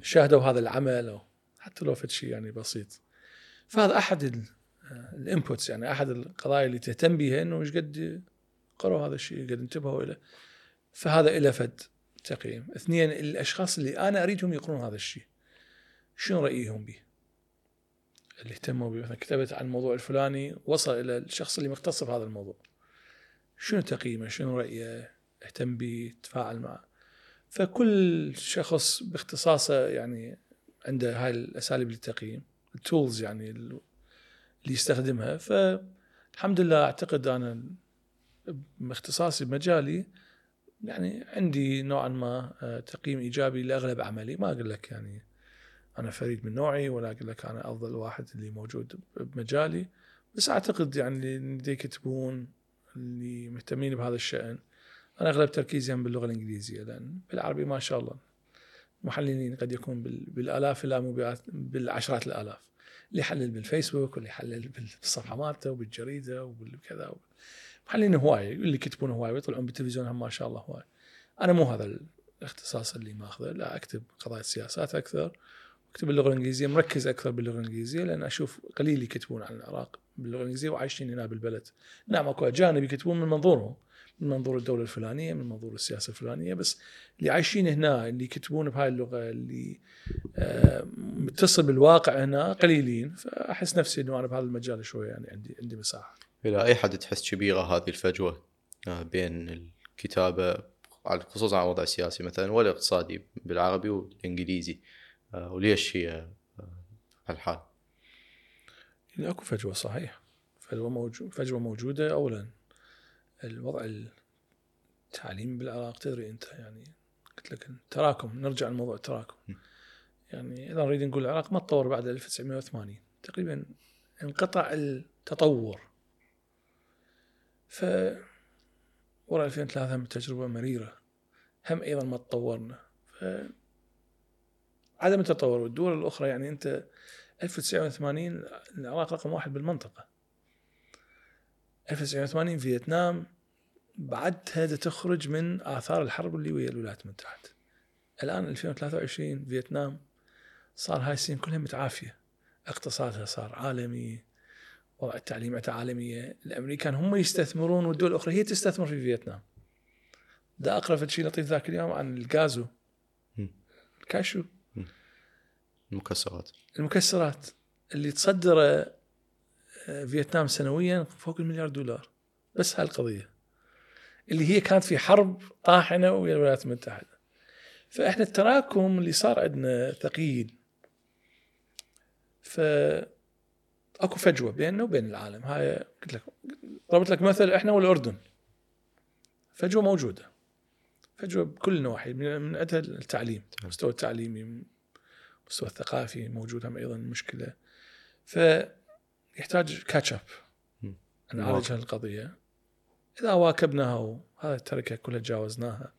شاهدوا هذا العمل أو حتى لو فد شيء يعني بسيط. فهذا أحد ال inputs يعني أحد القضايا اللي تهتم بها إنه إيش قد قرأوا هذا الشيء قد ما انتبهوا له فهذا إلى فد تقييم. اثنين الأشخاص اللي أنا أريدهم يقرون هذا الشيء شنو رأيهم به؟ اللي اهتموا مثلا كتبت عن الموضوع الفلاني وصل إلى الشخص اللي مختص بهذا الموضوع. شنو تقييمه؟ شنو رأيه؟ اهتم به تفاعل معه. فكل شخص باختصاصه يعني عنده هاي الأساليب للتقييم التولز يعني اللي يستخدمها. فالحمد لله أعتقد أنا باختصاصي بمجالي يعني عندي نوعا ما آه، تقييم إيجابي لأغلب عملي. ما أقول لك يعني أنا فريد من نوعي ولا أقول لك أنا أفضل واحد اللي موجود بمجالي. بس أعتقد يعني اللي يكتبون اللي مهتمين بهذا الشأن. أنا أغلب تركيزي باللغة الإنجليزية لأن بالعربي ما شاء الله محللين قد يكون بال- بالآلاف لا مو بالعشرات الآلاف. اللي يحلل بالفيسبوك واللي يحلل بالصفحة مالته وبالجريدة وبالكذا محللين هواي اللي يكتبون هواي ويطلعون بالتلفزيون هم ما شاء الله هواي. أنا مو هذا الاختصاص اللي ماخذه لا أكتب قضايا سياسات أكثر. اكتب باللغة الإنجليزية مركز أكثر باللغة الإنجليزية لأن أشوف قليل يكتبون عن العراق باللغة الإنجليزية وعايشين هنا بالبلد. نعم أكو أجانب يكتبون من منظورهم من منظور الدولة الفلانية من منظور السياسة الفلانية بس اللي عايشين هنا اللي يكتبون بهاي اللغة اللي آه، متصل بالواقع هنا قليلين. فأحس نفسي إنه أنا بهذا المجال شوية يعني عندي عندي مساحة. إلى أي حد تحس كبيره هذه الفجوة آه، بين الكتابة خصوصا على الوضع السياسي مثلا والاقتصادي بالعربي والإنجليزي؟ وليش هي آه، هالحال؟ يعني أكو فجوة صحيح. فجوة موجود فجوة موجودة اولا الوضع التعليم بالعراق تدري أنت يعني قلت لك التراكم نرجع لموضوع التراكم. يعني اذا نريد نقول العراق ما تطور بعد 1980 تقريبا انقطع التطور. ف ورا 2003 هم تجربة مريرة. هم أيضا ما تطورنا. ف عدم التطور. والدول الأخرى يعني أنت 1980 العراق رقم واحد بالمنطقة. 1980 فيتنام بعدها دا تخرج من آثار الحرب اللي ويا الولايات المتحدة. الآن 2023 فيتنام صار هاي السنين كلها متعافية. اقتصادها صار عالمي وضع التعليم عالمية. الأمريكان هم يستثمرون والدول الأخرى هي تستثمر في فيتنام. ده اقرا شيء لطيف ذاك اليوم عن الغازو. مم. الكاشو. المكسرات. المكسرات اللي تصدره آه، فيتنام سنويا فوق المليار دولار. بس هالقضيه اللي هي كانت في حرب طاحنة ويا الولايات المتحدة. فإحنا التراكم اللي صار عندنا ثقيل. ف أكو فجوة بيننا وبين العالم. هاي قلت لك ضربت لك مثل إحنا والأردن. فجوة موجودة. فجوة بكل النواحي من عندها التعليم المستوى التعليمي المستوى الثقافي موجود هم أيضا مشكلة. فيحتاج كاتش اب. نعالج هالقضيه إذا واكبناها وهذه التركة كلها تجاوزناها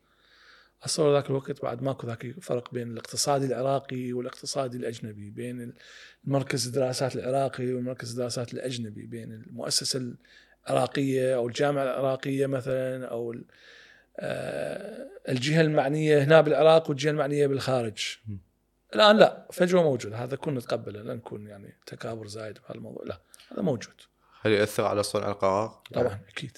اتصور ذاك الوقت بعد ماكو ذاك فرق بين الاقتصادي العراقي والاقتصادي الأجنبي بين المركز الدراسات العراقي والمركز الدراسات الأجنبي بين المؤسسة العراقية أو الجامعة العراقية مثلا أو آه، الجهة المعنية هنا بالعراق والجهة المعنية بالخارج. الآن لا فجوة موجودة. هذا كنا نتقبله لا نكون يعني تكابر زايد بهذا الموضوع لا هذا موجود. هل يؤثر على صنع القرار؟ طبعا أكيد.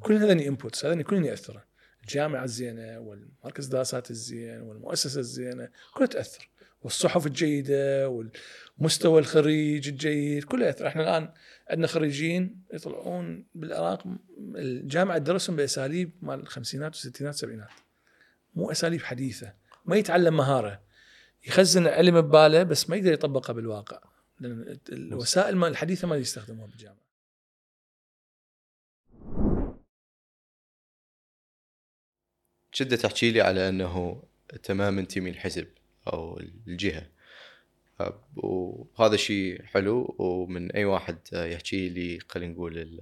كل هذني انبوتس هذني كلهم يأثرون. الجامعة الزينة والمركز الدراسات الزين والمؤسسة الزينة كلها تأثر. والصحف الجيدة والمستوى الخريج الجيد كله يأثر. إحنا الآن عندنا خريجين يطلعون بالعراق الجامعة تدرسهم بأساليب مال الخمسينات والستينات والسبعينات مو أساليب حديثة. ما يتعلم مهارة. يخزن علم بباله بس ما يقدر يطبقها بالواقع. لأن الوسائل ما- الحديثة ما يستخدموها بالجامعة. شدة تحكي لي على أنه أنت ما منتمي الحزب أو الجهة. وهذا شيء حلو ومن أي واحد يحكي لي خلينا نقول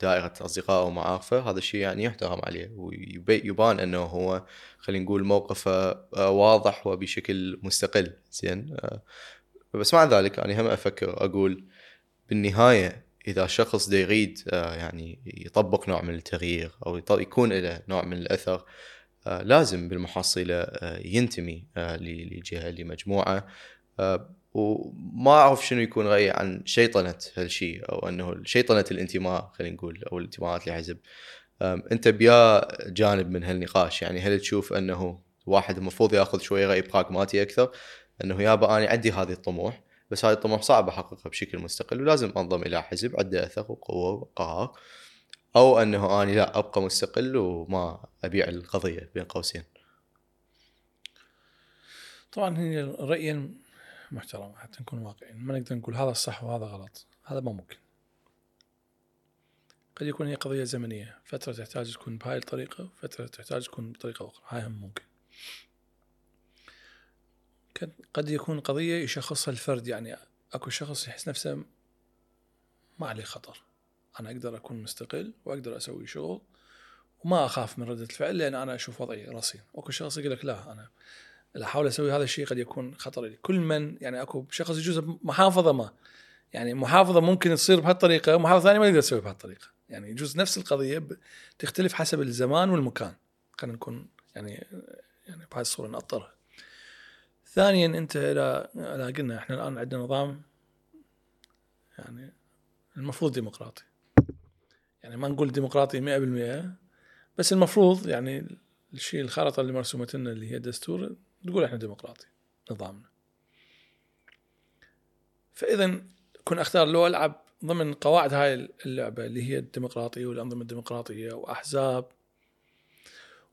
دائرة أصدقائه ومعارفه هذا الشيء يعني يحترم عليه ويبان إنه هو خلينا نقول موقفه أه، واضح وبشكل مستقل زين؟ أه، بس مع ذلك أنا هم أفكر أقول بالنهاية إذا شخص يريد أه، يعني يطبق نوع من التغيير أو يكون له نوع من الأثر آه، لازم بالمحصلة آه، ينتمي آه، ل- لجهة لمجموعة آه، وما أعرف شنو يكون رأيي عن شيطنة هالشيء أو أنه شيطنة الانتماء خلينا نقول أو الانتماءات لحزب. أنت بيا جانب من هالنقاش يعني هل تشوف أنه واحد المفروض يأخذ شوي رأي براغماتي أكثر؟ أنه يابا أنا عندي هذه الطموح بس هذه الطموح صعب أحققها بشكل مستقل ولازم أنضم إلى حزب عنده أثر وقوة وقرار أو أنه اني لا أبقى مستقل وما أبيع القضية بين قوسين. طبعا هي رأيا محترم حتى نكون واقعيين. ما نقدر نقول هذا الصح وهذا غلط. هذا ما ممكن. قد يكون هي قضية زمنية. فترة تحتاج تكون بهاي الطريقة فترة تحتاج تكون بطريقة أخرى. هاي هم ممكن. قد- يكون قضية يشخصها الفرد. يعني أكو شخص يحس نفسه ما عليه خطر. أنا أقدر أكون مستقل وأقدر أسوي شغل وما أخاف من ردة الفعل لأن أنا أشوف وضعي رصين. وأكو شخص يقول لك لا أنا أحاول أسوي هذا الشيء قد يكون خطر لي كل من يعني أكو شخص يجوز محافظه ما. يعني محافظة ممكن تصير بهالطريقة ومحافظه ثانية ما يقدر يسوي بهالطريقة. يعني يجوز نفس القضية تختلف حسب الزمان والمكان. خلينا نكون يعني يعني بهاي الصورة نأطرها ثانيا أنت اذا اذا قلنا إحنا الآن عندنا نظام يعني المفروض ديمقراطي. يعني ما نقول ديمقراطي 100% بس المفروض يعني الشيء الخارطة اللي مرسومة لنا اللي هي الدستور تقول إحنا ديمقراطي نظامنا. فاذا كن أختار لو ألعب ضمن قواعد هاي اللعبة اللي هي الديمقراطية والأنظمة الديمقراطية وأحزاب.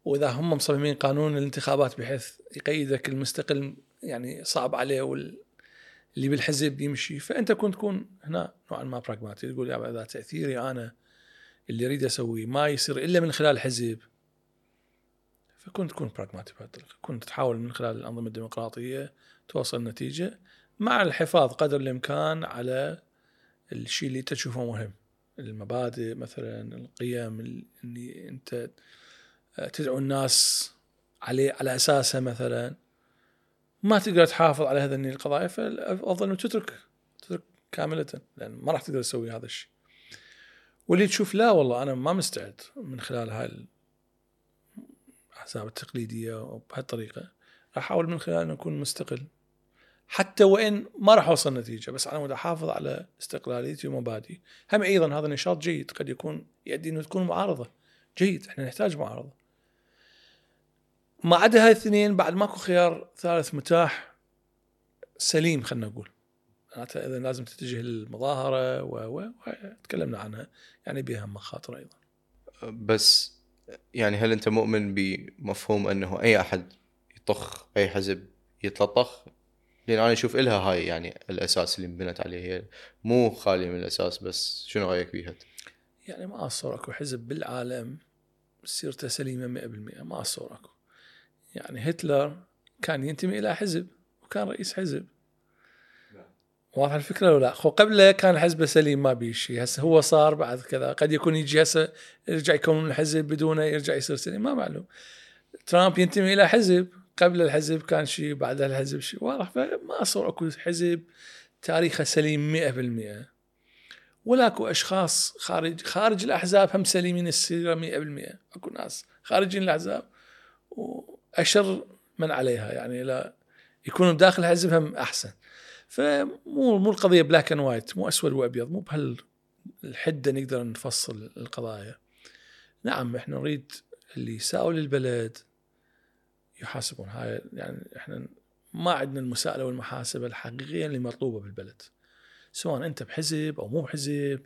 وإذا هم مصممين قانون الانتخابات بحيث يقيدك المستقل يعني صعب عليه وال اللي بالحزب يمشي. فأنت كنت تكون هنا نوعا ما براغماتي تقول يا اذا تأثيري أنا اللي أريد أسويه ما يصير إلا من خلال حزب. فكنت تكون براغماتي بهالطريقه كنت تحاول من خلال الأنظمة الديمقراطية توصل نتيجة مع الحفاظ قدر الإمكان على الشيء اللي أنت تشوفه مهم. المبادئ مثلا القيم اللي أنت تدعو الناس عليه على اساسها مثلا. ما تقدر تحافظ على هذه القضايا فالأفضل إنه تترك تترك كاملة لأن ما راح تقدر تسوي هذا الشيء. واللي تشوف لا والله أنا ما مستعد من خلال هاي الاحزاب التقليدية وبهالطريقه أحاول من خلال أن أكون مستقل. حتى وإن ما راح أوصل نتيجة بس على مود أحافظ على استقلاليتي ومبادئي. هم أيضا هذا نشاط جيد قد يكون يؤدي أنه تكون معارضة. جيد إحنا نحتاج معارضة. ما عدا هاي الاثنين بعد ماكو خيار ثالث متاح سليم خلينا نقول. معناتها إذا لازم تتجه للمظاهرة و تكلمنا عنها يعني بها مخاطر أيضا. بس يعني هل أنت مؤمن بمفهوم أنه أي أحد يطخ أي حزب يتلطخ؟ لأن أنا أشوف إلها هاي يعني الأساس اللي انبنت عليه. هي مو خالية من الأساس بس شنو رأيك بيها؟ يعني ما اتصور أكو حزب بالعالم سيرته سليمة 100% ما اتصور أكو. يعني هتلر كان ينتمي إلى حزب وكان رئيس حزب. واضح الفكرة ولا لا؟ هو قبله كان حزبه سليم ما بيه شيء هسه هو صار بعد كذا. قد يكون يجي هسه يرجع يكون الحزب بدونه يرجع يصير سليم. ما معلوم. ترامب ينتمي إلى حزب. قبل الحزب كان شيء بعد الحزب شيء واضح. فما صار أكو حزب تاريخه سليم 100% ولا اكو أشخاص خارج خارج الأحزاب هم سليمين السيره 100% أكو ناس خارجين الأحزاب وأشر من عليها. يعني لا يكونوا بداخل الحزب هم أحسن. فمو مو القضية black and white مو أسود وأبيض مو بهالحدة نقدر نفصل القضايا. نعم إحنا نريد اللي يسووا للبلد يحاسبون. هاي يعني إحنا ما عندنا المساءلة والمحاسبة الحقيقية اللي مطلوبة بالبلد. سواء أنت بحزب أو مو بحزب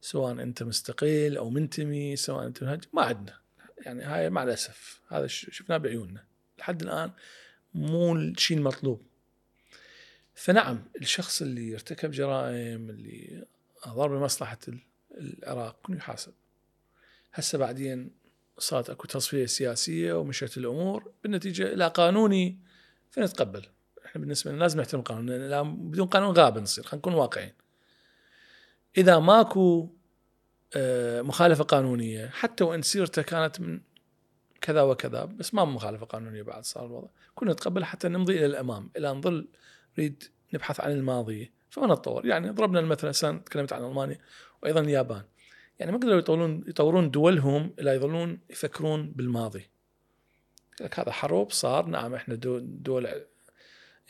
سواء أنت مستقل أو منتمي سواء أنت منهج ما عندنا. يعني هاي مع الأسف هذا شفناه بعيوننا. لحد الآن مو الشيء المطلوب. فنعم الشخص اللي ارتكب جرائم اللي اضر بمصلحة العراق يحاسب. هسه بعدين صارت أكو تصفية سياسية ومشت الأمور بالنتيجة إلى قانوني فنتقبل. إحنا بالنسبة لنا لازم نحترم القانون بدون قانون غابه نصير خلينا نكون واقعيين. إذا ماكو آه، مخالفة قانونية حتى وإن سيرته كانت من كذا وكذا بس ما مخالفة قانونية بعد صار الوضع. كنا نتقبل حتى نمضي إلى الأمام إلى نظل نريد نبحث عن الماضي. فما نتطور يعني ضربنا المثل هسه تكلمت عن ألمانيا وأيضا اليابان. يعني ما قدروا يطورون يطورون دولهم إلا يظلون يفكرون بالماضي. لك هذا حروب صار. نعم إحنا دول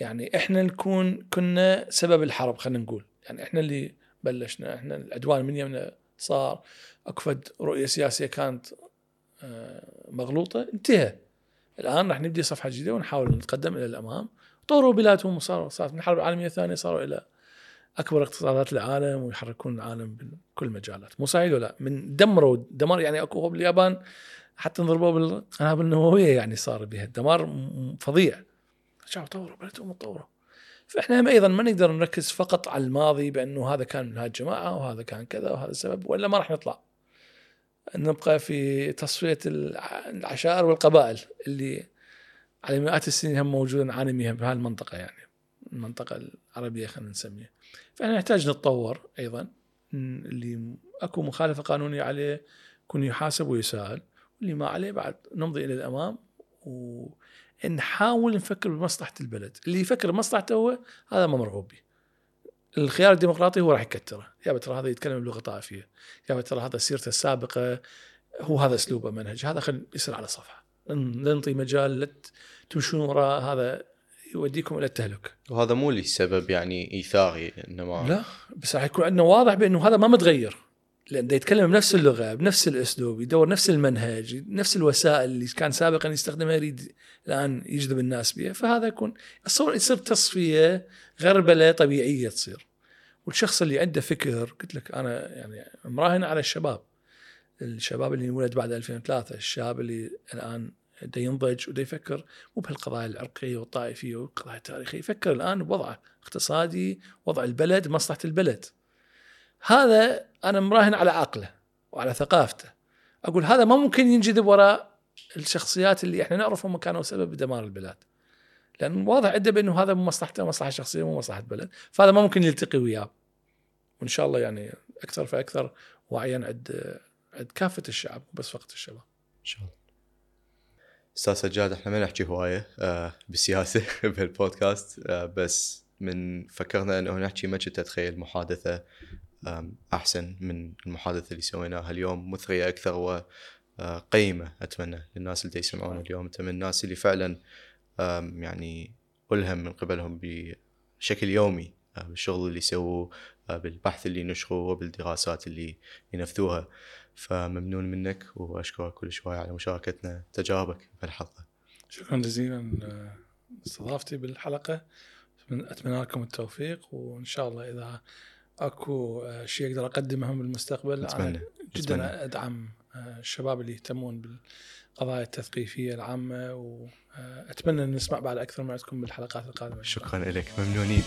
يعني إحنا نكون كنا سبب الحرب خلينا نقول. يعني إحنا اللي بلشنا. إحنا العدوان من يومنا صار. اكفد رؤية سياسية كانت آه، مغلوطة. انتهى. الآن راح نبدي صفحة جديدة ونحاول نتقدم إلى الأمام. طوروا بلادهم وصاروا صارت من الحرب العالمية الثانية صاروا إلى أكبر اقتصادات العالم ويحركون العالم بكل المجالات مو صحيح ولا؟ من دمروا دمار يعني أكو باليابان حتى ضربوا بالقنابل النووية يعني صار بها دمار فظيع. رجعوا طوروا بلدهم وطوروا فإحنا هم أيضا ما نقدر نركز فقط على الماضي بأنه هذا كان من هذه الجماعه وهذا كان كذا وهذا السبب ولا ما راح نطلع. نبقى في تصفية العشائر والقبائل اللي على مئات السنين هم موجوده نعاني منها بهذه المنطقة يعني المنطقة العربية خلينا نسميها. فإحنا نحتاج نتطور أيضا اللي أكو مخالفة قانونية عليه يكون يحاسب ويسال واللي ما عليه بعد نمضي إلى الأمام ونحاول نفكر بمصلحة البلد. اللي يفكر بمصلحته هو هذا ما مرغوب به الخيار الديمقراطي هو راح يكتره. يا ترى هذا يتكلم بلغة طائفية. يا ترى هذا سيرته السابقة هو هذا أسلوبه منهج. هذا خل يصير على صفحة. لا نعطي مجال تمشون وراء هذا يوديكم إلى التهلكه. وهذا مو لي سبب يعني ايثاري إنما لا بس راح يكون عندنا واضح بأنه هذا ما متغير. لأن دا يتكلم بنفس اللغة بنفس الأسلوب يدور نفس المنهج نفس الوسائل اللي كان سابقا يستخدمها يريد الآن يجذب الناس بها فهذا يكون اتصور يصير تصفية غربلة طبيعية تصير. والشخص اللي عنده فكر قلت لك أنا يعني مراهن على الشباب. الشباب اللي انولد بعد 2003 الشاب اللي الآن دا ينضج ودا يفكر مو بهالقضايا العرقية والطائفية والقضايا التاريخية يفكر الآن بوضعه اقتصادي وضع البلد مصلحة البلد. هذا أنا مراهن على عقله وعلى ثقافته. أقول هذا ما ممكن ينجذب وراء الشخصيات اللي إحنا نعرفهم كانوا سبب دمار البلاد. لأن واضح عنده بأنه هذا مو مصلحته مصلحة شخصية مو مصلحة بلد. فهذا ما ممكن يلتقي وياه. وإن شاء الله يعني أكثر فأكثر وعيا عند عند كافة الشعب بس فقط الشباب. إن شاء الله. أستاذ سجاد إحنا ما نحكي هواية آه بالسياسة <laughs> بهالبودكاست آه بس من فكرنا إنه نحكي ما كنت أتخيل محادثة أحسن من المحادثة اللي سويناها اليوم مثرية أكثر وقيمه آه، أتمنى للناس اللي يسمعون اليوم. انت من الناس اللي فعلا يعني ألهم من قبلهم بشكل يومي بالشغل اللي يسووه آه، بالبحث اللي نشروه وبالدراسات اللي ينفذوها. فممنون منك وأشكرك كل شوي على مشاركتنا تجاربك بهالحلقه شكرا جزيلا استضافتي بالحلقة. أتمنى لكم التوفيق وإن شاء الله إذا أكو آه، شيء أقدر أقدمه بالمستقبل أتمنى. جدا أتمنى. أدعم آه، الشباب اللي يهتمون بالقضايا التثقيفية العامة واتمنى أن نسمع بعد أكثر من عندكم بالحلقات القادمة. شكرا لك ممنونين.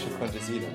شكرا جزيلا